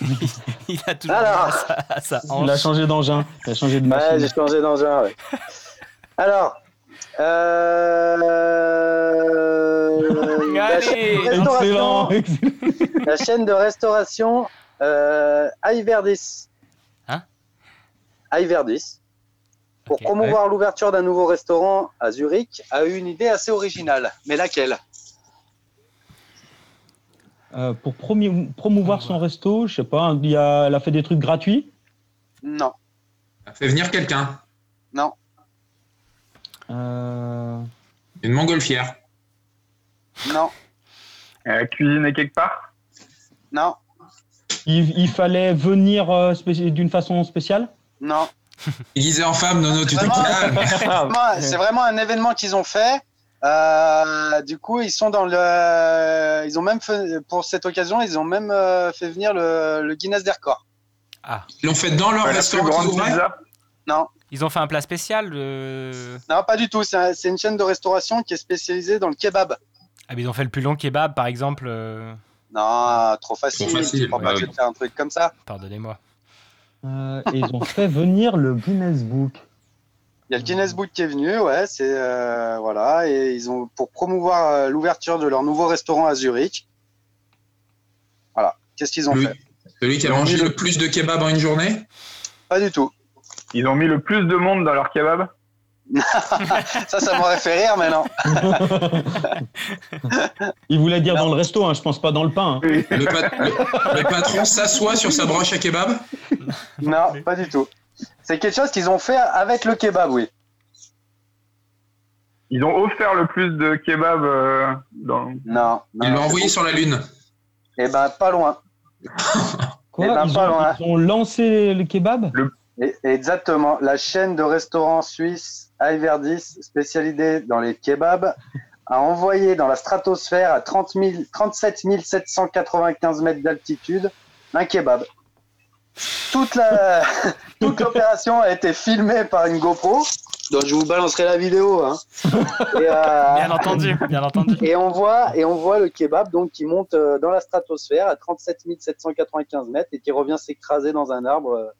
il a toujours Alors. à sa, à sa Il a changé d'engin, il a changé de Ouais, machine. j'ai changé d'engin. Ouais. Alors, euh... la, chaîne de Excellent, restauration, la chaîne de restauration euh, Iverdis. Hein? Iverdis. Pour promouvoir l'ouverture d'un nouveau restaurant à Zurich, a eu une idée assez originale. Mais laquelle? Euh, pour promouvoir son resto, je sais pas, il y a, elle a fait des trucs gratuits? Non. Fait venir quelqu'un? Non. Euh, Une montgolfière? Non. Euh, cuisiner quelque part? Non. il, il fallait venir euh, spéci- d'une façon spéciale? Non. Déguisé en femme, Nono, tu te calmes. c'est vraiment- un événement qu'ils ont fait. Euh, du coup, ils sont dans le. Ils ont même fait, pour cette occasion, ils ont même euh, fait venir le, le Guinness des records. Ah. Ils l'ont fait dans leur Ouais, restaurant Non. Ils ont fait un plat spécial. euh, Non, pas du tout. C'est un- c'est une chaîne de restauration qui est spécialisée dans le kebab. Ah, mais ils ont fait le plus long kebab, par exemple. euh, Non, trop facile. Trop facile, pas que vais te faire un truc comme ça Pardonnez-moi. Euh, et ils ont fait venir le Guinness Book. Il y a le Guinness Book qui est venu, ouais, c'est euh, voilà, et ils ont pour promouvoir euh, l'ouverture de leur nouveau restaurant à Zurich. Voilà, qu'est-ce qu'ils ont fait? Celui qui a mangé le plus de kebab en une journée? Pas du tout. Ils ont mis le plus de monde dans leur kebab? Ça, ça m'aurait fait rire, mais non. Il voulait dire dans le resto, hein, je pense pas dans le pain. hein. le, pat- le- le patron s'assoit sur sa broche à kebab? Non, pas du tout. C'est quelque chose qu'ils ont fait avec le kebab, oui. Ils ont offert le plus de kebabs euh, dans. Non. Ils l'ont envoyé sur la Lune. Eh ben, pas loin. Quoi Eh ben, ils, pas ont, loin. ils ont lancé le kebab? Exactement. La chaîne de restaurants suisse Iverdis, spécialisée dans les kebabs, a envoyé dans la stratosphère à 30 000 37 795 mètres d'altitude un kebab. Toute la toute l'opération a été filmée par une GoPro. Donc je vous balancerai la vidéo. Hein. Et, euh, Bien entendu, bien entendu. et on voit et on voit le kebab donc qui monte euh, dans la stratosphère à 37 795 mètres et qui revient s'écraser dans un arbre.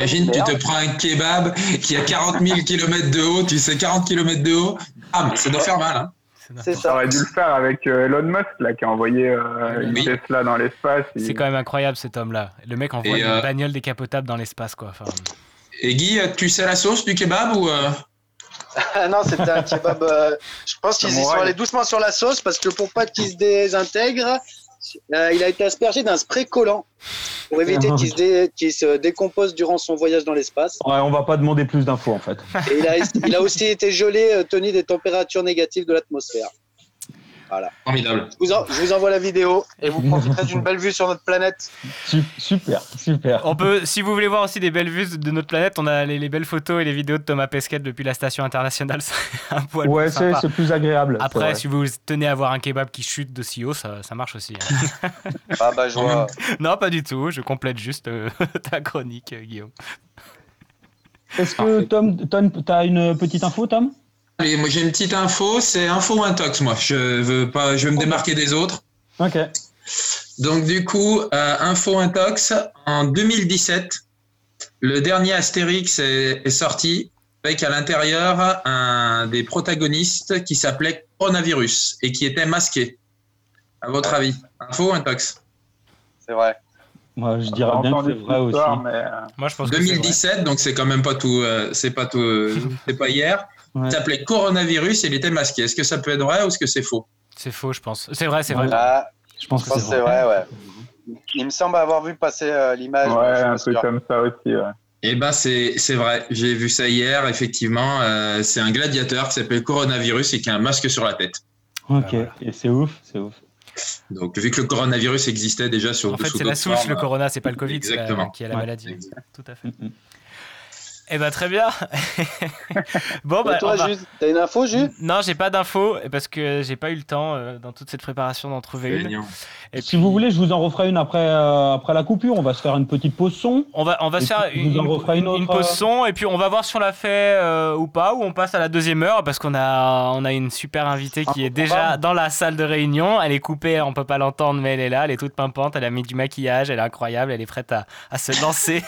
Imagine, tu te prends un kebab qui a 40 000 km de haut, tu sais 40 km de haut, ah, ça doit faire mal. Hein. C'est Ça aurait dû le faire avec euh, Elon Musk, là, qui a envoyé euh, une Oui. Tesla dans l'espace. C'est quand même incroyable cet homme-là. Le mec envoie Et, une euh, bagnole décapotable dans l'espace, quoi. Enfin, Et Guy, tu sais la sauce du kebab ou euh, Ah non, c'était un kebab. euh, je pense qu'ils y sont allés doucement sur la sauce parce que pour pas qu'il se désintègre, euh, il a été aspergé d'un spray collant pour éviter qu'il se, dé- qu'il se décompose durant son voyage dans l'espace. Ouais, on va pas demander plus d'infos en fait. Et il a, il a aussi été gelé, euh, tenu des températures négatives de l'atmosphère. Voilà. Formidable. Je vous, en- je vous envoie la vidéo et vous profiterez d'une belle vue sur notre planète. Su- Super, super. On peut, si vous voulez voir aussi des belles vues de notre planète, on a les, les belles photos et les vidéos de Thomas Pesquet depuis la station internationale. C'est un poil Ouais, plus c'est plus agréable. Après, si vous tenez à voir un kebab qui chute de si haut, ça, ça marche aussi. hein. Ah bah je vois. non, pas du tout. Je complète juste euh, ta chronique, euh, Guillaume. Est-ce que Tom, Tom t'as une petite info, Tom? Allez, moi j'ai une petite info, c'est info ou intox, moi. Je veux pas, je veux me démarquer des autres. Ok. Donc du coup, euh, info intox, en 2017, le dernier Astérix est, est sorti avec à l'intérieur un des protagonistes qui s'appelait Coronavirus et qui était masqué. À votre avis, info ou intox? C'est vrai. Moi, je dirais bien que c'est vrai aussi. Moi, je pense 2017, donc c'est quand même pas tout, euh, c'est pas tout, euh, c'est pas hier. Il s'appelait Coronavirus et il était masqué. Est-ce que ça peut être vrai ou est-ce que c'est faux? C'est faux, je pense. C'est vrai, c'est vrai. Ah, je pense que c'est vrai, ouais. Il me semble avoir vu passer euh, l'image. je suis pas sûr. ça aussi, ouais. Eh ben c'est c'est vrai, j'ai vu ça hier, effectivement. euh, c'est un gladiateur qui s'appelle Coronavirus et qui a un masque sur la tête. Ok, et c'est ouf, c'est ouf. Donc vu que le coronavirus existait déjà sur En fait, c'est la souche, formes, le corona, c'est pas le Covid c'est la- Exactement. qui est la Ouais. maladie. Tout à fait. Eh ben très bien. bon bah Et toi, va- t'as une info, Jus? Non, j'ai pas d'infos parce que j'ai pas eu le temps euh, dans toute cette préparation d'en trouver une. Et si vous voulez, je vous en referai une après, euh, après la coupure. On va se faire une petite pause son. On va, on va se faire une, referai une autre, pause euh, son et puis on va voir si on l'a fait euh, ou pas ou on passe à la deuxième heure parce qu'on a, on a une super invitée qui est déjà dans la salle de réunion. Elle est coupée, on peut pas l'entendre mais elle est là, elle est toute pimpante, elle a mis du maquillage, elle est incroyable, elle est prête à, à se lancer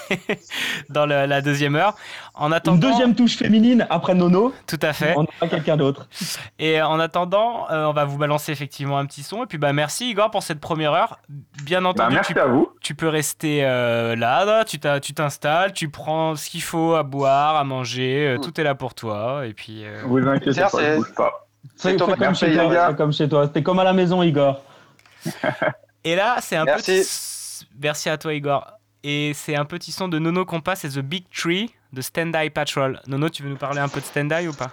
dans le- la deuxième heure. En attendant, Une deuxième touche féminine après Nono. Tout à fait. On aura quelqu'un d'autre. Et en attendant, euh, on va vous balancer effectivement un petit son. Et puis bah merci Igor pour cette première heure. Bien entendu, Bah, merci tu, à vous. tu peux rester euh, là, là, tu t'installes, tu prends ce qu'il faut à boire, à manger, euh, tout est là pour toi. Et puis. euh, Vous inquiétez pas, je bouge pas. C'est comme, comme chez toi. C'était comme à la maison, Igor. Et là, c'est un Merci. petit. Merci à toi Igor. Et c'est un petit son de Nono Compas, c'est The Big Tree de Stand Eye Patrol. Nono, tu veux nous parler un peu de Stand Eye ou pas?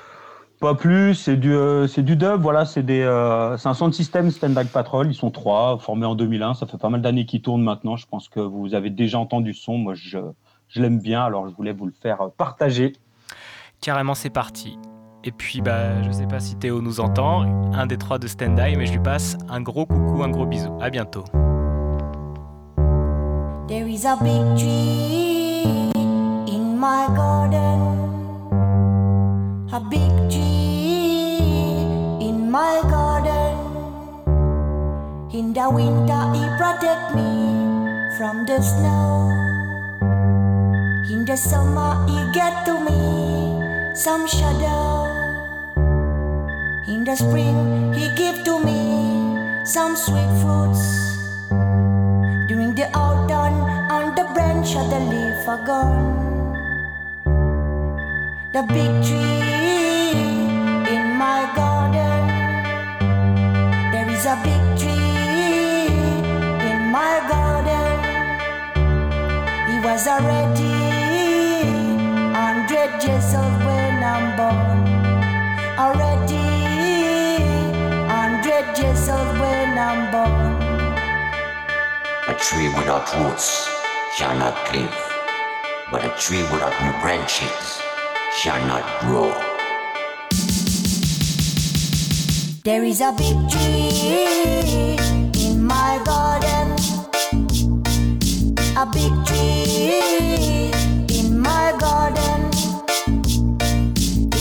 Pas plus, c'est du, euh, c'est du dub, voilà, c'est des, euh, c'est un son de système Stand Up Patrol, ils sont trois, formés en 2001, ça fait pas mal d'années qu'ils tournent maintenant, je pense que vous avez déjà entendu son, moi je, je l'aime bien, alors je voulais vous le faire partager. Carrément, c'est parti. Et puis, bah, je sais pas si Théo nous entend, un des trois de Stand Eye, mais je lui passe un gros coucou, un gros bisou. À bientôt. There is a big tree in my garden. A big tree in my garden. In the winter, he protect me from the snow. In the summer, he get to me some shadow. In the spring, he give to me some sweet fruits. During the autumn, on the branch of the leaf are gone. The big tree my garden. There is a big tree in my garden. He was already hundred years old when I'm born. Already hundred years old when I'm born. A tree without roots shall not live, but a tree without new branches shall not grow. There is a big tree in my garden. A big tree in my garden.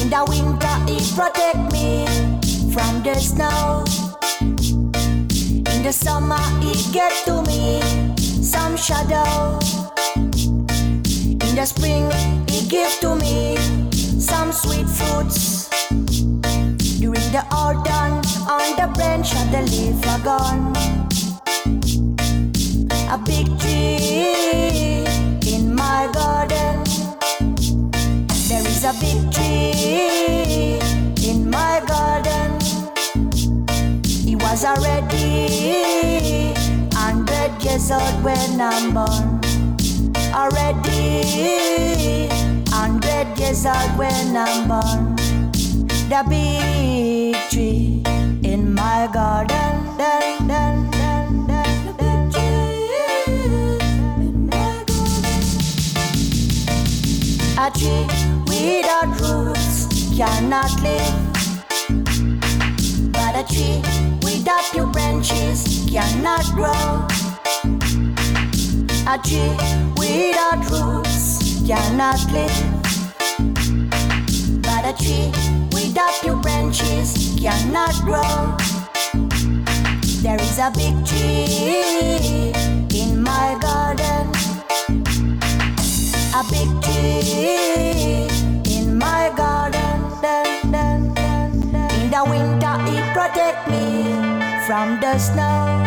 In the winter, it protect me from the snow. In the summer, it get to me some shadow. In the spring, it give to me some sweet fruits. The autumn, on the branch of the leaf are gone. A big tree in my garden. There is a big tree in my garden. He was already hundred years old when I'm born. Already hundred years old when I'm born the big tree in my garden. Dun, dun. A tree without roots cannot live, but a tree without few branches cannot grow. A tree without roots cannot live, a tree without few branches cannot grow. There is a big tree in my garden. A big tree in my garden. In the winter, it protect me from the snow.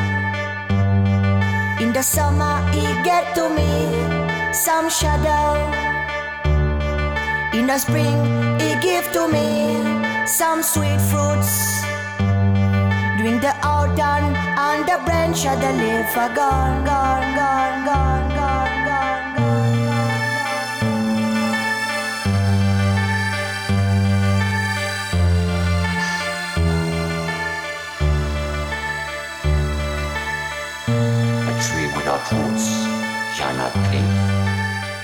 In the summer, it get to me some shadow. In the spring, it give to me some sweet fruits. During the autumn, on the branch of the leaf are gone, gone, gone, gone, gone, gone, gone. A tree without roots shall not live,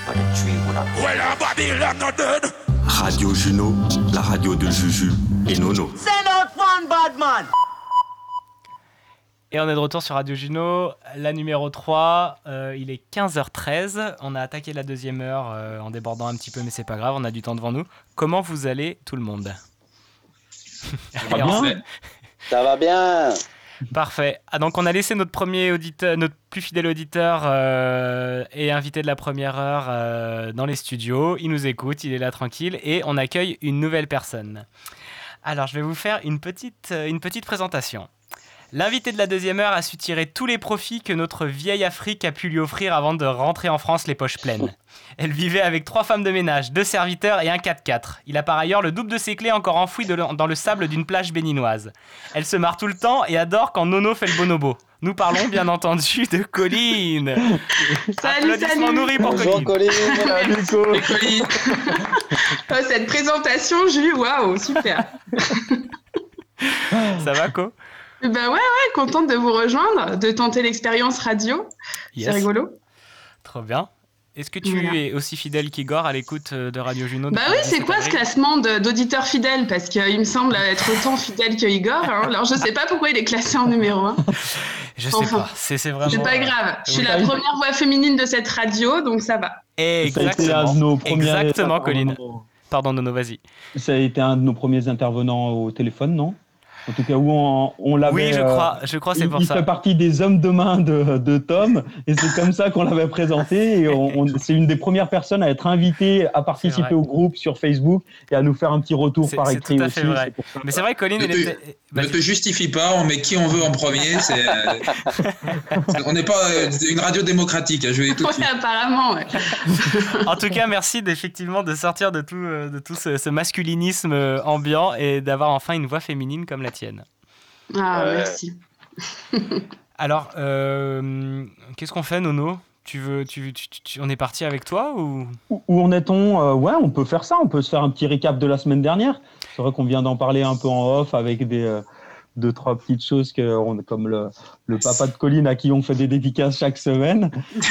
but a tree without Well, I'm Babylon not dead. Radio Juno, la radio de Juju et Nono. Send out one bad man. Et on est de retour sur Radio Juno, la numéro 3. euh, il est 15h13. On a attaqué la deuxième heure euh, en débordant un petit peu, mais c'est pas grave, on a du temps devant nous. Comment vous allez, tout le monde? Ça va bien. Parfait. Ah, donc on a laissé notre premier auditeur, notre plus fidèle auditeur euh, et invité de la première heure euh, dans les studios. Il nous écoute, il est là tranquille et on accueille une nouvelle personne. Alors je vais vous faire une petite, euh, une petite présentation. L'invité de la deuxième heure a su tirer tous les profits que notre vieille Afrique a pu lui offrir avant de rentrer en France les poches pleines. Elle vivait avec trois femmes de ménage, deux serviteurs et un 4x4. Il a par ailleurs le double de ses clés encore enfoui dans le sable d'une plage béninoise. Elle se marre tout le temps et adore quand Nono fait le bonobo. Nous parlons bien entendu de Colline. Salut, Applaudissements salut. nourris pour Bonjour, Colline. Merci. Oh, cette présentation, Jules, waouh, super. Ça va, Co Bah ouais, ouais, contente de vous rejoindre, de tenter l'expérience radio. Yes. C'est rigolo. Trop bien. Est-ce que tu Voilà. es aussi fidèle qu'Igor à l'écoute euh, de Radio Juno Bah oui, c'est 17 quoi ce classement d'auditeurs fidèles? Parce qu'il me semble être autant fidèle que Igor. hein. Alors je sais pas pourquoi il est classé en numéro 1. Je sais pas. C'est c'est vraiment. C'est pas grave. Je suis oui. la première voix féminine de cette radio, donc ça va. Exactement. un de nos premiers Exactement, Colline. Pardon, Nono, vas-y. Ça a été un de nos premiers intervenants au téléphone, non? En tout cas, où on, on l'avait. Oui, je euh, crois- je crois c'est il- pour il ça. fait partie des hommes de main de, de Tom, et c'est comme ça qu'on l'avait présenté. Et on- on- c'est une des premières personnes à être invitée à participer au groupe sur Facebook et à nous faire un petit retour par écrit tout à aussi. vrai. Mais c'est vrai, Colline, Ne te, était. ne te justifie pas, on met qui on veut en premier. euh, on n'est pas euh, une radio démocratique, hein, je vais tout Ouais, apparemment, ouais. En tout cas, merci d'effectivement de sortir de tout, euh, de tout ce, ce masculinisme euh, ambiant et d'avoir enfin une voix féminine comme la tienne. Ah, Ouais. merci. Alors, euh, qu'est-ce qu'on fait, Nono? Tu veux, tu, tu- tu- on est parti avec toi ou? Où en est-on? Euh, Ouais, on peut faire ça. On peut se faire un petit récap de la semaine dernière. C'est vrai qu'on vient d'en parler un peu en off avec des, euh, deux, trois petites choses que on, comme le, le papa de Colline à qui on fait des dédicaces chaque semaine.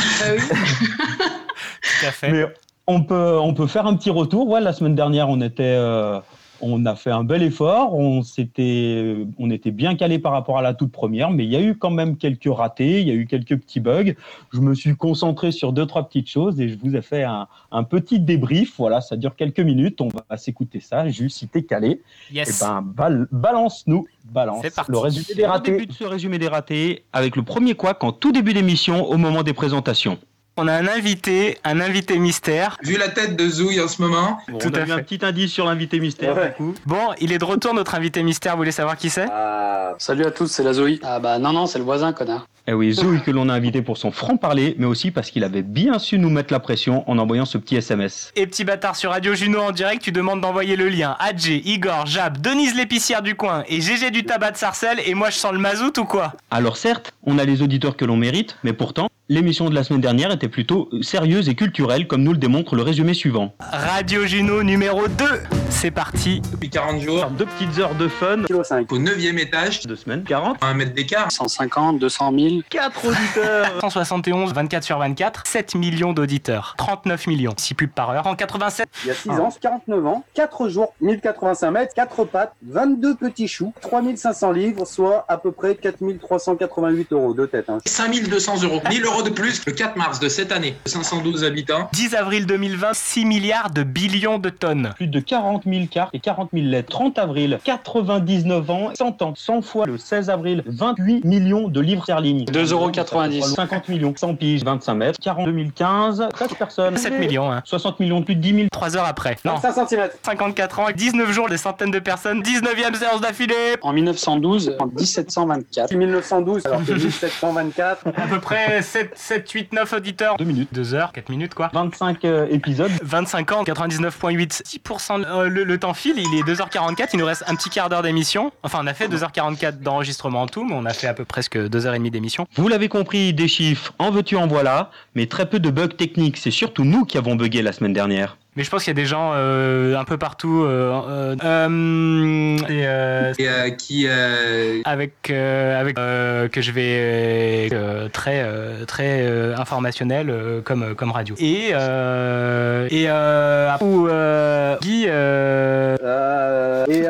Tout à fait. Mais on peut, on peut faire un petit retour. Ouais, la semaine dernière, on était, euh, on a fait un bel effort. On s'était, on était bien calé par rapport à la toute première, mais il y a eu quand même quelques ratés. Il y a eu quelques petits bugs. Je me suis concentré sur deux, trois petites choses et je vous ai fait un, un petit débrief. Voilà, ça dure quelques minutes. On va s'écouter ça. Juste si t'es calé, Yes. eh ben, bal- balance-nous, balance. Parti. Le résumé des ratés. Au début de ce résumé des ratés, avec le premier couac en tout début d'émission au moment des présentations. On a un invité, un invité mystère. Vu la tête de Zouille en ce moment. Bon, Tout on a à eu fait. un petit indice sur l'invité mystère, Ouais. du coup. Bon, il est de retour, notre invité mystère. Vous voulez savoir qui c'est? Ah, salut à tous, c'est la Zoé. Ah bah non, non, c'est le voisin, connard. Eh oui, Zoé que l'on a invité pour son franc-parler, mais aussi parce qu'il avait bien su nous mettre la pression en envoyant ce petit SMS. Et petit bâtard sur Radio Juno en direct, tu demandes d'envoyer le lien. Adjé, Igor, Jab, Denise l'épicière du coin et GG du tabac de Sarcelles et moi je sens le mazout ou quoi? Alors certes, on a les auditeurs que l'on mérite, mais pourtant, l'émission de la semaine dernière était plutôt sérieuse et culturelle, comme nous le démontre le résumé suivant. Radio Juno numéro 2, c'est parti. Depuis 40 jours, Deux petites heures de fun. Kilo 5. au 9 étage, Deux semaines, 40. à un mètre d'écart. 150, 200 000. 4 auditeurs 171, 24 sur 24, 7 millions d'auditeurs, 39 millions, 6 pubs par heure. En 87, Il y a 6 ans, 49 ans, 4 jours, 1085 mètres, 4 pattes, 22 petits choux, 3500 livres, soit à peu près 4388 euros de tête. Hein. 5200 euros. 1000 euros de plus le 4 mars de cette année. 512 habitants. 10 avril 2020, 6 milliards de billions de tonnes. Plus de 40 000 cartes et 40 000 lettres. 30 avril, 99 ans, 100 ans. 100 fois le 16 avril, 28 millions de livres sterling. 2,90 50 millions, 100 piges, 25 mètres. 40 2015, 13 personnes. 7 millions, hein. 60 millions, plus de 10 000. 3 heures après. Non, 25 cm. 54 ans, 19 jours, des centaines de personnes, 19e séance d'affilée. En 1912, en 1724. 1912, alors que 1724. À peu près 7, 7, 8, 9 auditeurs. 2 minutes. 2 heures, 4 minutes quoi. 25 euh, épisodes. 25 ans, 99.8. 6% euh, le, le temps file, il est 2h44, il nous reste un petit quart d'heure d'émission. Enfin, on a fait 2h44 d'enregistrement en tout, mais on a fait à peu presque 2h30 d'émission. Vous l'avez compris, des chiffres, en veux-tu, en voilà, mais très peu de bugs techniques, c'est surtout nous qui avons bugué la semaine dernière. Mais je pense qu'il y a des gens euh, un peu partout euh, euh, euh, et, euh, Et euh, qui. euh, avec euh, avec euh, que je vais euh, très euh, très euh, informationnel euh, comme comme radio. Et euh, et euh, ou euh, Guy euh, Euh, et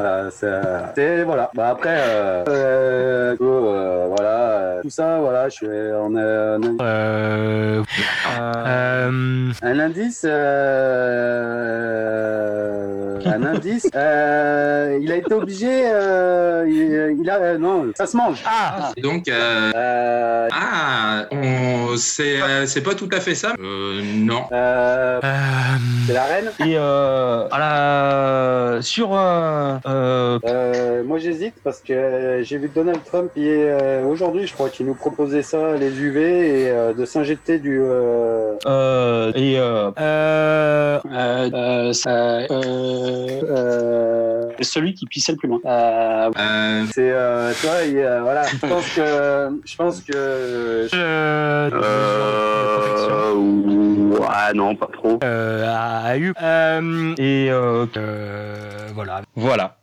voilà, ça- c'est voilà. Bah après, euh, euh, euh, voilà, euh, tout ça, voilà, je suis on euh, euh, un indice, euh, un indice. euh, il a été obligé, euh, il, il a, euh, non, ça se mange. ah donc. euh, Euh, ah, on, c'est, euh, c'est pas tout à fait ça. Euh, non. euh, euh, c'est la reine. Et euh, à la- sur. Euh, euh, moi j'hésite parce que euh, j'ai vu Donald Trump il est, euh, aujourd'hui, je crois, qu'il nous proposait ça, les UV, et euh, de s'injecter du. Euh, euh, et euh, euh, euh, euh, ça, euh, euh, celui qui pissait le plus loin. Euh, Euh, c'est, euh, tu vois, il, euh, voilà. Je pense que, je pense que. Euh, ouais, non, pas trop. euh, a, a eu euh, et euh, euh, voilà. Voilà.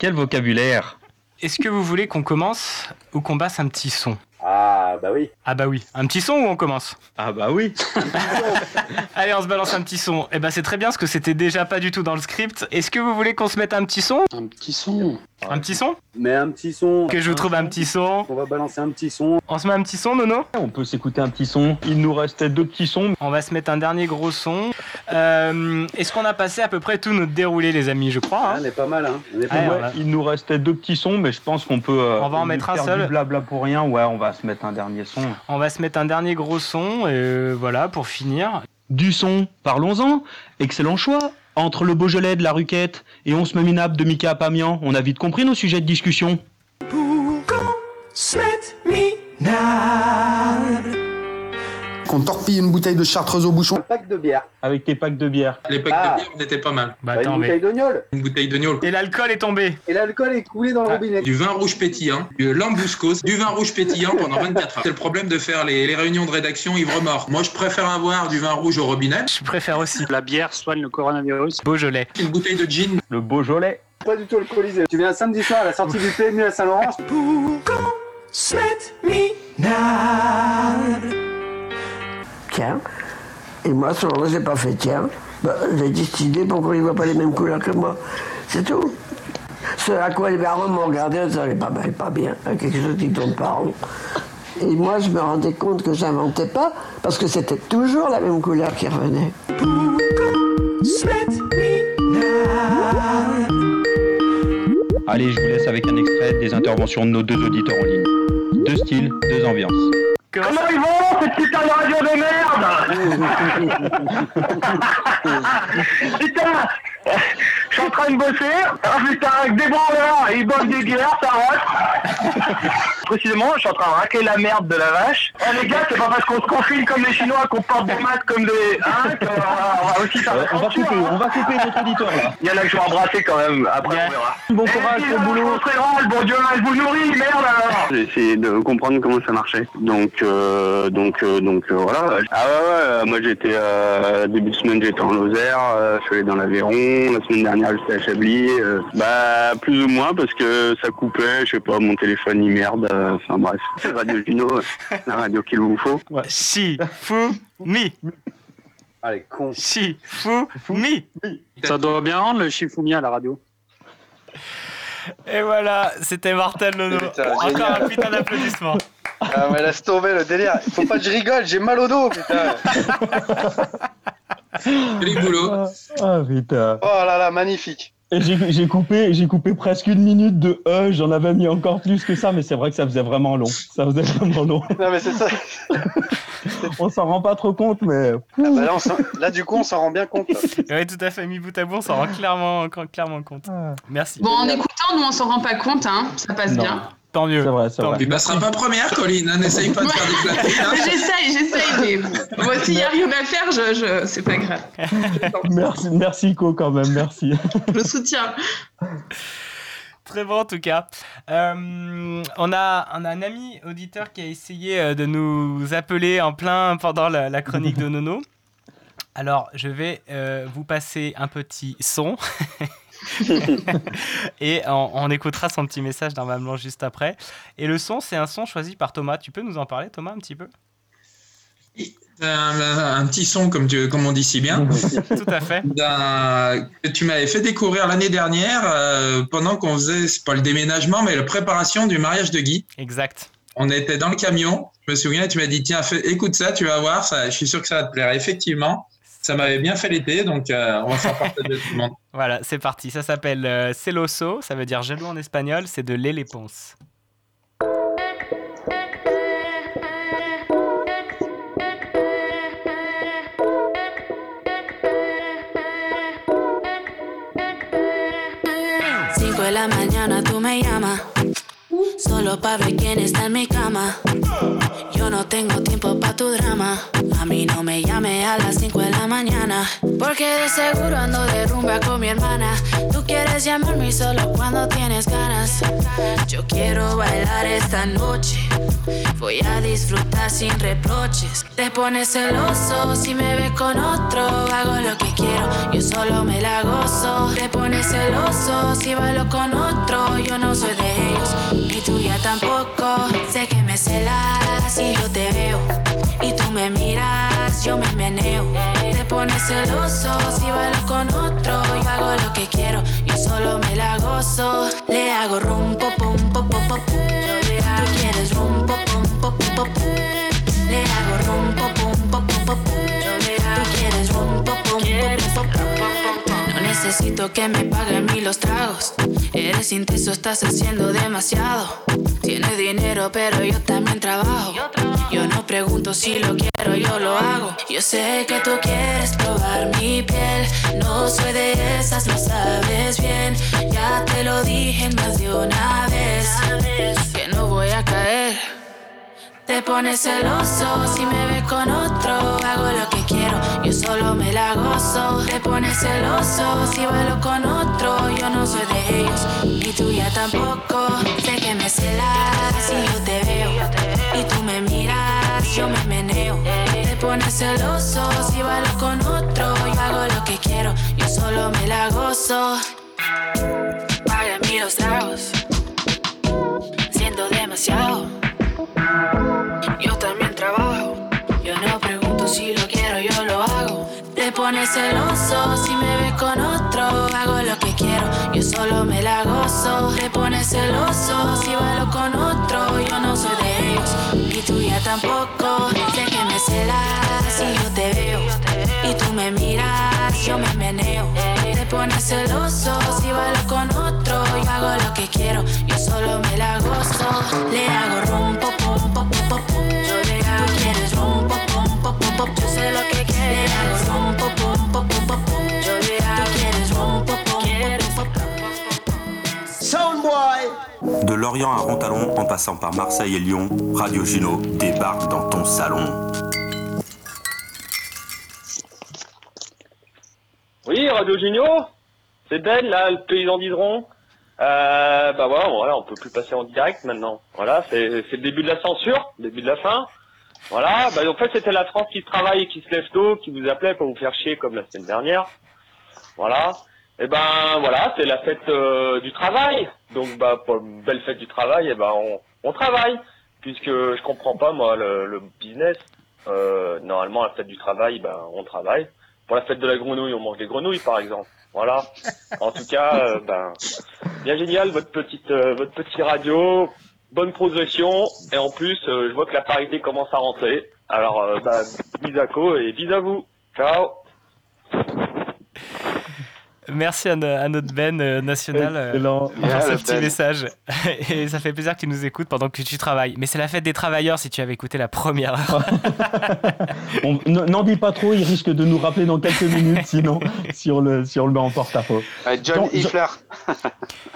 Quel vocabulaire? Est-ce que vous voulez qu'on commence ou qu'on basse un petit son? Ah, bah oui. Ah bah oui, un petit son ou on commence ah bah oui. Allez, on se balance un petit son. Eh ben c'est très bien parce que c'était déjà pas du tout dans le script. Est-ce que vous voulez qu'on se mette un petit son? Un petit son. Un petit son? Mais un petit son. Que je vous trouve un petit son. On va balancer un petit son. On se met un petit son, Nono? On peut s'écouter un petit son. Il nous restait deux petits sons. On va se mettre un dernier gros son. Euh, Est-ce qu'on a passé à peu près tout notre déroulé, les amis? Je crois. Ah, hein on est pas mal, hein. On est pas Ouais, mal. Il nous restait deux petits sons, mais je pense qu'on peut. euh, On va en mettre un faire seul. Blabla pour rien. Ouais, on va se mettre un dernier son. On va se mettre un dernier gros son. Et voilà, pour finir. Du son, parlons-en. Excellent choix. Entre le Beaujolais de la Ruquette et On se met minable de Mika Pamian, on a vite compris nos sujets de discussion. Qu'on torpille une bouteille de chartreuse au bouchon. Un pack de bière. Avec tes packs de bière. les packs Ah. de bière, on était pas mal. Bah Bah, attends, une bouteille mais. de. Une bouteille de gnôle. Et l'alcool est tombé. Et l'alcool est coulé dans le Ah. robinet. Du vin rouge pétillant, du lambouscos, du vin rouge pétillant pendant 24 heures. C'est le problème de faire les, les réunions de rédaction ivre-mort. Moi, je préfère avoir du vin rouge au robinet. Je préfère aussi. La bière soigne le coronavirus. Beaujolais. Une bouteille de gin. Le Beaujolais. Pas du tout alcoolisé. Tu viens samedi soir à la sortie du PMU à Saint-Laurent. Et moi, à ce moment-là, j'ai pas fait tiens. Bah, j'ai décidé pourquoi il voit pas les mêmes couleurs que moi. C'est tout. Ce à quoi les parents m'ont regardé en disant, pas belle, pas bien, hein, quelque chose qui tourne pas rond. Et moi, je me rendais compte que j'inventais pas, parce que c'était toujours la même couleur qui revenait. Allez, je vous laisse avec un extrait des interventions de nos deux auditeurs en ligne. Deux styles, deux ambiances. Comment ils vont, cette putain de radio de merde Putain Je suis en train de bosser. Ah putain, avec des branleurs, ils boivent des bières, ça rote. Précisément, je suis en train de raquer la merde de la vache. Oh les gars, c'est pas parce qu'on se confine comme les Chinois qu'on porte des maths comme des... Hein, va- on va aussi faire Euh, on va couper, on va couper notre auditeur là. Il y en a que je vais embrasser quand même, après on verra. Bon courage pour le boulot. Bon Dieu, elle vous nourrit, merde alors J'ai essayé de comprendre comment ça marchait. Donc, euh, donc, euh, donc euh, voilà. Ah ouais, ouais. euh, Moi, j'étais euh, début de semaine, j'étais en Lozère. euh, je suis allé dans l'Aveyron. La semaine dernière, j'étais à Chablis. euh, bah, plus ou moins parce que ça coupait. Je sais pas, mon téléphone il merde. euh, Enfin bref, c'est Radio Juno, la radio qu'il vous faut. Si, fou, mi. Allez, con. Si, fou, mi. Ça doit bien rendre le Shifumi à la radio. Et voilà, c'était Martel Nono. Putain, Encore génial. un putain d'applaudissement. Ah, mais laisse tomber le délire. Faut pas que je rigole, j'ai mal au dos, putain. Joli boulot. Ah putain. Oh là là, magnifique. J'ai coupé, j'ai coupé presque une minute de E, j'en avais mis encore plus que ça, mais c'est vrai que ça faisait vraiment long. Ça faisait vraiment long. Non, mais c'est ça. On s'en rend pas trop compte, mais. Ah bah là, on s'en- là, du coup, on s'en rend bien compte. Oui, tout à fait, mis bout à bout, on s'en rend clairement, clairement compte. Merci. Bon, en écoutant, nous, on s'en rend pas compte, hein. Ça passe Non. bien. Tant mieux. C'est vrai, c'est vrai. Tu passeras pas première, Colline. hein, N'essaye pas de faire des flatteries. hein. j'essaye, j'essaye, mais moi, s'il y a rien à faire, je, je... c'est pas grave. Merci, merci Co quand même, merci. Je soutiens. Très bon en tout cas. Euh, on, a, on a un ami auditeur qui a essayé euh, de nous appeler en plein pendant la, la chronique de Nono. Alors, je vais euh, vous passer un petit son. Et on, on écoutera son petit message normalement juste après. Et le son, c'est un son choisi par Thomas. Tu peux nous en parler, Thomas, un petit peu? Un, un- un petit son, comme, tu, comme on dit si bien. Tout à fait. D'un- que tu m'avais fait découvrir l'année dernière euh, pendant qu'on faisait, c'est pas le déménagement, mais la préparation du mariage de Guy. Exact. On était dans le camion, je me souviens, tu m'as dit, tiens, fais- écoute ça, tu vas voir, ça, je suis sûr que ça va te plaire. Effectivement, ça m'avait bien fait l'été, donc euh, on va faire partager tout le monde. Voilà, c'est parti. Ça s'appelle euh, Celoso, ça veut dire jaloux en espagnol, c'est de Les Ponce. Cinco de la mañana tú me llamas. Solo pa' ver quién está en mi cama. No tengo tiempo pa' tu drama. A mí no me llame a las 5 de la mañana. Porque de seguro ando de rumba con mi hermana. Tú quieres llamarme solo cuando tienes ganas. Yo quiero bailar esta noche. Voy a disfrutar sin reproches. Te pones celoso si me ves con otro. Hago lo que quiero, yo solo me la gozo. Te pones celoso si bailo con otro. Yo no soy de ellos, ni tuya tampoco. Sé que celas si yo te veo. Y tú me miras, yo me meneo. Te pones celoso si bailo con otro. Yo hago lo que quiero, yo solo me la gozo. Le hago rum, pum, pum, pum, pum, pum. Tú quieres rum, pum, pum, pum, pum, pum. Le hago rum, pum, pum, pum, pum, pum. Tú quieres rum, pum, pum, pum, pum, pum. Necesito que me paguen mí los tragos. Eres intenso, estás haciendo demasiado. Tienes dinero, pero yo también trabajo. Yo no pregunto si lo quiero, yo lo hago. Yo sé que tú quieres probar mi piel. No soy de esas, lo sabes bien. Ya te lo dije más de una vez. Que no voy a caer. Te pones celoso si me ves con otro. Hago lo que quiero, yo solo me la gozo. Te pones celoso si bailo con otro. Yo no soy de ellos, ni tuya tampoco. Sé que me celas si yo te veo. Y tú me miras, yo me meneo. Te pones celoso si bailo con otro. Yo hago lo que quiero, yo solo me la gozo. dos tragos, siendo demasiado. Te pones celoso si me ves con otro, hago lo que quiero, yo solo me la gozo. Te pones celoso si bailo con otro, yo no soy de ellos, y tú ya tampoco. Sé que me celas si yo te veo, y tú me miras, yo me meneo. Te pones celoso si bailo con otro, yo hago lo que quiero, yo solo me la gozo. Le hago rum, pom, pom, pom, pom, pom, pom. Yo le hago, tú quieres rum, pom, pom, pom, pom, pom. Yo sé lo que quieres. Le hago rum, De Lorient à Rontalon, en passant par Marseille et Lyon, Radio Juno débarque dans ton salon. Oui, Radio Junio, c'est Ben, là, le paysan d'Hydron. Euh, bah voilà, voilà, on peut plus passer en direct maintenant. Voilà, c'est c'est le début de la censure, le début de la fin. Voilà, bah en fait c'était la France qui travaille et qui se lève tôt, qui vous appelait pour vous faire chier comme la semaine dernière. Voilà. Et ben voilà, c'est la fête euh, du travail. Donc bah pour une belle fête du travail, et ben on, on travaille. Puisque je comprends pas moi le, le business. Euh, normalement la fête du travail, ben on travaille. Pour la fête de la grenouille, on mange des grenouilles par exemple. Voilà. En tout cas, euh, ben bien génial votre petite euh, votre petit radio, bonne progression et en plus euh, je vois que la parité commence à rentrer. Alors euh, bah, bis à co et bis à vous. Ciao. Merci à, no- à notre Ben euh, national euh, Excellent. pour Yeah, ce petit Ben. message. Et ça fait plaisir que tu nous écoutes pendant que tu travailles. Mais c'est la fête des travailleurs si tu avais écouté la première heure. N'en dis pas trop, il risque de nous rappeler dans quelques minutes, sinon, si on le, si on le met en porte-à-faux. John Jean- Hiffler.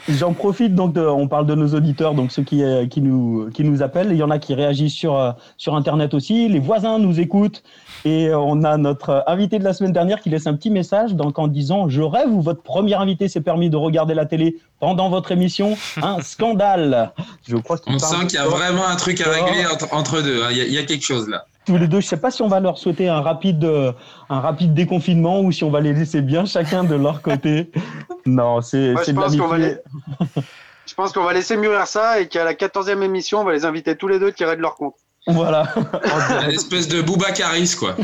J'en profite donc, de, on parle de nos auditeurs, donc ceux qui, euh, qui, nous, qui nous appellent. Il y en a qui réagissent sur, euh, sur Internet aussi. Les voisins nous écoutent. Et on a notre invité de la semaine dernière qui laisse un petit message donc, en disant Je rêve où votre premier invité s'est permis de regarder la télé pendant votre émission. Un scandale. Je crois On sent qu'il y a vraiment un truc à régler entre, entre deux. hein. Il y, a- il y a quelque chose là. tous les deux. Je sais pas si on va leur souhaiter un rapide, euh, un rapide déconfinement ou si on va les laisser bien chacun de leur côté. Non, c'est de pense qu'on va l'amitié. Je pense qu'on va laisser mûrir ça et qu'à la 14e émission, on va les inviter tous les deux tirer de leur compte. Voilà. Une espèce de Boubacaris, quoi.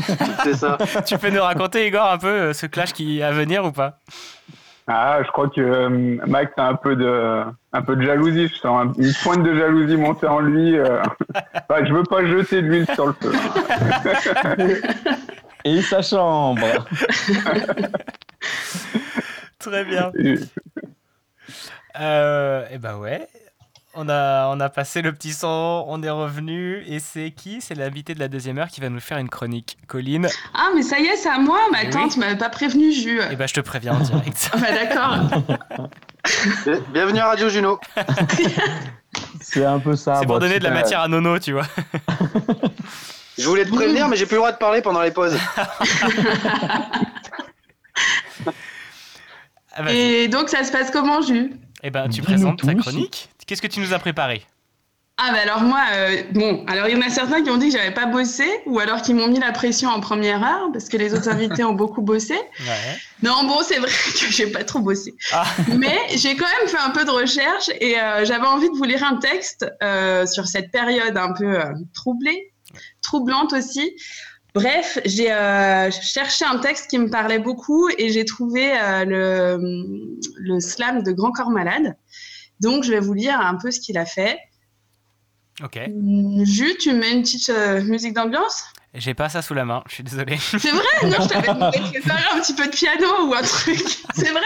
C'est ça. tu peux nous raconter, Igor, un peu euh, ce clash qui est à venir ou pas? Ah, je crois que euh, Mike, t'as un peu de, un peu de jalousie. Je sens un- une pointe de jalousie monter en lui. euh. Enfin, je veux pas jeter de l'huile sur le feu. Et sa chambre. Très bien. Euh, et ben ouais. On a, on a passé le petit son, on est revenu. Et c'est qui? C'est l'invité de la deuxième heure qui va nous faire une chronique. Colline. Ah, mais ça y est, c'est à moi, ma Eh oui. tante m'avait pas prévenu, Jus. Et ben je te préviens en direct. Ah bah d'accord. Bienvenue à Radio Juno. C'est un peu ça. C'est pour Bon, donner de la matière à Nono, tu vois. Je voulais te prévenir, mais j'ai plus le droit de parler pendant les pauses. Ah. Et donc, ça se passe comment, Jus Eh ben tu présentes ta chronique. Qu'est-ce que tu nous as préparé Ah bah alors moi, euh, bon, alors il y en a certains qui ont dit que j'avais pas bossé, ou alors qui m'ont mis la pression en première heure, parce que les autres invités ont beaucoup bossé. Ouais. Non, bon, c'est vrai que j'ai pas trop bossé. Ah. Mais j'ai quand même fait un peu de recherche et euh, j'avais envie de vous lire un texte euh, sur cette période un peu euh, troublée, troublante aussi. Bref, j'ai euh, cherché un texte qui me parlait beaucoup et j'ai trouvé euh, le, le slam de Grand Corps Malade. Donc, je vais vous lire un peu ce qu'il a fait. Ok. Jus, tu mets une petite euh, musique d'ambiance? J'ai pas ça sous la main, je suis désolé. C'est vrai? Non, je t'avais demandé de préparer un petit peu de piano ou un truc. C'est vrai?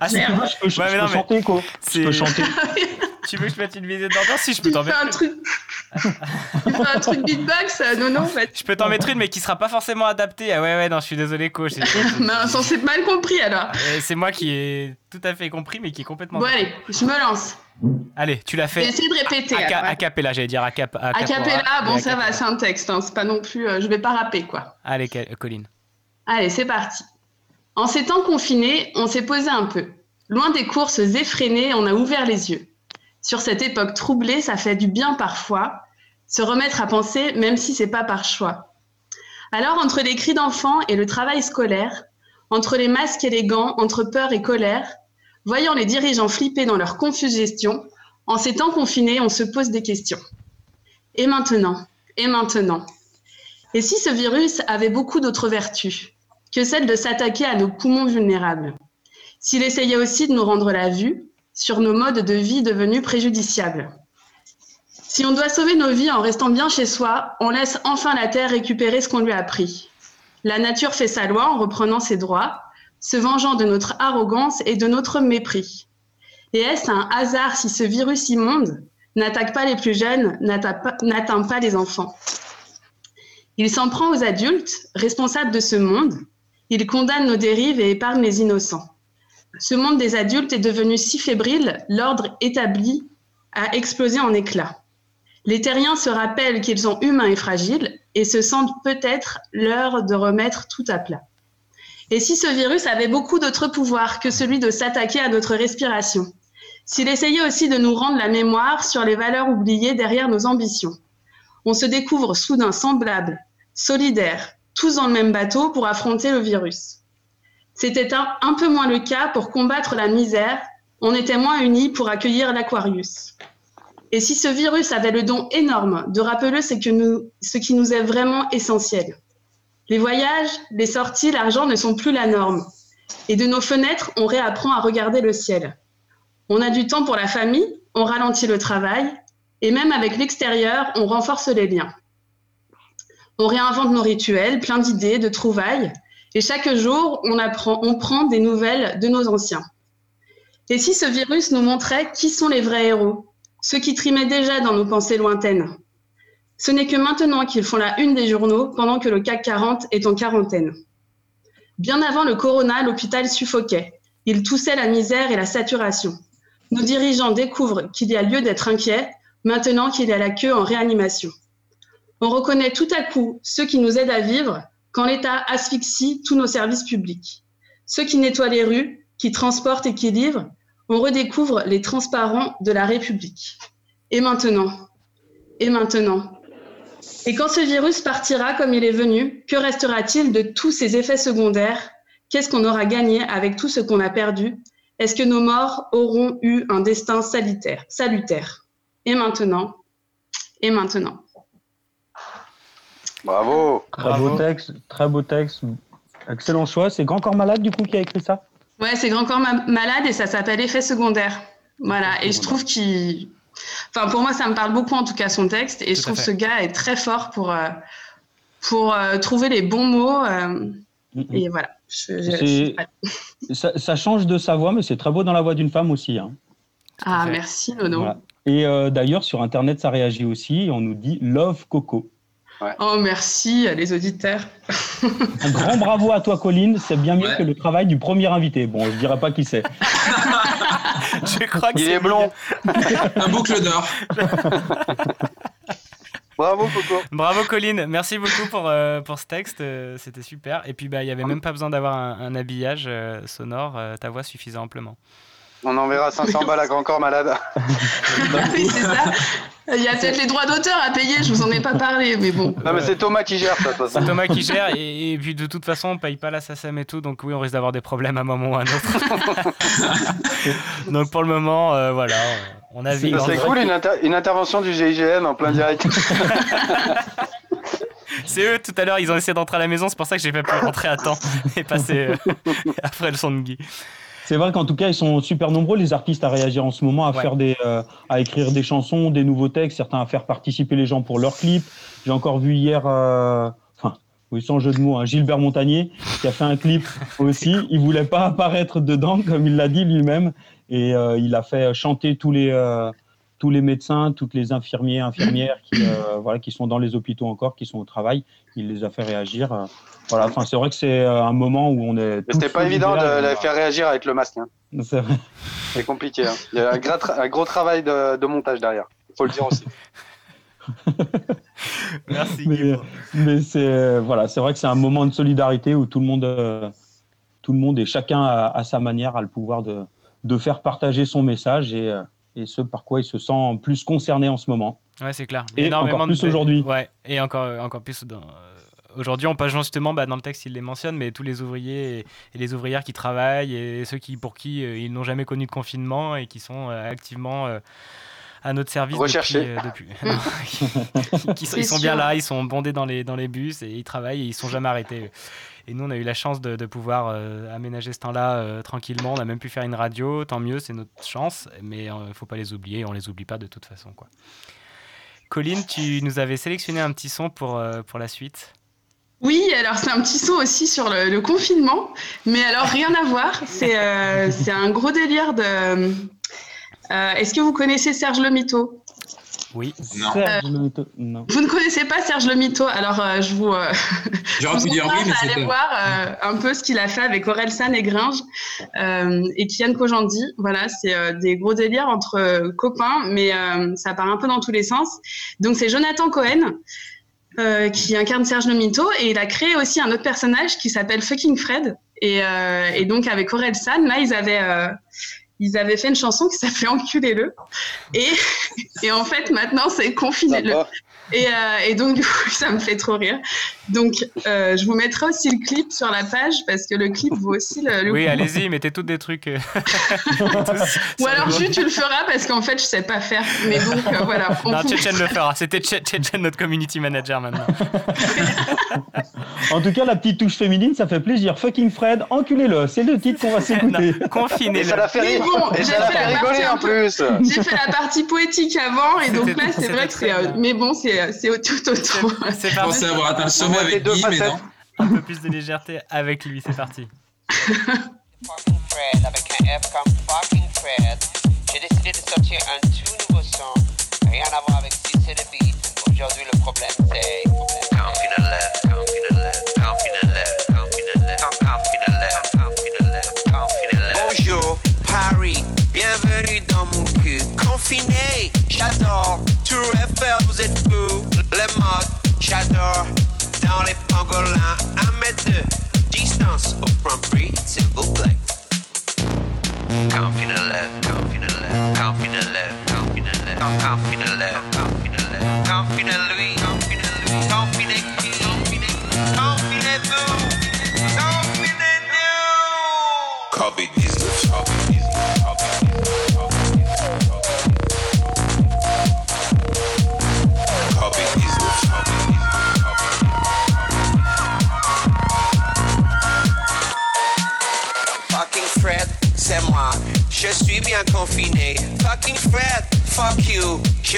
Ah, c'est Merde. Je peux, je Ouais, mais peux non, mais chanter, quoi. Je peux chanter. Tu veux que je mette une visite d'ambiance? Si, je peux t'en mettre. un truc... un truc beatbox euh, Non, non, en fait. Je peux t'en mettre une, mais qui sera pas forcément adaptée. Ah ouais, ouais, non, je suis désolé, coach. C'est- Mince, on s'est mal compris alors. Euh, C'est moi qui ai tout à fait compris, mais qui est complètement. Bon, allez, je me lance. Allez, tu l'as fait. essayer de répéter. A, cappella, j'allais dire a, cap, a, A cappella, bon, ça va, c'est un texte, hein, c'est pas non plus. euh, je vais pas rapper, quoi. Allez, Colline. Allez, c'est parti. En ces temps confinés, on s'est posé un peu. Loin des courses effrénées, on a ouvert les yeux. Sur cette époque troublée, ça fait du bien parfois, se remettre à penser, même si c'est pas par choix. Alors, entre les cris d'enfants et le travail scolaire, entre les masques et les gants, entre peur et colère, Voyant les dirigeants flipper dans leur confuse gestion, en ces temps confinés, on se pose des questions. Et maintenant Et maintenant? Et si ce virus avait beaucoup d'autres vertus que celle de s'attaquer à nos poumons vulnérables? S'il essayait aussi de nous rendre la vue sur nos modes de vie devenus préjudiciables Si on doit sauver nos vies en restant bien chez soi, on laisse enfin la Terre récupérer ce qu'on lui a pris. La nature fait sa loi en reprenant ses droits, se vengeant de notre arrogance et de notre mépris. Et est-ce un hasard si ce virus immonde n'attaque pas les plus jeunes, n'atteint pas les enfants? Il s'en prend aux adultes, responsables de ce monde. Il condamne nos dérives et épargne les innocents. Ce monde des adultes est devenu si fébrile, l'ordre établi a explosé en éclats. Les terriens se rappellent qu'ils sont humains et fragiles et se sentent peut-être l'heure de remettre tout à plat. Et si ce virus avait beaucoup d'autres pouvoirs que celui de s'attaquer à notre respiration? S'il essayait aussi de nous rendre la mémoire sur les valeurs oubliées derrière nos ambitions On se découvre soudain semblables, solidaires, tous dans le même bateau pour affronter le virus. C'était un, peu moins le cas pour combattre la misère, on était moins unis pour accueillir l'Aquarius. Et si ce virus avait le don énorme de rappeler ce, ce qui nous est vraiment essentiel Les voyages, les sorties, l'argent ne sont plus la norme. Et de nos fenêtres, on réapprend à regarder le ciel. On a du temps pour la famille, on ralentit le travail, et même avec l'extérieur, on renforce les liens. On réinvente nos rituels, plein d'idées, de trouvailles, et chaque jour, on, prend des nouvelles de nos anciens. Et si ce virus nous montrait qui sont les vrais héros, ceux qui trimaient déjà dans nos pensées lointaines. Ce n'est que maintenant qu'ils font la une des journaux pendant que le CAC 40 est en quarantaine. Bien avant le corona, l'hôpital suffoquait. Il toussait la misère et la saturation. Nos dirigeants découvrent qu'il y a lieu d'être inquiets maintenant qu'il y a la queue en réanimation. On reconnaît tout à coup ceux qui nous aident à vivre quand l'État asphyxie tous nos services publics. Ceux qui nettoient les rues, qui transportent et qui livrent, on redécouvre les transparents de la République. Et maintenant Et maintenant. Et quand ce virus partira comme il est venu, que restera-t-il de tous ces effets secondaires? Qu'est-ce qu'on aura gagné avec tout ce qu'on a perdu? Est-ce que nos morts auront eu un destin salutaire, salutaire? Et maintenant Et maintenant Bravo Très beau texte, très beau texte. Excellent choix. C'est Grand Corps Malade, du coup, qui a écrit ça? Ouais, c'est Grand Corps Ma- Malade et ça s'appelle Effet secondaire. Voilà, et je trouve qu'il. Enfin, pour moi, ça me parle beaucoup en tout cas son texte et je Tout trouve ce gars est très fort pour, euh, pour euh, trouver les bons mots. euh, et voilà. Je- ça, ça change de sa voix, mais c'est très beau dans la voix d'une femme aussi. hein. Ah, merci Nono. Voilà. Et euh, d'ailleurs, sur Internet, ça réagit aussi. On nous dit Love Coco. Oh, merci les auditeurs. Un grand bravo à toi, Colline. C'est bien mieux que le travail du premier invité. Bon, je dirais pas qui c'est. Je crois que Il c'est est blond. Un boucle d'or. Bravo, Coco. Bravo Colline, merci beaucoup pour, euh, pour ce texte, euh, c'était super. Et puis bah il y avait même pas besoin d'avoir un, un habillage euh, sonore, euh, ta voix suffisait amplement. On enverra 500 balles à Grand Corps Malade. oui, c'est ça. Il y a peut-être les droits d'auteur à payer, je vous en ai pas parlé, mais bon. Non, mais c'est Thomas qui gère ça, de toute façon. C'est Thomas qui gère et, et puis de toute façon on paye pas la SACEM et tout, donc oui on risque d'avoir des problèmes à un moment ou à un autre. donc pour le moment euh, voilà, on a vu. C'est cool, une, inter- une intervention du GIGN en plein direct. C'est eux tout à l'heure, ils ont essayé d'entrer à la maison, c'est pour ça que j'ai pas pu rentrer à temps et passer euh, après le son de Guy. C'est vrai qu'en tout cas, ils sont super nombreux, les artistes, à réagir en ce moment, à, Ouais. faire des, euh, à écrire des chansons, des nouveaux textes, certains à faire participer les gens pour leurs clips. J'ai encore vu hier, euh, enfin, oui, sans jeu de mots, hein, Gilbert Montagnier, qui a fait un clip aussi. Il voulait pas apparaître dedans, comme il l'a dit lui-même, et euh, il a fait chanter tous les, euh, tous les médecins, toutes les infirmiers, infirmières qui, euh, voilà, qui sont dans les hôpitaux encore, qui sont au travail. Il les a fait réagir. euh, voilà, enfin, c'est vrai que c'est euh, un moment où on est. Mais C'était pas évident de les faire réagir avec le masque. hein. C'est vrai. C'est compliqué. hein. Il y a un, gros tra- un gros travail de, de montage derrière. Faut le dire aussi. Merci mais, mais c'est voilà, c'est vrai que c'est un moment de solidarité où tout le monde, euh, tout le monde et chacun à, à sa manière a le pouvoir de, de faire partager son message et, euh, et ce par quoi il se sent plus concerné en ce moment. Ouais, c'est clair. Et énormément encore de- plus aujourd'hui. Ouais, et encore, encore plus dans, euh, Aujourd'hui, on passe justement, bah, dans le texte, il les mentionne, mais tous les ouvriers et, et les ouvrières qui travaillent et ceux qui, pour qui euh, ils n'ont jamais connu de confinement et qui sont euh, activement euh, à notre service Recherchés. depuis. euh, depuis- sont- ils sont bien là, ils sont bondés dans les, dans les bus et ils travaillent et ils sont jamais arrêtés. Et nous, on a eu la chance de, pouvoir euh, aménager ce temps-là euh, tranquillement. On a même pu faire une radio, tant mieux, c'est notre chance, mais il ne faut pas les oublier, on les oublie pas de toute façon. Colline, tu nous avais sélectionné un petit son pour, euh, pour la suite. Oui, alors c'est un petit saut aussi sur le, confinement, mais alors rien à voir. C'est euh, un gros délire de. euh, Est-ce que vous connaissez Serge Le Mito? Oui. Serge Le Mito- non. Vous ne connaissez pas Serge Le Mito, alors euh, je vous. euh, J'aurais je pu vous dire oui, mais c'était- voir euh, un peu ce qu'il a fait avec Aurel San et Gringe euh, et Kian Kojandi. Voilà, c'est euh, des gros délires entre euh, copains, mais euh, ça part un peu dans tous les sens. Donc c'est Jonathan Cohen. euh, qui incarne Serge Le Mito et il a créé aussi un autre personnage qui s'appelle Fucking Fred et, euh, et donc avec Aurel San là ils avaient euh, ils avaient fait une chanson qui s'appelait Enculez-le et, et en fait maintenant c'est Confinez-le et, euh, et donc du coup ça me fait trop rire donc euh, je vous mettrai aussi le clip sur la page parce que le clip vaut aussi le, le Oui, allez-y, mettez tous des trucs. euh, ou alors Jules tu le feras parce qu'en fait je sais pas faire mais donc euh, voilà on Non, Tchétchène le fera. C'était Tché- Tchétchène, notre community manager maintenant. En tout cas, la petite touche féminine, ça fait plaisir. Fucking Fred, enculez-le. C'est le titre qu'on va s'écouter. Confinez-le. Ça l'a fait Mais rire. bon, et j'ai ça fait fait rigoler en peu- plus. J'ai fait la partie poétique avant et donc là c'est vrai que c'est. euh, mais bon, c'est c'est au- tout autour. C'est Je parti. pensais avoir atteint le sommet avec Guy, mais non. Un peu plus de légèreté avec lui, c'est parti. Fred avec un F comme fucking Fred. J'ai décidé de sortir un tout nouveau son. Rien à voir avec si c'est le beat. Aujourd'hui, le problème c'est. Bonjour, Paris. Bienvenue dans mon cul. Confiné, j'adore. COVID-19, COVID-19,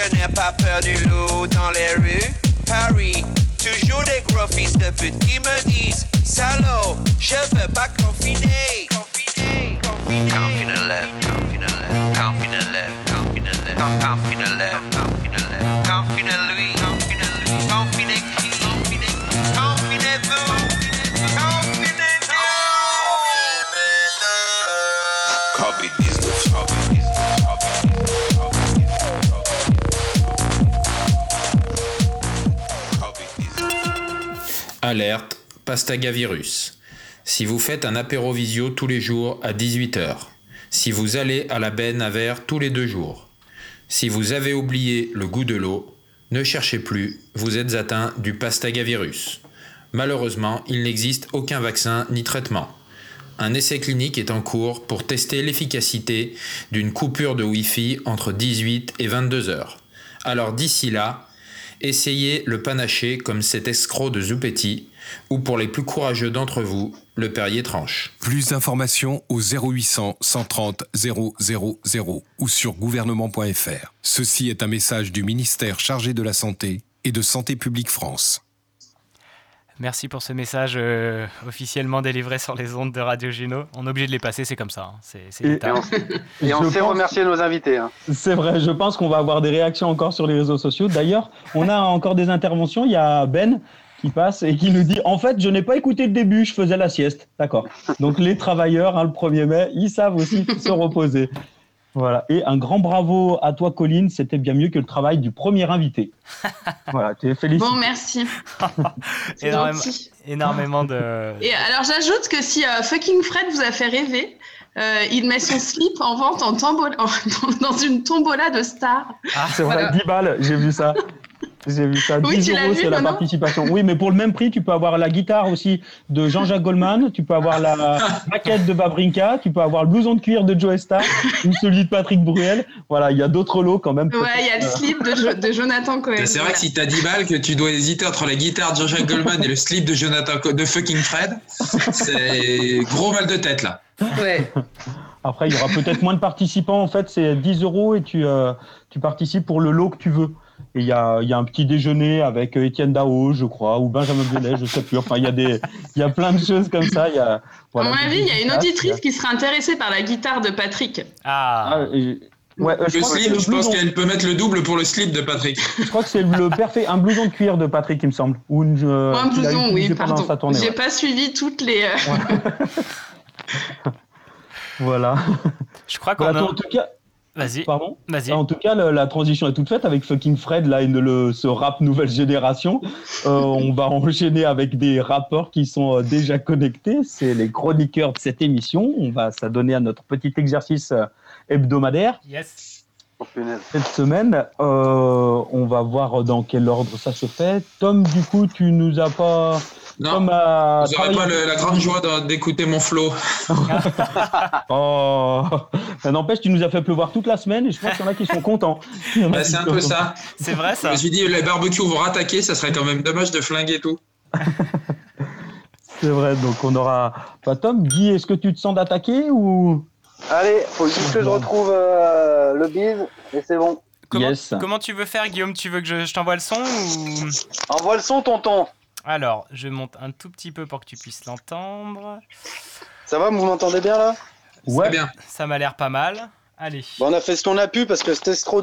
Je n'ai pas peur du loup dans les rues. Paris, toujours des gros fils de pute qui me disent Si vous faites un apérovisio tous les jours à 18h. Si vous allez à la benne à verre tous les deux jours. Si vous avez oublié le goût de l'eau, ne cherchez plus, vous êtes atteint du pastagavirus. Malheureusement, il n'existe aucun vaccin ni traitement. Un essai clinique est en cours pour tester l'efficacité d'une coupure de Wi-Fi entre 18 et 22 heures. Alors d'ici là, essayez le panaché comme cet escroc de Zupetti, ou pour les plus courageux d'entre vous, le Perrier tranche. Plus d'informations au 0800 130 000 ou sur gouvernement.fr. Ceci est un message du ministère chargé de la Santé et de Santé publique France. Merci pour ce message euh, officiellement délivré sur les ondes de Radio Juno. On est obligé de les passer, c'est comme ça. hein. C'est c'est Et- l'état. Et on Je sait pense- remercier nos invités. hein. C'est vrai, je pense qu'on va avoir des réactions encore sur les réseaux sociaux. D'ailleurs, on a encore des interventions. Il y a Ben qui passe et qui nous dit En fait, je n'ai pas écouté le début, je faisais la sieste. D'accord. Donc, les travailleurs, hein, le 1er mai, ils savent aussi se reposer. Voilà. Et un grand bravo à toi, Colline. C'était bien mieux que le travail du premier invité. Voilà, tu es félicité. Bon, merci. C'est Énormément, gentil. énormément de. Et alors j'ajoute que si euh, fucking Fred vous a fait rêver, euh, il met son slip en vente en tombola, en- dans une tombola de stars. Ah, C'est vrai, Voilà. 10 balles, j'ai vu ça. J'ai vu ça. Oui, 10 tu l'as euros, c'est la participation. Oui, mais pour le même prix, tu peux avoir la guitare aussi de Jean-Jacques Goldman, tu peux avoir la maquette de Babrinka, tu peux avoir le blouson de cuir de Joe Star ou celui de Patrick Bruel. Voilà, il y a d'autres lots quand même. Ouais, il y a le slip de, Jo- de Jonathan Cohen. C'est vrai que si t'as 10 balles, que tu dois hésiter entre la guitare de Jean-Jacques Goldman et le slip de Jonathan Co- de fucking Fred, c'est gros mal de tête là. Ouais. Après, il y aura peut-être moins de participants. En fait, c'est 10 euros et tu, euh, tu participes pour le lot que tu veux. Et il y a, il y a un petit déjeuner avec euh, Étienne Dao, je crois, ou Benjamin Biolay, je sais plus. Enfin, il y a des, il y a plein de choses comme ça. Il y a, voilà, à mon avis, il y a une auditrice qui serait intéressée par la guitare de Patrick. Ah. et- ouais, euh, je Le crois que c'est slip, le je pense qu'elle peut mettre le double pour le slip de Patrick. Je crois que c'est le parfait, un blouson de cuir de Patrick, il me semble. Ou une, euh, un blouson, oui, pardon. J'ai ouais. pas suivi toutes les. euh, Voilà. Je crois qu'on Voilà, a- en tout cas. Vas-y. Pardon? Vas-y. En tout cas, le- la transition est toute faite avec fucking Fred, là, et de le, ce rap nouvelle génération. Euh, on va enchaîner avec des rappeurs qui sont euh, déjà connectés. C'est les chroniqueurs de cette émission. On va s'adonner à notre petit exercice euh, hebdomadaire. Yes. Cette semaine, euh, on va voir dans quel ordre ça se fait. Tom, du coup, tu nous as pas. Non, Vous n'aurez pas le- la grande joie d'écouter mon flow. Oh, ça n'empêche, tu nous as fait pleuvoir toute la semaine et je pense qu'il y en a qui sont contents. Bah, c'est un peu ça. C'est vrai ça. Je me suis dit, les barbecues vont rattaquer, ça serait quand même dommage de flinguer tout. C'est vrai, donc on aura. Bah, Tom, Guy, est-ce que tu te sens d'attaquer ou? Allez, faut juste que je retrouve euh, le bise et c'est bon. Comment, Yes. comment tu veux faire, Guillaume? Tu veux que je, je t'envoie le son ou... Envoie le son, tonton. Alors, je monte un tout petit peu pour que tu puisses l'entendre. Ça va, vous m'entendez bien là? Ouais. bien. Ça m'a l'air pas mal. Allez. Bon, on a fait ce qu'on a pu parce que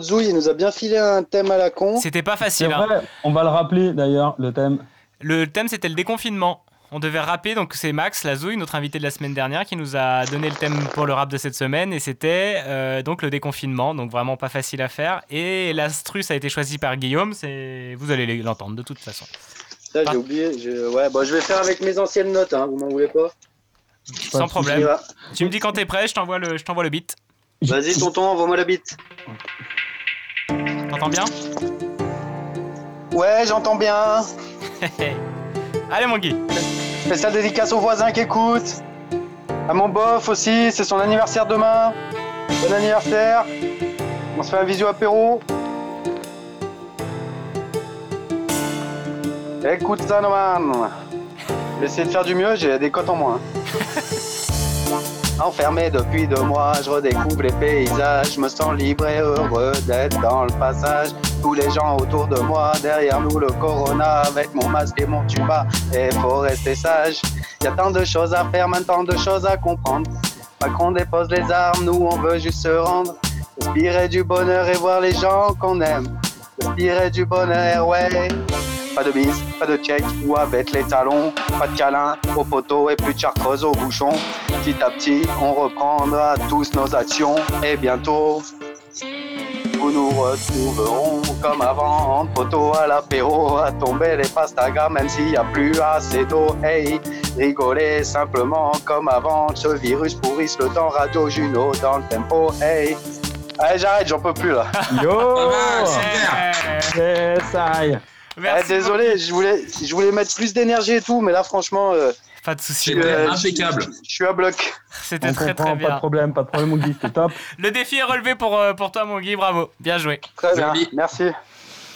Zouille, il nous a bien filé un thème à la con. C'était pas facile. hein. on va le rappeler d'ailleurs, le thème. Le thème, c'était le déconfinement. On devait rapper, donc c'est Max Lazouille, notre invité de la semaine dernière, qui nous a donné le thème pour le rap de cette semaine, et c'était euh, donc le déconfinement, donc vraiment pas facile à faire. Et l'astrus a été choisi par Guillaume, c'est vous allez l'entendre de toute façon. Ça, j'ai oublié. je- Ouais, bon, je vais faire avec mes anciennes notes, hein, vous m'en voulez pas Sans problème. Tu me dis quand t'es prêt, je t'envoie le, je t'envoie le beat. Vas-y, tonton, envoie-moi la bite. T'entends bien? Ouais, j'entends bien. Allez mon Guy. Spécial dédicace aux voisins qui écoutent. À mon bof aussi, c'est son anniversaire demain. Bon anniversaire. On se fait un visio apéro. Écoute ça, no man. Je vais essayer de faire du mieux, j'ai des cotes en moins. Enfermé depuis deux mois, je redécouvre les paysages. Je me sens libre et heureux d'être dans le passage. Tous les gens autour de moi, derrière nous le corona, avec mon masque et mon tuba. Et faut rester sage. Y a tant de choses à faire, maintenant de choses à comprendre. Macron dépose les armes, nous on veut juste se rendre. Respirer du bonheur et voir les gens qu'on aime. Respirer du bonheur, ouais. Pas de bise, pas de check ou avec les talons. Pas de câlin au poteau et plus de chartreuse au bouchon. Petit à petit, on reprendra tous nos actions. Et bientôt, nous nous retrouverons comme avant, en poteau à l'apéro, à tomber les pastagas, même s'il n'y a plus assez d'eau. Hey, rigoler simplement comme avant, ce virus pourrisse le temps, Radio Juno dans le tempo. Hey, allez, j'arrête, j'en peux plus là. Yo Ah, super. Eh, désolé, je voulais, je voulais mettre plus d'énergie et tout, mais là, franchement, euh, Pas de souci. je, euh, impeccable. je- je suis à bloc. C'était très très Pas de bien. problème, pas de problème, mon Guy, c'était top. Le défi est relevé pour, euh, pour toi mon Guy, bravo. Bien joué. Très bien, Joli. merci.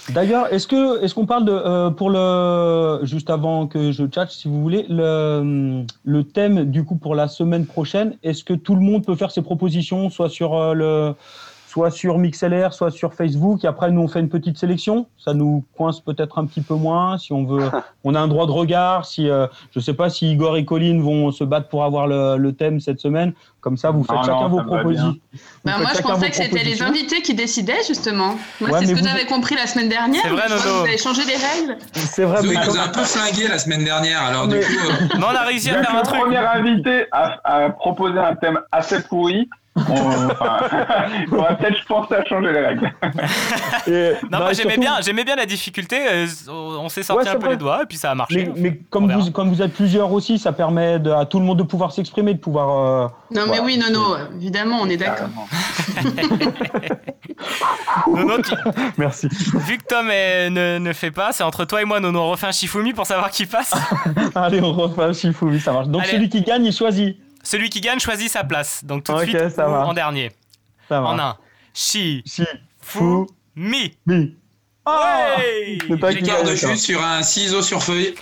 D'ailleurs, est-ce que est-ce qu'on parle de euh, pour le juste avant que je tchatche, si vous voulez, le, le thème du coup pour la semaine prochaine, est-ce que tout le monde peut faire ses propositions, soit sur euh, le soit sur MixLR, soit sur Facebook, et après nous on fait une petite sélection. Ça nous coince peut-être un petit peu moins si on veut. on a un droit de regard. Si euh, je sais pas si Igor et Colline vont se battre pour avoir le, le thème cette semaine. Comme ça, vous faites Non, chacun non, vos propositions. Bah, moi, je pensais que c'était les invités qui décidaient, justement. Moi, Ouais, c'est ce que vous- j'avais compris la semaine dernière. C'est vrai, Nono. Vous avez changé les règles. C'est vrai, mais nous comme- a un peu flingué la semaine dernière, alors Mais- du coup. euh, Mais on a réussi à faire un le truc. premier invité à, à proposer un thème assez pourri, On, enfin, on va peut-être, je pense, à changer les règles. Et- Non, bah, moi j'aimais surtout- bien, j'aimais bien la difficulté. euh, on s'est sorti Ouais, un peu vrai. les doigts et puis ça a marché. Mais, mais comme, vous, comme vous êtes plusieurs aussi, ça permet de- à tout le monde de pouvoir s'exprimer, de pouvoir. euh, Non, mais oui, Nono, évidemment, on est d'accord. Nono, tu- Merci. vu que Tom est- ne, ne fait pas, c'est entre toi et moi, Nono. On refait un Shifumi pour savoir qui passe. Allez, on refait un Shifumi, ça marche. Donc Allez. celui qui gagne, il choisit. Celui qui gagne choisit sa place. Donc tout de suite, ça en dernier. Ça En un. Shi, Si, fu, mi. mi. Ouais C'est pas J'ai qui gagné. Cœur de gagne, ça. chute sur un ciseau sur feuille.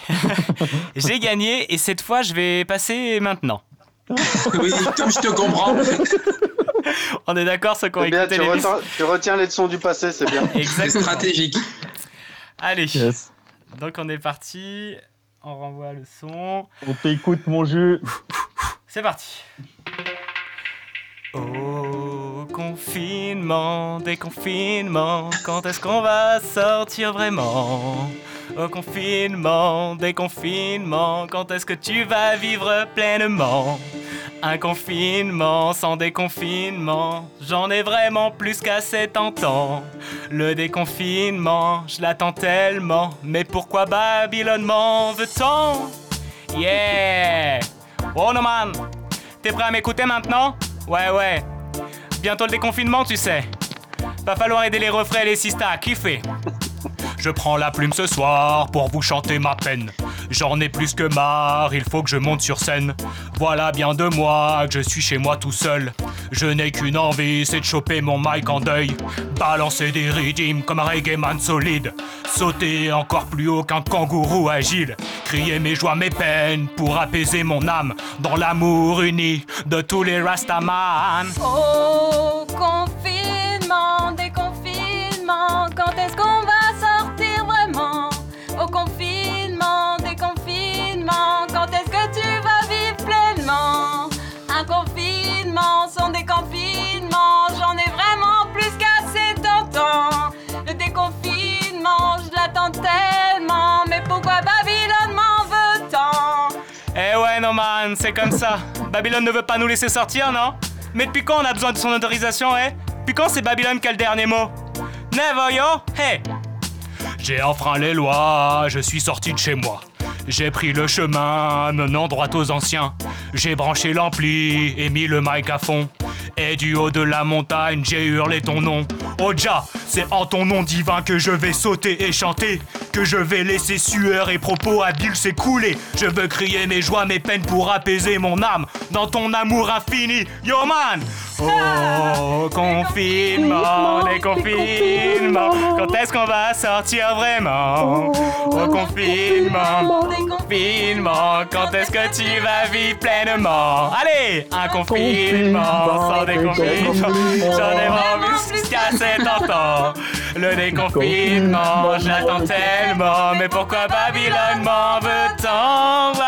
J'ai gagné et cette fois je vais passer maintenant. Oui, comme je te comprends. On est d'accord ceux qui ont écouté tu les retiens, tu retiens les leçons du passé, c'est bien. C'est Exactement. stratégique. Allez. Yes. Donc on est parti. On renvoie le son. On t'écoute, mon jeu. C'est parti. Au confinement, déconfinement, quand est-ce qu'on va sortir vraiment? Au confinement, déconfinement, quand est-ce que tu vas vivre pleinement? Un confinement sans déconfinement, j'en ai vraiment plus qu'assez tentant. Le déconfinement, je l'attends tellement, mais pourquoi Babylone m'en veut tant? Yeah Oh no man T'es prêt à m'écouter maintenant? Ouais ouais. Bientôt le déconfinement tu sais. Va falloir aider les refrains et les sistas à kiffer. Je prends la plume ce soir pour vous chanter ma peine. J'en ai plus que marre, il faut que je monte sur scène. Voilà bien deux mois que je suis chez moi tout seul. Je n'ai qu'une envie, c'est de choper mon mic en deuil. Balancer des rythmes comme un reggae man solide. Sauter encore plus haut qu'un kangourou agile. Crier mes joies, mes peines pour apaiser mon âme. Dans l'amour uni de tous les Rastaman. Au confinement, déconfinement, quand est-ce qu'on c'est comme ça. Babylone ne veut pas nous laisser sortir, non? Mais depuis quand on a besoin de son autorisation, eh? Depuis quand c'est Babylone qui a le dernier mot? Never yo? Hey! J'ai enfreint les lois, je suis sorti de chez moi. J'ai pris le chemin menant droit aux anciens. J'ai branché l'ampli et mis le mic à fond. Et du haut de la montagne, j'ai hurlé ton nom. Oja, c'est en ton nom divin que je vais sauter et chanter. Que je vais laisser sueur et propos habiles s'écouler. Je veux crier mes joies, mes peines pour apaiser mon âme. Dans ton amour infini, yo man! Oh, confinement, déconfinement. Quand est-ce qu'on va sortir vraiment? Au confinement, confinement. Quand est-ce que tu vas vivre pleinement? Allez, un confinement sans déconfinement. J'en ai vraiment vu jusqu'à 70 ans. Le déconfinement, j'attends tellement. Mais pourquoi Babylone m'en veut tant?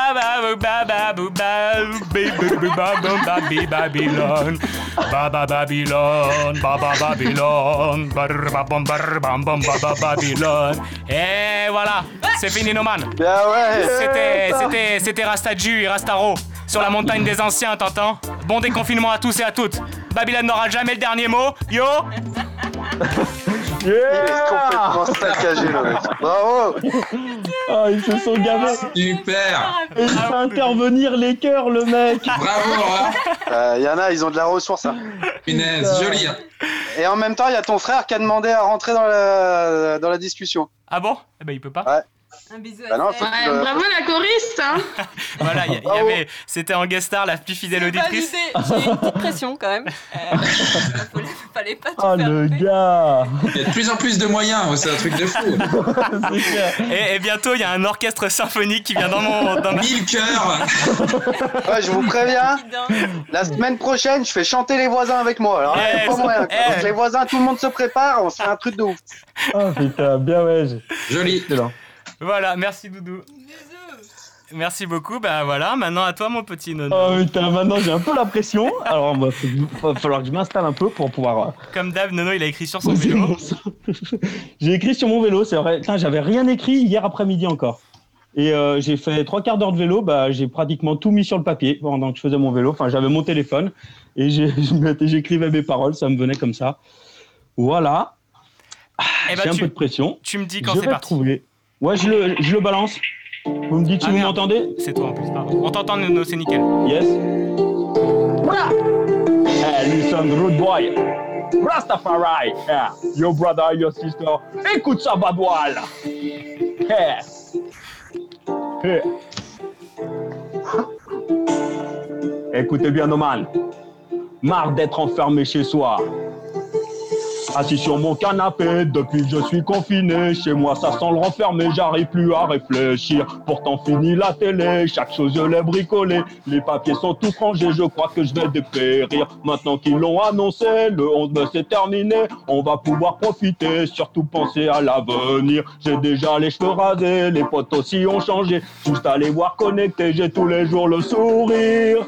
Ba ba bou ba ba bou ba bi bi bi ba bum ba bi Babylone. Ba ba Babylone, ba ba Babylone. Bar ba bum bar bam bum ba ba Babylone. Et voilà, c'est fini Noman. C'était, c'était, c'était Rastaju et Rastaro sur la montagne des anciens, t'entends? Bon déconfinement à tous et à toutes. Babylone n'aura jamais le dernier mot. Yo Complètement saccagé, le mec. Bravo Ah, ils se sont gavés. Super Et il fait intervenir les cœurs, le mec. Bravo Euh, Il y en a, ils ont de la ressource. Hein. Punaise, joli. hein. Et en même temps, il y a ton frère qui a demandé à rentrer dans la, dans la discussion. Ah bon? Eh ben il peut pas. Ouais. Un bisou Bah non, Ouais, que bravo la choriste, hein Voilà, il y, y avait, c'était en guest star la plus fidèle auditrice. J'ai une petite pression quand même. Euh, fallait, fallait pas tout Ah, faire. le gars. Il y a de plus en plus de moyens, c'est un truc de fou. Et, et bientôt il y a un orchestre symphonique qui vient dans mon. Dans ma... Mille cœurs Ouais, je vous préviens, la semaine prochaine, je fais chanter les voisins avec moi. Alors, là, y a Yes. pas moyen. Eh. Donc, les voisins, tout le monde se prépare, on se fait un truc de ouf. Ah, putain, bien ouais. Joli. Excellent. Voilà, merci Doudou. Merci beaucoup. Bah voilà, maintenant à toi mon petit nono. Oh putain, maintenant j'ai un peu la pression. Alors, il va falloir que je m'installe un peu pour pouvoir. euh, Comme d'hab, Nono il a écrit sur son vélo. mon- J'ai écrit sur mon vélo, c'est vrai. Putain, j'avais rien écrit hier après-midi encore. Et euh, j'ai fait trois quarts d'heure de vélo. Bah, j'ai pratiquement tout mis sur le papier pendant que je faisais mon vélo. Enfin, j'avais mon téléphone et j'écrivais mes paroles. Ça me venait comme ça. Voilà. Eh ben, j'ai un peu de pression. Tu me dis quand Je c'est parti. retrouver. Ouais, je le, je le balance. Vous me dites si Ah, vous m'entendez C'est toi en plus, pardon. On t'entend, Nono, c'est nickel. Yes. Hey, listen, rude boy. Rastafari. Yeah. Your brother, your sister. Écoute ça, Badoual. Yeah. Yeah. Écoutez bien, Noman. Marre d'être enfermé chez soi. Assis sur mon canapé, depuis que je suis confiné, chez moi ça sent le renfermé, j'arrive plus à réfléchir. Pourtant fini la télé, chaque chose je l'ai bricolé, les papiers sont tous rangés, je crois que je vais dépérir. Maintenant qu'ils l'ont annoncé, le 11 mai c'est terminé, on va pouvoir profiter, surtout penser à l'avenir. J'ai déjà les cheveux rasés, les potes aussi ont changé, juste à les voir connectés, j'ai tous les jours le sourire.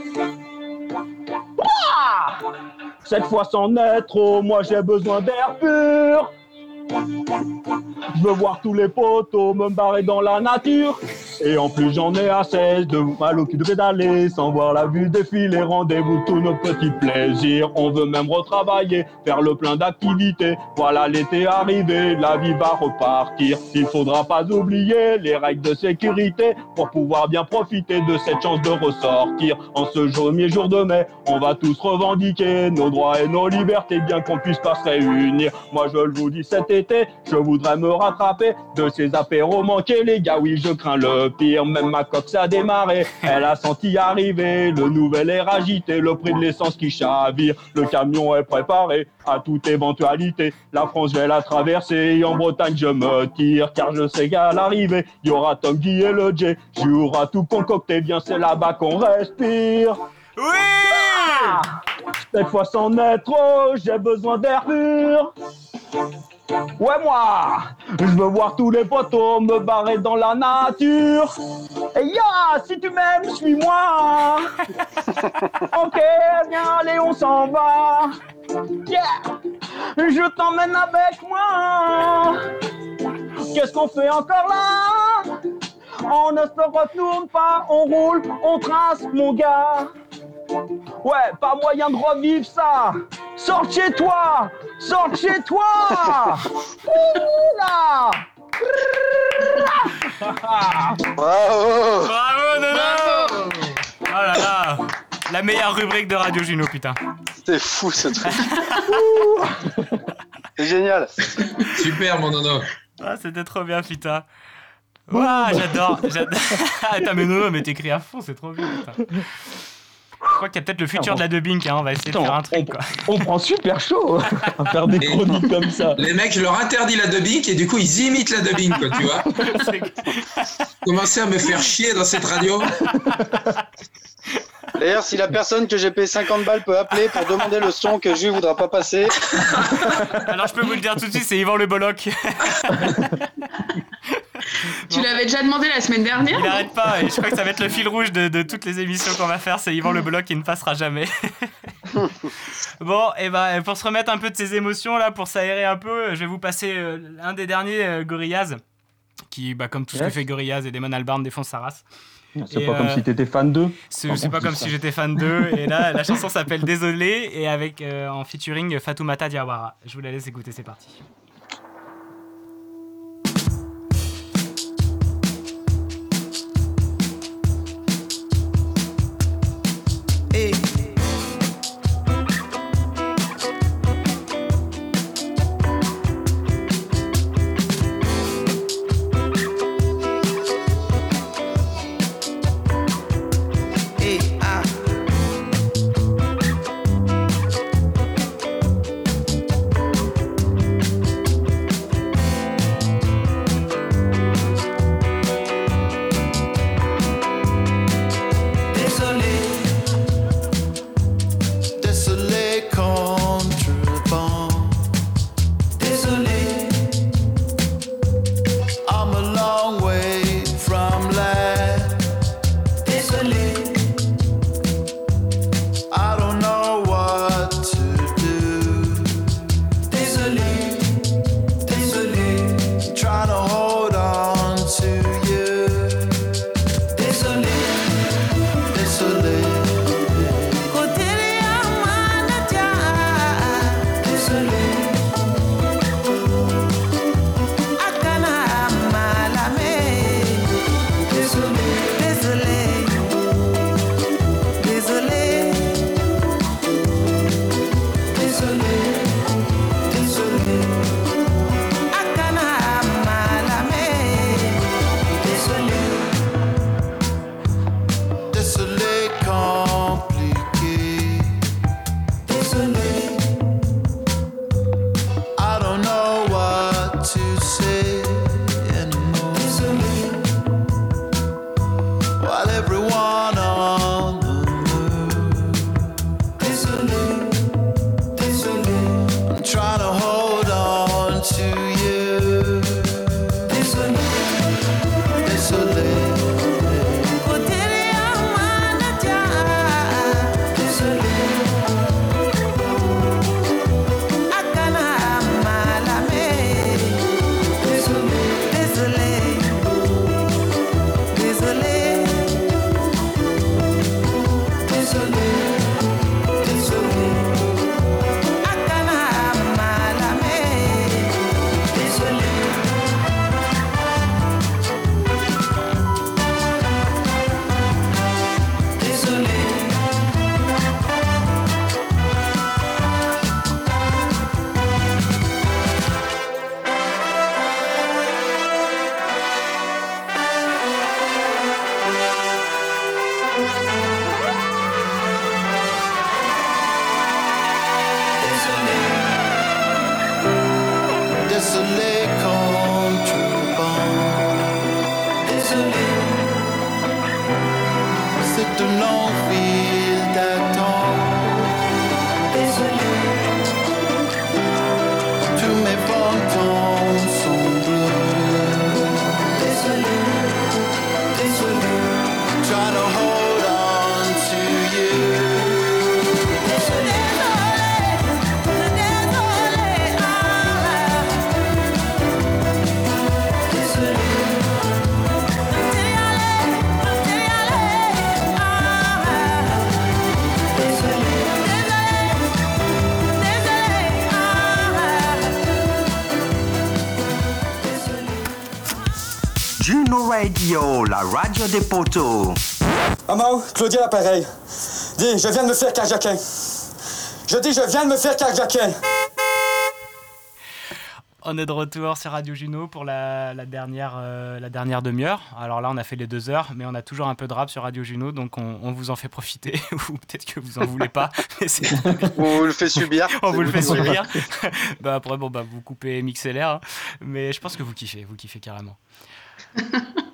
Cette fois sans être trop, moi j'ai besoin d'air pur. Je veux voir tous les poteaux me barrer dans la nature. Et en plus j'en ai assez de mal au cul de pédaler sans voir la vue défiler. Rendez-vous tous nos petits plaisirs. On veut même retravailler, faire le plein d'activités. Voilà l'été arrivé, la vie va repartir. Il faudra pas oublier les règles de sécurité pour pouvoir bien profiter de cette chance de ressortir. En ce premier jour de mai, on va tous revendiquer nos droits et nos libertés, bien qu'on puisse pas se réunir. Moi je le vous dis cet été, je voudrais me rattraper de ces apéros manqués, les gars. Oui, je crains le pire. Même ma coque ça a démarré, elle a senti arriver le nouvel air agité, le prix de l'essence qui chavire. Le camion est préparé à toute éventualité. La France je vais la traverser et en Bretagne je me tire, car je sais qu'à l'arrivée, il y aura Tom Guy et le J. J'aurai tout concocté, bien c'est là-bas qu'on respire. Oui Cette fois sans être trop, j'ai besoin d'air pur. Ouais moi, je veux voir tous les poteaux me barrer dans la nature. Et ya, si tu m'aimes, suis-moi. ok, viens, allez, on s'en va. Je t'emmène avec moi. Qu'est-ce qu'on fait encore là? On ne se retourne pas, on roule, on trace, mon gars. Ouais, pas moyen de revivre ça. Sors de chez toi, sors de chez toi. Ouh là. Bravo Bravo, Nono Oh là là La meilleure rubrique de Radio Juno, putain. C'est fou ce truc. C'est génial. Super, mon nono. Ah, c'était trop bien, putain. Ouah, j'adore. j'adore. Attends, mais Nono, mais t'écris à fond, c'est trop bien, putain. Je crois qu'il y a peut-être le futur de la dubbing, hein. on va essayer de faire un truc, quoi. On prend super chaud à faire des chroniques comme ça. Les mecs, je leur interdis la dubbing et du coup, ils imitent la dubbing, quoi, tu vois. Commencez à me faire chier dans cette radio. D'ailleurs, si la personne que j'ai payé 50 balles peut appeler pour demander le son que Jules voudra pas passer, Alors, je peux vous le dire tout de suite, c'est Yvan Le Bolloc. Tu l'avais déjà demandé la semaine dernière Il arrête pas, et je crois que ça va être le fil rouge de, de toutes les émissions qu'on va faire, c'est Yvan Le Bolloc qui ne passera jamais. bon, et ben pour se remettre un peu de ses émotions, là, pour s'aérer un peu, je vais vous passer euh, un des derniers euh, Gorillaz, qui, bah, comme tout ce que fait Gorillaz et Damon Albarn, défonce sa race. C'est pas comme euh, si t'étais fan d'eux. C'est pas comme si j'étais fan d'eux. Et là, la chanson s'appelle Désolé et avec euh, en featuring Fatoumata Diawara. Je vous la laisse écouter, c'est parti. Hey, Radio, la radio des poteaux. Maman, Claudia l'appareil. Dis, je viens de me faire carjacker. Je dis, je viens de me faire carjacker. On est de retour sur Radio Juno pour la, la dernière, euh, la dernière demi-heure. Alors là, on a fait les deux heures, mais on a toujours un peu de rap sur Radio Juno, donc on, on vous en fait profiter, ou peut-être que vous en voulez pas. mais. On vous le fait subir. on vous le fait subir. bah après, bon, bah, vous coupez MixLR, hein. mais je pense que vous kiffez, vous kiffez carrément.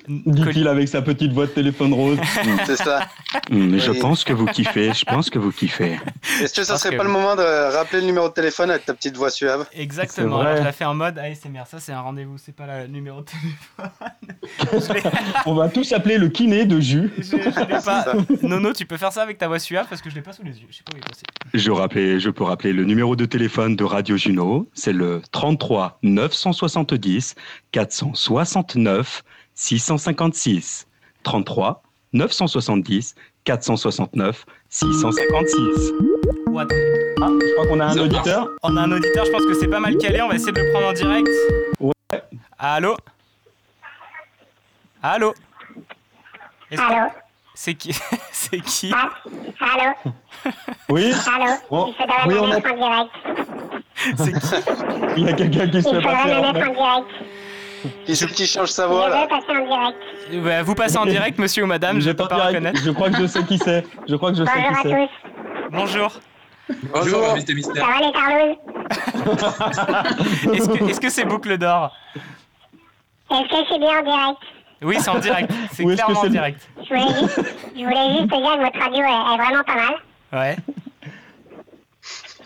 Dit-il avec sa petite voix de téléphone rose. C'est ça. Hmm, Je Oui. pense que vous kiffez, je pense que vous kiffez. Est-ce que ça serait que pas le moment de rappeler le numéro de téléphone avec ta petite voix suave? Exactement, alors je la fais en mode ASMR. Ça, c'est un rendez-vous, c'est pas le numéro de téléphone. On va tous appeler le kiné de jus. Je, je pas. Nono, tu peux faire ça avec ta voix suave parce que je l'ai pas sous les yeux. Je sais pas où il est passé. Je, rappelle, je peux rappeler le numéro de téléphone de Radio Juno, c'est le 33 970 469 656. 33 970 469 656. What? Ah, je crois qu'on a un auditeur. marche. On a un auditeur, je pense que c'est pas mal calé. On va essayer de le prendre en direct. Ouais. Allô? Allô? Allô? C'est qui? C'est qui? Allô? Oui. Allô? Oh, Il faudrait oui, me on mettre a- en direct. C'est qui? Il y a quelqu'un qui se Il fait faudrait passer. me mettre en direct. Qui c'est qui change sa Je voix là veux passer en direct. Bah, Vous passez en direct, monsieur ou madame, je êtes peux pas direct. reconnaître. Je crois que je sais qui c'est. Je crois que je sais Bonjour qui à c'est. tous. Bonjour. Bonjour, invité Ça mystère. va les Carlos Est-ce que c'est boucle d'or Est-ce que c'est bien en direct Oui, c'est en direct. C'est clairement en direct. je voulais, juste, je voulais juste te dire que votre radio est, est vraiment pas mal. Ouais.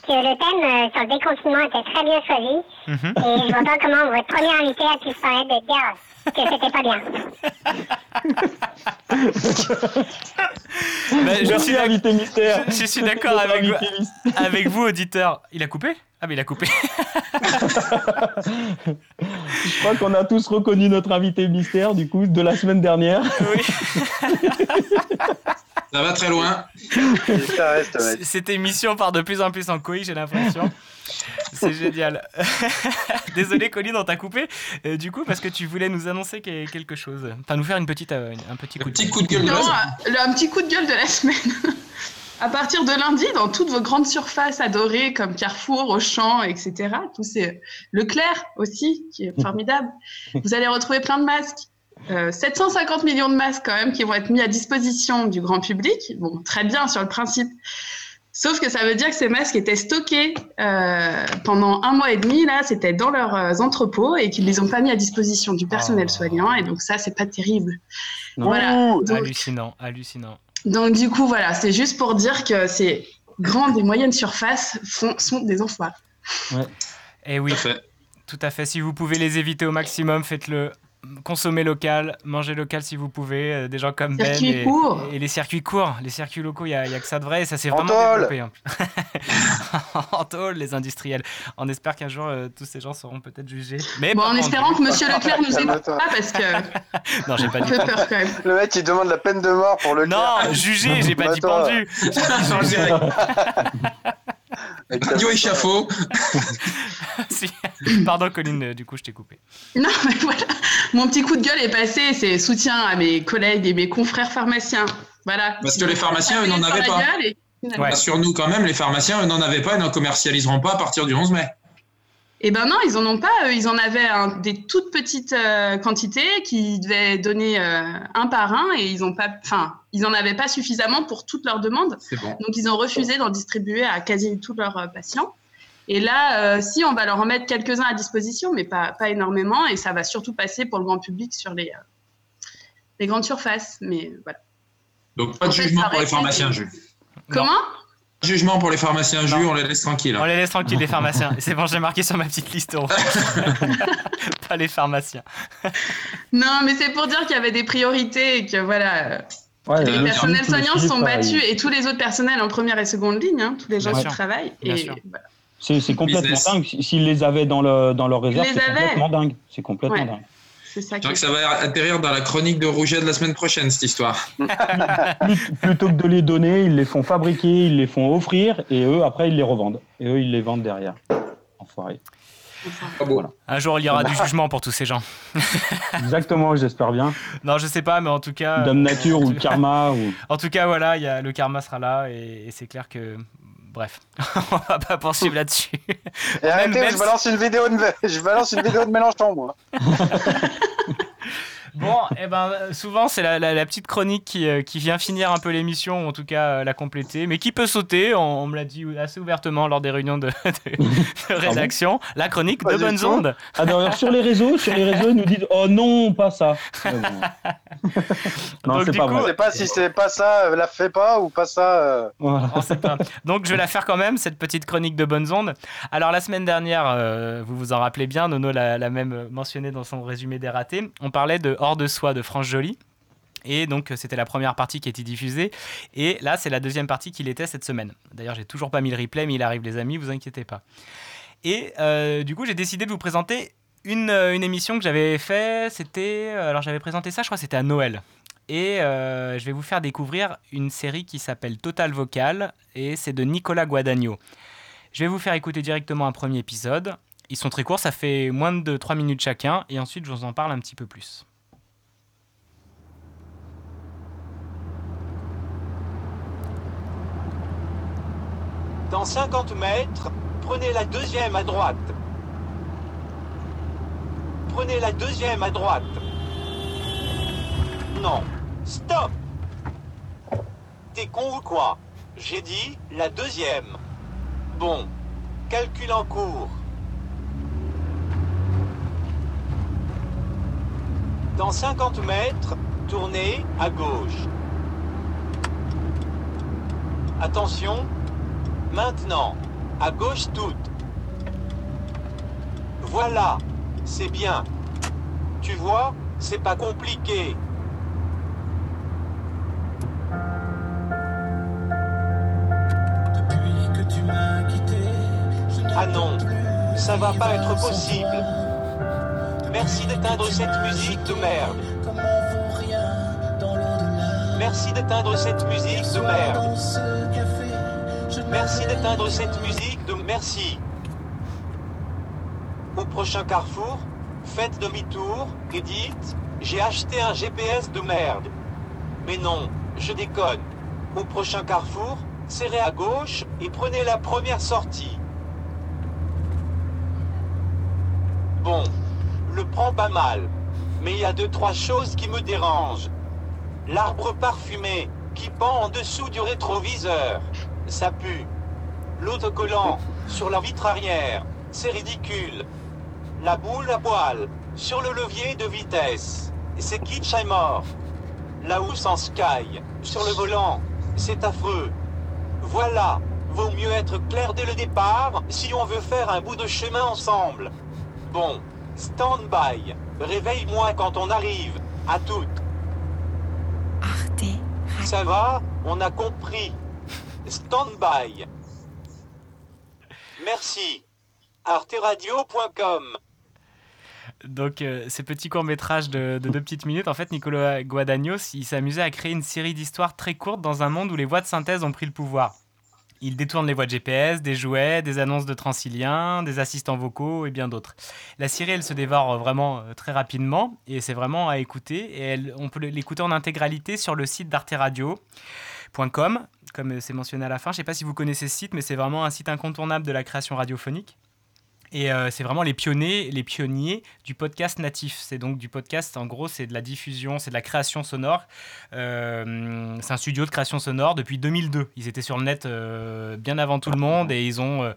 Que le thème euh, sur le déconfinement était très bien choisi. Mhm. Et je vois pas comment votre premier invité a pu se permettre de dire que c'était pas bien. Bah, je Merci, suis invité mystère. Je, je suis d'accord avec, vous- avec vous, auditeur. Il a coupé? Ah, mais il a coupé. Je crois qu'on a tous reconnu notre invité mystère du coup de la semaine dernière. Ça va très loin. Ça reste, Cette émission part de plus en plus en couille, j'ai l'impression. C'est génial. Désolé, Colline, on t'a coupé. Euh, du coup, parce que tu voulais nous annoncer que- quelque chose. Enfin, nous faire une petite, euh, un petit coup de coup de gueule de Non, euh, un petit coup de gueule de la semaine. À partir de lundi, dans toutes vos grandes surfaces adorées comme Carrefour, Auchan, etc., tous ces Leclerc aussi, qui est formidable, vous allez retrouver plein de masques. Euh, 750 millions de masques quand même qui vont être mis à disposition du grand public. Bon, très bien sur le principe. Sauf que ça veut dire que ces masques étaient stockés euh, pendant un mois et demi, là, c'était dans leurs euh, entrepôts et qu'ils les ont pas mis à disposition du personnel soignant. Et donc ça, c'est pas terrible. Voilà. Ouh, Donc- hallucinant, hallucinant. donc du coup, voilà, c'est juste pour dire que ces grandes et moyennes surfaces font, sont des enfoirés. Et Eh oui, tout à fait. Si vous pouvez les éviter au maximum, faites-le. Consommez local, mangez local si vous pouvez. euh, des gens comme Ben Circuits et, courts. et les circuits courts. Les circuits locaux, il n'y a, a que ça de vrai et ça s'est vraiment tôle. développé. hein. en tôle, les industriels. On espère qu'un jour, euh, tous ces gens seront peut-être jugés. Mais Bon, en espérant que. Monsieur Leclerc nous écoute pas parce que Non, j'ai pas dit peur quand même. Le mec il demande la peine de mort pour le Non, jugé, j'ai pas dit pendu. Radio échafaud. Si. Pardon, Colline, euh, du coup, je t'ai coupé. Non, mais voilà, mon petit coup de gueule est passé. C'est soutien à mes collègues et mes confrères pharmaciens. Voilà. Parce que les pharmaciens, eux, n'en Sur avaient pas. et- Rassure-nous quand même, les pharmaciens, eux, n'en avaient pas et n'en commercialiseront pas à partir du 11 mai. Eh ben non, ils en ont pas. Ils en avaient des toutes petites euh, quantités qui devaient donner euh, un par un et ils ont pas, enfin, ils en avaient pas suffisamment pour toutes leurs demandes. Bon. Donc ils ont refusé d'en distribuer à quasi tous leurs euh, patients. Et là, euh, si on va leur en mettre quelques-uns à disposition, mais pas, pas énormément, et ça va surtout passer pour le grand public sur les, les grandes surfaces. Mais voilà. Donc pas de En fait, jugement pour les pharmaciens, Jules. Comment? Jugement pour les pharmaciens, Jules, on les laisse tranquilles. hein. On les laisse tranquilles, les pharmaciens. C'est bon, j'ai marqué sur ma petite liste pas les pharmaciens. Non, mais c'est pour dire qu'il y avait des priorités et que voilà. Ouais, les le personnels soignants suivis, sont pareil. battus et tous les autres personnels en première et seconde ligne, hein, tous les gens qui sûr. travaillent. Bien et sûr. voilà. C'est complètement Business. dingue. S'ils les avaient dans, le, dans leur réserve, c'est complètement dingue. C'est complètement Ouais. dingue. C'est ça Je qui crois que ça va atterrir dans la chronique de Rouget de la semaine prochaine, cette histoire. Plut- Plutôt que de les donner, ils les font fabriquer, ils les font offrir, et eux, après, ils les revendent. Et eux, ils les vendent derrière. Enfoiré. Voilà. Un jour, il y aura du jugement pour tous ces gens. Exactement, j'espère bien. Non, je sais pas, mais en tout cas. Dame Nature ou le karma. Ou... En tout cas, voilà, il y a, le karma sera là et, et c'est clair que. Bref, on va pas poursuivre là-dessus. Et arrêtez, même je balance une vidéo de, je balance une vidéo de Mélenchon, moi. Bon, et ben souvent c'est la, la- la petite chronique qui, euh, qui vient finir un peu l'émission, ou en tout cas euh, la compléter, mais qui peut sauter, on, on me l'a dit assez ouvertement lors des réunions de, de- de rédaction, la chronique Pas de bonnes ondes. Ah, d'ailleurs, sur les réseaux, sur les réseaux, ils nous disent Oh non, pas ça. Bon. non, Donc, c'est du pas coup, Je vrai. sais pas si c'est pas ça, euh, la fais pas ou pas ça. euh. On sait pas. Donc je vais la faire quand même, cette petite chronique de bonnes ondes. Alors la semaine dernière, euh, vous vous en rappelez bien, Nono l'a l'a même mentionné dans son résumé des ratés, on parlait de Hors de soi de France Joly. Et donc euh, c'était la première partie qui était diffusée. Et là c'est la deuxième partie qu'il était cette semaine. D'ailleurs j'ai toujours pas mis le replay, mais il arrive les amis, vous inquiétez pas. Et euh, du coup j'ai décidé de vous présenter une, euh, émission que j'avais fait. C'était... Alors j'avais présenté ça, je crois c'était à Noël. Et je vais vous faire découvrir une série qui s'appelle Total Vocal et c'est de Nicolas Guadagno. Je vais vous faire écouter directement un premier épisode. Ils sont très courts, ça fait moins de 3 minutes chacun et ensuite je vous en parle un petit peu plus. Dans 50 mètres, prenez la deuxième à droite. Prenez la deuxième à droite. Non. Stop T'es con ou quoi? J'ai dit la deuxième. Bon. Calcul en cours. Dans 50 mètres, tournez à gauche. Attention, Maintenant, à gauche toute. Voilà, c'est bien. Tu vois, c'est pas compliqué. Ah non, ça va pas être possible. Merci d'éteindre cette musique de merde. Merci d'éteindre cette musique de merde. Merci d'éteindre cette musique de merci. Au prochain carrefour, faites demi-tour et dites J'ai acheté un GPS de merde. Mais non, je déconne. Au prochain carrefour, serrez à gauche et prenez la première sortie. Bon, le prends pas mal. Mais il y a deux, trois choses qui me dérangent. L'arbre parfumé qui pend en dessous du rétroviseur. Ça pue. L'autocollant sur la vitre arrière. C'est ridicule. La boule à poil sur le levier de vitesse. C'est kitsch et mort. La housse en sky sur le volant. C'est affreux. Voilà. Vaut mieux être clair dès le départ si on veut faire un bout de chemin ensemble. Bon. Stand by. Réveille-moi quand on arrive. À toutes. Ça va? On a compris. Stand by. Merci. arteradio.com Donc, euh, ces petits courts-métrages de, de deux petites minutes, en fait, Nicolas Guadagnos, il s'amusait à créer une série d'histoires très courtes dans un monde où les voix de synthèse ont pris le pouvoir. Il détourne les voix de GPS, des jouets, des annonces de Transilien, des assistants vocaux et bien d'autres. La série, elle se dévore vraiment euh, très rapidement et c'est vraiment à écouter. Et on peut l'écouter en intégralité sur le site d'arteradio.com, comme c'est mentionné à la fin. Je ne sais pas si vous connaissez ce site, mais c'est vraiment un site incontournable de la création radiophonique. Et euh, c'est vraiment les pionniers, les pionniers du podcast natif. C'est donc du podcast, en gros, c'est de la diffusion, c'est de la création sonore. Euh, c'est un studio de création sonore depuis 2002. Ils étaient sur le net euh, bien avant tout le monde et ils ont, euh,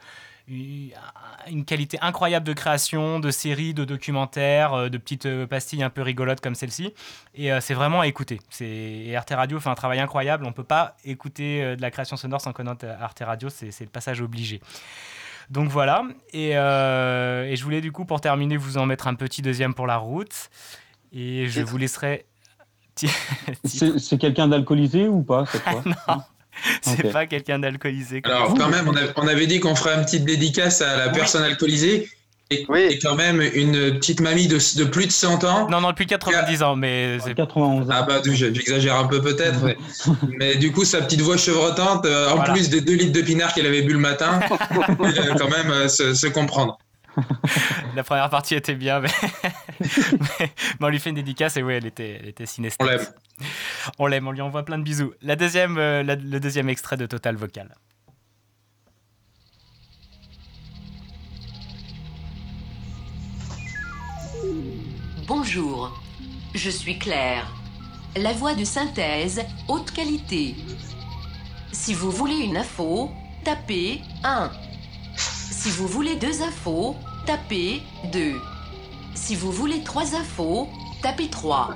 une, qualité incroyable de création, de séries, de documentaires, euh, de petites euh, pastilles un peu rigolotes comme celle-ci. Et euh, c'est vraiment à écouter. Et Arte Radio fait un travail incroyable. On ne peut pas écouter de la création sonore sans connaître Arte Radio. C'est le passage obligé. Donc voilà. Et, euh, et je voulais du coup, pour terminer, vous en mettre un petit deuxième pour la route. Et je vous laisserai. C'est c'est quelqu'un d'alcoolisé ou pas cette fois? Non, c'est pas quelqu'un d'alcoolisé. Alors quand même, on, a- on avait dit qu'on ferait une petite dédicace à la personne alcoolisée. Et, et quand même une petite mamie de, de plus de 100 ans. Non, non, depuis 90 ans, mais c'est 91 Ah bah j'exagère un peu peut-être, mais, mais du coup sa petite voix chevrotante, euh, en Voilà. plus des 2 litres de pinard qu'elle avait bu le matin, euh, quand même euh, se, se comprendre. La première partie était bien, mais, mais- mais on lui fait une dédicace et oui, elle était, elle était. On l'aime. On l'aime, on lui envoie plein de bisous. La deuxième, euh, la- le deuxième extrait de Total Vocal. Bonjour, je suis Claire, la voix de synthèse haute qualité. Si vous voulez une info, tapez 1. Si vous voulez deux infos, tapez 2. Si vous voulez trois infos, tapez 3.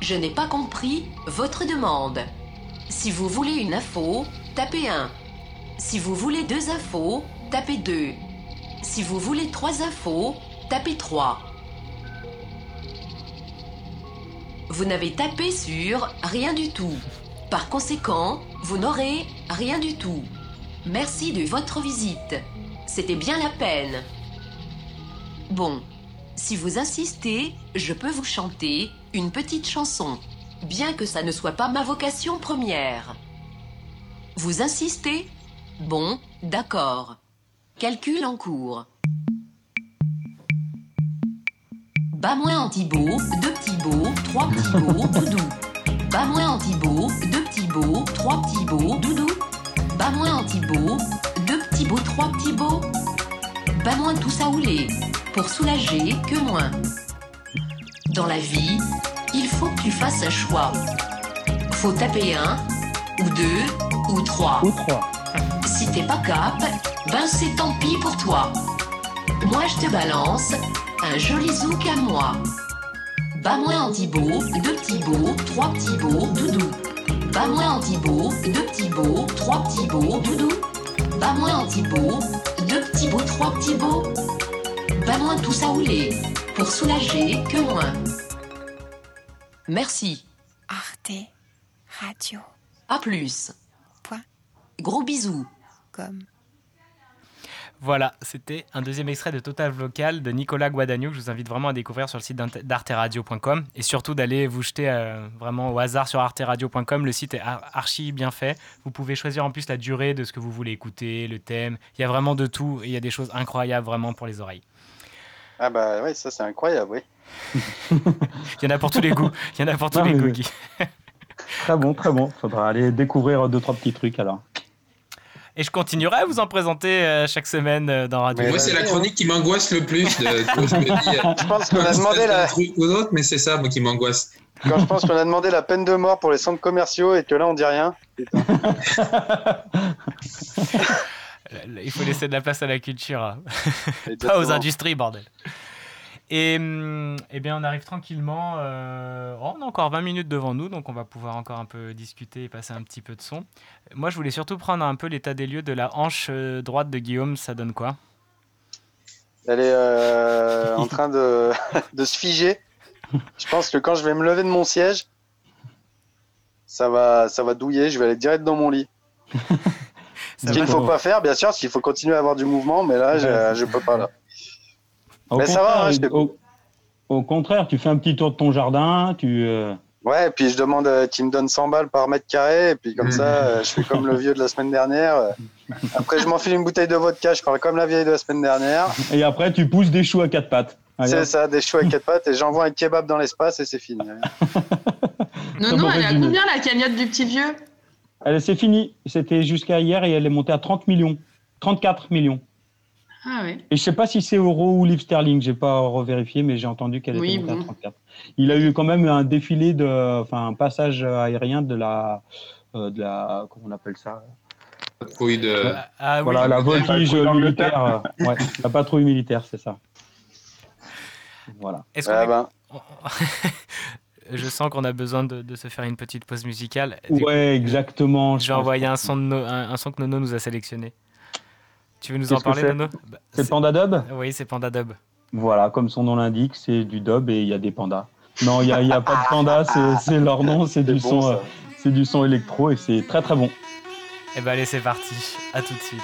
Je n'ai pas compris votre demande. Si vous voulez une info, tapez 1. Si vous voulez deux infos, tapez 2. Si vous voulez trois infos, tapez 3. Vous n'avez tapé sur rien du tout. Par conséquent, vous n'aurez rien du tout. Merci de votre visite. C'était bien la peine. Bon, si vous insistez, je peux vous chanter une petite chanson, bien que ça ne soit pas ma vocation première. Vous insistez? Bon, d'accord. Calcul en cours. Bas-moins Antibo, deux petits beaux, trois petits beaux, doudou. Bas-moins Antibo, deux petits beaux, trois petits beaux, doudou. Bas-moins Antibo, deux beaux, trois petits beaux. Bas-moins tout ça houlé, pour soulager que moins. Dans la vie, il faut que tu fasses un choix. Faut taper un, ou deux, ou trois. Ou trois. Si t'es pas cap, ben c'est tant pis pour toi. Moi je te balance un joli zouk à moi. Bas-moins Antibo, deux petits beaux, trois petits beaux, doudou. Bas-moins Antibo, deux petits beaux, trois petits beaux, doudou. Bas-moins Antibo, deux petits beaux, trois petits beaux. Bas-moins tout ça houlé, pour soulager que moins. Merci. Arte Radio. À plus. Point. Gros bisous. Comme. Voilà, c'était un deuxième extrait de Total Vocal de Nicolas Guadagno que je vous invite vraiment à découvrir sur le site d'Arte- d'arteradio.com et surtout d'aller vous jeter euh, vraiment au hasard sur arteradio.com. Le site est ar- archi bien fait. Vous pouvez choisir en plus la durée de ce que vous voulez écouter, le thème. Il y a vraiment de tout et il y a des choses incroyables vraiment pour les oreilles. Ah bah ouais, ça c'est incroyable, oui. Il y en a pour tous les goûts. Il y en a pour tous Non, les goûts. Guy. Très bon, très bon. Faudra aller découvrir deux, trois petits trucs alors. Et je continuerai à vous en présenter euh, chaque semaine euh, dans Radio. moi, c'est la chronique qui m'angoisse le plus. De, de- je me dis, euh, Je pense qu'on a demandé la- d'un truc ou d'autre, mais c'est ça moi, qui m'angoisse. Quand je pense qu'on a demandé la peine de mort pour les centres commerciaux et que là on dit rien. Il faut laisser de la place à la culture, hein. pas aux industries, bordel. Et hum, eh bien, on arrive tranquillement. euh, oh, on a encore 20 minutes devant nous, donc on va pouvoir encore un peu discuter et passer un petit peu de son. Moi, je voulais surtout prendre un peu l'état des lieux de la hanche euh, droite de Guillaume. Ça donne quoi? Elle est euh, en train de, de se figer. Je pense que quand je vais me lever de mon siège, ça va, ça va douiller. Je vais aller direct dans mon lit. Ce qu'il ne faut pas faire, bien sûr, parce qu'il faut continuer à avoir du mouvement, mais là, je, je peux pas là. Au Mais ça va, contraire, hein, je t'ai- au, au contraire, tu fais un petit tour de ton jardin, tu. euh, Ouais, et puis je demande euh, qu'il me donne 100 balles par mètre carré, et puis comme ça, euh, je fais comme le vieux de la semaine dernière. Après, je m'enfile une bouteille de vodka, je parle comme la vieille de la semaine dernière. Et après, tu pousses des choux à quatre pattes. C'est ça, des choux à quatre pattes, et j'envoie un kebab dans l'espace, et c'est fini. Non, non, elle est à combien la cagnotte du petit vieux? Elle, c'est fini. C'était jusqu'à hier et elle est montée à 30 millions. 34 millions. Ah oui. Et je sais pas si c'est euro ou livre sterling, j'ai pas revérifié, mais j'ai entendu qu'elle Oui, était montée bon. à 34. Il a eu quand même un défilé de, enfin un passage aérien de la, euh, de la, comment on appelle ça, Patrouille de. Ah oui. voilà, la voltige patrouille militaire. euh, ouais, la patrouille militaire, c'est ça. Voilà. Est-ce qu'on Ah ben. Je sens qu'on a besoin de, de se faire une petite pause musicale. Du coup, Ouais, exactement. J'ai envoyé un son, de No- un, un son que Nono nous a sélectionné. Tu veux nous en parler, Nono? Bah, C'est Panda Dub? Oui, c'est Panda Dub. Voilà, comme son nom l'indique, c'est du dub et il y a des pandas. Non, il n'y a, y a pas de pandas, c'est- leur nom, c'est du, bon, son, ça. euh, c'est du son électro et c'est très très bon. Eh ben allez, c'est parti. À tout de suite.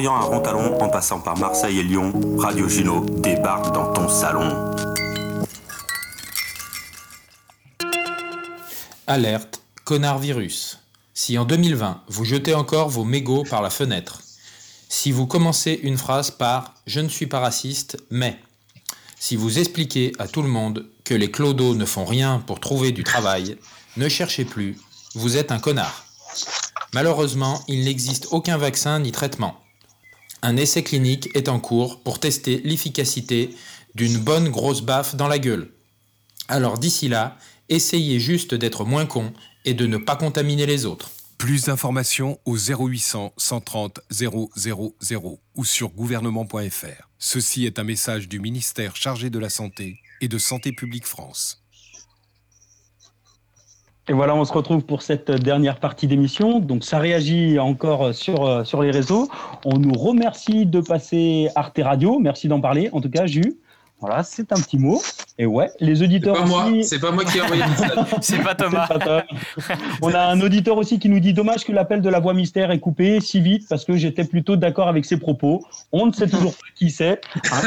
Lorient en passant par Marseille et Lyon, Radio Juno débarque dans ton salon. Alerte, connard virus. Si en 2020, vous jetez encore vos mégots par la fenêtre, si vous commencez une phrase par Je ne suis pas raciste, mais, Si vous expliquez à tout le monde que les clodos ne font rien pour trouver du travail, ne cherchez plus, vous êtes un connard. Malheureusement, il n'existe aucun vaccin ni traitement. Un essai clinique est en cours pour tester l'efficacité d'une bonne grosse baffe dans la gueule. Alors d'ici là, essayez juste d'être moins con et de ne pas contaminer les autres. Plus d'informations au 0800 130 000 ou sur gouvernement.fr. Ceci est un message du ministère chargé de la Santé et de Santé publique France. Et voilà, on se retrouve pour cette dernière partie d'émission. Donc ça réagit encore sur, euh, sur les réseaux. On nous remercie de passer Arte Radio. Merci d'en parler. En tout cas, Jus. Voilà, c'est un petit mot. Et ouais, les auditeurs C'est pas moi, aussi- c'est pas moi qui ai envoyé le message. C'est pas Thomas. C'est pas Tom. On a un auditeur aussi qui nous dit dommage que l'appel de la voix mystère est coupé si vite parce que j'étais plutôt d'accord avec ses propos. On ne sait toujours pas qui c'est hein,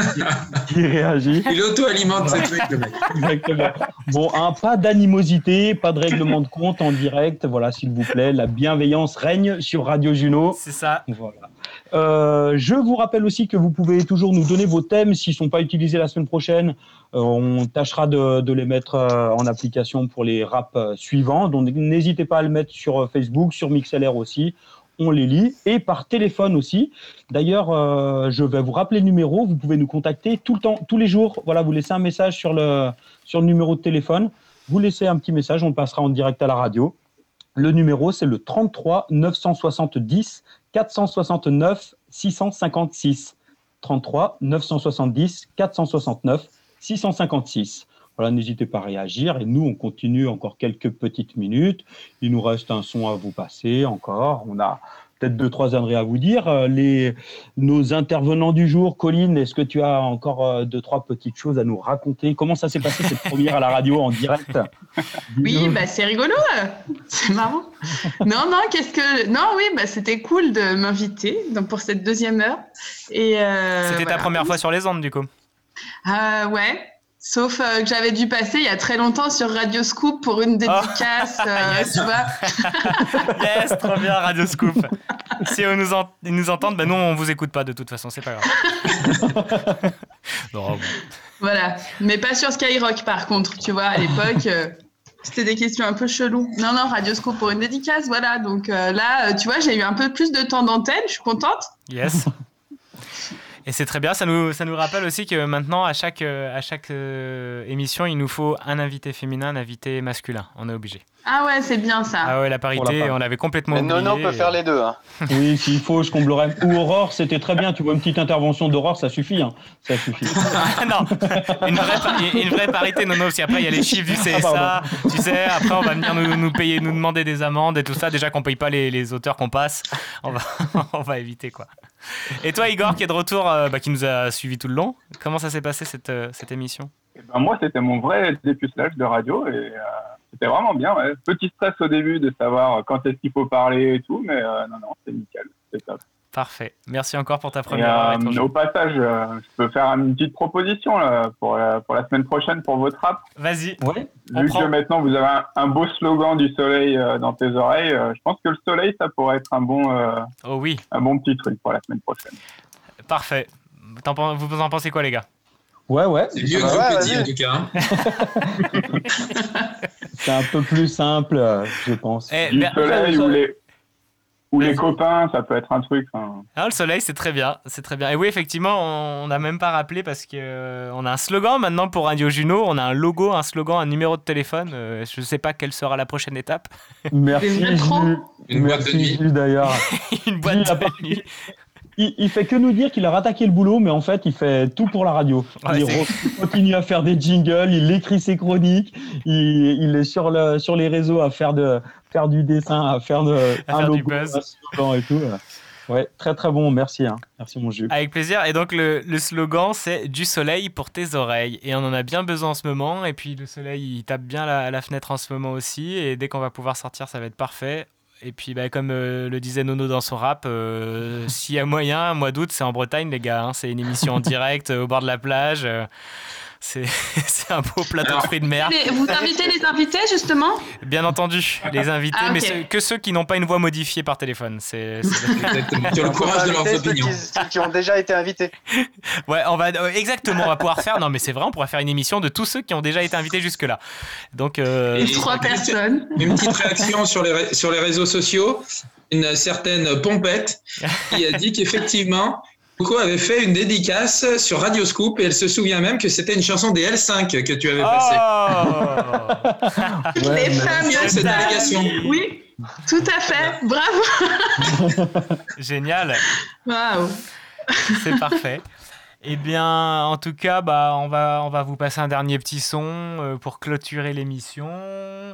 qui, qui réagit. Il auto-alimente ce truc, le mec. Exactement. Bon, hein, pas d'animosité, pas de règlement de compte en direct. Voilà, s'il vous plaît, la bienveillance règne sur Radio Juno. C'est ça. Voilà. Euh, je vous rappelle aussi que vous pouvez toujours nous donner vos thèmes s'ils ne sont pas utilisés la semaine prochaine. Euh, on tâchera de, les mettre euh, en application pour les raps suivants. Donc n'hésitez pas à le mettre sur Facebook, sur MixLR aussi. On les lit et par téléphone aussi. D'ailleurs, je vais vous rappeler le numéro. Vous pouvez nous contacter tout le temps, tous les jours. Voilà, vous laissez un message sur le, sur le numéro de téléphone. Vous laissez un petit message, on passera en direct à la radio. Le numéro, c'est le 33 970 469 656. 33 970 469 656. Voilà, n'hésitez pas à réagir. Et nous, on continue encore quelques petites minutes. Il nous reste un son à vous passer encore. On a peut-être deux, trois âneries à vous dire. Euh, Les, nos intervenants du jour, Colline, est-ce que tu as encore euh, deux, trois petites choses à nous raconter? Comment ça s'est passé cette première à la radio en direct? Oui, bah c'est rigolo, euh. c'est marrant. Non, non, qu'est-ce que. Non, oui, bah c'était cool de m'inviter donc, pour cette deuxième heure. Et, euh, C'était ta première fois sur les ondes, du coup? Euh, ouais. Sauf euh, que j'avais dû passer il y a très longtemps sur Radio Scoop pour une dédicace, euh, tu vois. Yes, trop bien, Radio Scoop. Si on nous en- ils nous entendent, bah nous, on vous écoute pas de toute façon, c'est pas grave. non, bon. Voilà. Mais pas sur Skyrock par contre, tu vois, à l'époque. euh, C'était des questions un peu cheloues. Non, non, Radio Scoop pour une dédicace, voilà. Donc euh, là, tu vois, j'ai eu un peu plus de temps d'antenne, je suis contente. Yes. Et c'est très bien, ça nous, ça nous rappelle aussi que maintenant, à chaque, euh, à chaque euh, émission, il nous faut un invité féminin, un invité masculin. On est obligé. Ah ouais, c'est bien ça. Ah ouais, la parité, on avait complètement Mais oublié. Nono peut faire les deux. Hein. Oui, s'il faut, je comblerai. Ou Aurore, c'était très bien. Tu vois, une petite intervention d'Aurore, ça suffit. hein. Ça suffit. Non, une vraie, une vraie parité, non, non, parce qu'après il y a les chiffres du CSA, Ah, tu sais, après on va venir nous, nous payer, nous demander des amendes et tout ça, déjà qu'on paye pas les, les auteurs qu'on passe, on va, on va éviter quoi. Et toi Igor qui est de retour, euh, bah, qui nous a suivi tout le long, comment ça s'est passé cette, euh, cette émission? Ben, moi, c'était mon vrai dépucelage de radio et euh, c'était vraiment bien. Petit stress au début de savoir quand est-ce qu'il faut parler et tout, mais non, non, c'est nickel. C'est top. Parfait, merci encore pour ta Et, première heure euh, au passage, euh, je peux faire une petite proposition là, pour, la, pour la semaine prochaine pour votre rap. Vas-y, Vu prend. que maintenant vous avez un, un beau slogan du soleil euh, dans tes oreilles, euh, je pense que le soleil, ça pourrait être un bon, euh, Oh oui, un bon petit truc pour la semaine prochaine. parfait. Vous en pensez quoi les gars? Ouais, ouais. C'est mieux que Ouais, en tout cas. hein. C'est un peu plus simple, je pense. Eh, Du mais- soleil ou les, ou les copains, ça peut être un truc. hein. Ah, le soleil, c'est très bien, c'est très bien. Et oui, effectivement, on n'a même pas rappelé parce que euh, on a un slogan maintenant pour Radio Juno. On a un logo, un slogan, un numéro de téléphone. Euh, je ne sais pas quelle sera la prochaine étape. Merci. Une boîte de Merci, nuit. Jules, d'ailleurs. Une boîte de nuit. Il, il fait que nous dire qu'il a rattaqué le boulot, mais en fait, il fait tout pour la radio. Ouais, il continue à faire des jingles, il écrit ses chroniques, il, il est sur, le, sur les réseaux à faire, de, faire du dessin, à faire, de, À un faire du logo, buzz. un slogan et tout. Ouais, très très bon, merci. Hein. Merci mon Jules. Avec plaisir. Et donc, le, le slogan, c'est Du soleil pour tes oreilles. Et on en a bien besoin en ce moment. Et puis, le soleil, il tape bien la, la fenêtre en ce moment aussi. Et dès qu'on va pouvoir sortir, ça va être parfait. Et puis, bah, comme euh, le disait Nono dans son rap, euh, s'il y a moyen, mois d'août, c'est en Bretagne, les gars. hein. C'est une émission en direct euh, au bord de la plage. C'est un beau plateau de fruits de mer. Les- vous invitez les invités, justement Bien entendu, les invités, Ah, ok. mais que ceux qui n'ont pas une voix modifiée par téléphone. C'est Qui ont le courage de leurs Inviter ceux opinions. qui, ceux qui ont déjà été invités. Ouais, on va euh, exactement, on va pouvoir faire. Non, mais c'est vrai, on pourra faire une émission de tous ceux qui ont déjà été invités jusque-là. Donc, euh, Et- Trois personnes. Une petite réaction sur les, sur les réseaux sociaux. Une certaine Pompette qui a dit qu'effectivement, Coco avait fait une dédicace sur Radio Scoop et elle se souvient même que c'était une chanson des L5 que tu avais passée. Toutes les femmes de cette délégation. Oui, tout à fait. Bravo. génial. Waouh. C'est parfait. Eh bien, en tout cas, bah, on, va, on va vous passer un dernier petit son euh, pour clôturer l'émission.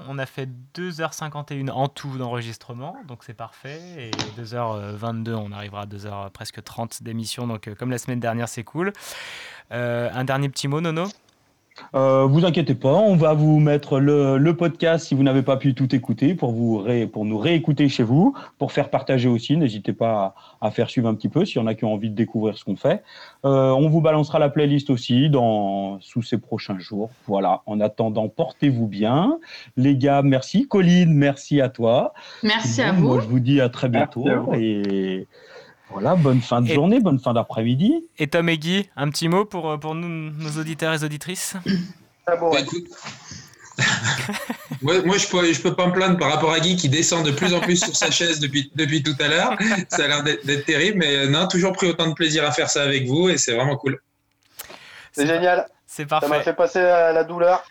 On a fait 2h51 en tout d'enregistrement, donc c'est parfait. Et 2h22, on arrivera à 2h presque 30 d'émission, donc euh, comme la semaine dernière, c'est cool. Euh, un dernier petit mot, Nono? Euh, vous inquiétez pas, on va vous mettre le, le podcast si vous n'avez pas pu tout écouter pour, vous ré- pour nous réécouter chez vous, pour faire partager aussi. N'hésitez pas à, à faire suivre un petit peu s'il y en a qui ont envie de découvrir ce qu'on fait. Euh, on vous balancera la playlist aussi dans, sous ces prochains jours. Voilà, en attendant, portez-vous bien. Les gars, merci. Colline, merci à toi. Merci à vous. Moi, je vous dis à très bientôt. à vous. Et voilà, bonne fin de Et- journée, bonne fin d'après-midi. Et Tom et Guy, un petit mot pour, euh, pour nous, nos auditeurs et auditrices beau. Bah, écoute. moi, moi, je peux, je peux pas me plaindre par rapport à Guy qui descend de plus en plus sur sa chaise depuis, depuis tout à l'heure. Ça a l'air d'être terrible, mais euh, non, toujours pris autant de plaisir à faire ça avec vous et c'est vraiment cool. C'est génial. C'est Ça m'a parfait. fait passer la douleur.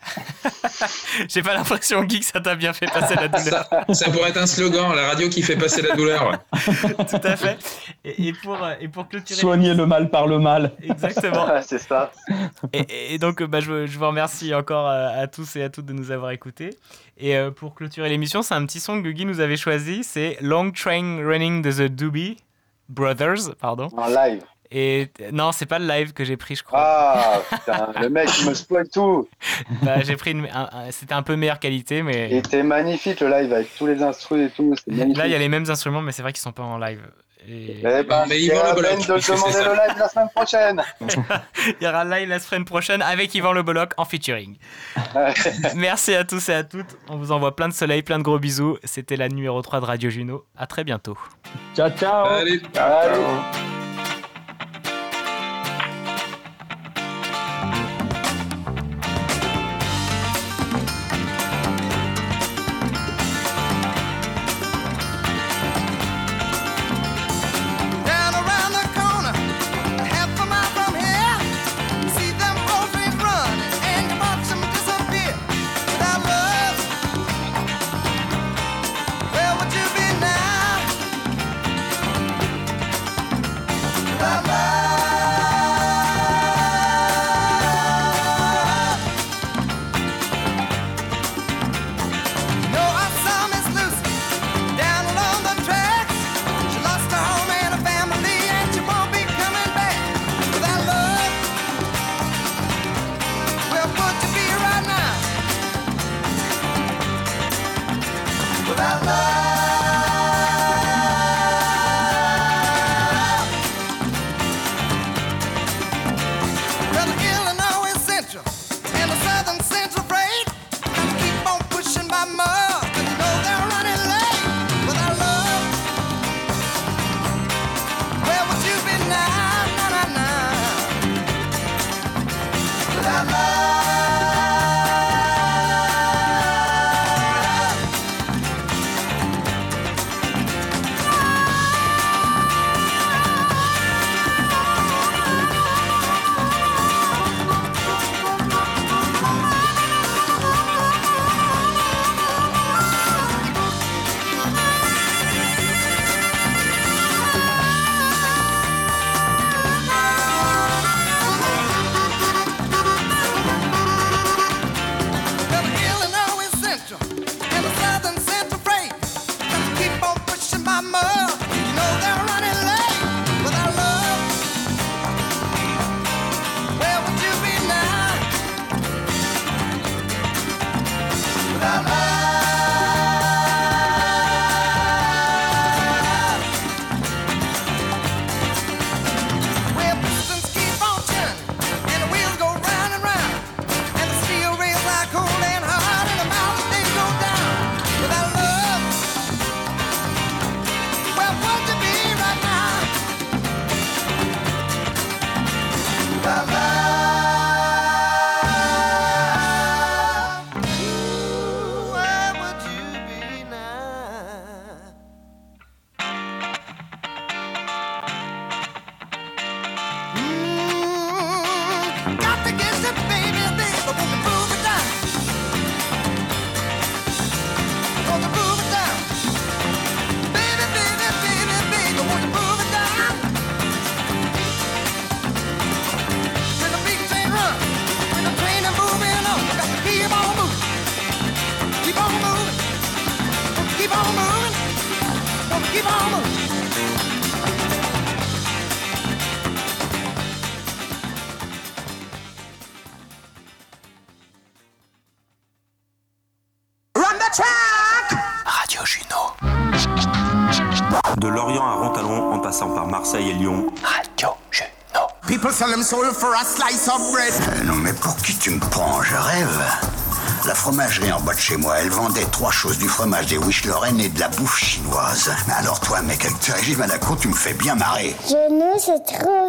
J'ai pas l'impression, Guy, que ça t'a bien fait passer la douleur. Ça, ça pourrait être un slogan, la radio qui fait passer la douleur. Tout à fait. Et, et pour, euh, et pour clôturer. Soignez le mal par le mal. Exactement. c'est ça. Et, et donc, euh, bah, je, je vous remercie encore euh, à tous et à toutes de nous avoir écoutés. Et euh, pour clôturer l'émission, c'est un petit son que Guy nous avait choisi. C'est Long Train Running de The Doobie Brothers. Pardon. En live. Et non, c'est pas le live que j'ai pris, je crois. Ah, putain, le mec, il me spoil tout. Bah, j'ai pris une- un- un- C'était un peu meilleure qualité, mais. Il était magnifique le live avec tous les instruments et tout. Magnifique. Là, il y a les mêmes instruments, mais c'est vrai qu'ils sont pas en live. Et... Eh ben, mais il Yvan Le Bolloc, de demander le live la semaine prochaine. Il y aura le live la semaine prochaine avec Yvan Le Bolloc en featuring. Merci à tous et à toutes. On vous envoie plein de soleil, plein de gros bisous. C'était la numéro 3 de Radio Juno. À très bientôt. Ciao, ciao. Allez. Allez. Soul for a slice of bread. Euh, non, mais pour qui tu me prends? Je rêve. La fromagerie en bas de chez moi, elle vendait trois choses du fromage des Wish Lorraine et de la bouffe chinoise. Mais alors toi, mec, avec ce régime à la con, tu me fais bien marrer. Genou, c'est trop rien.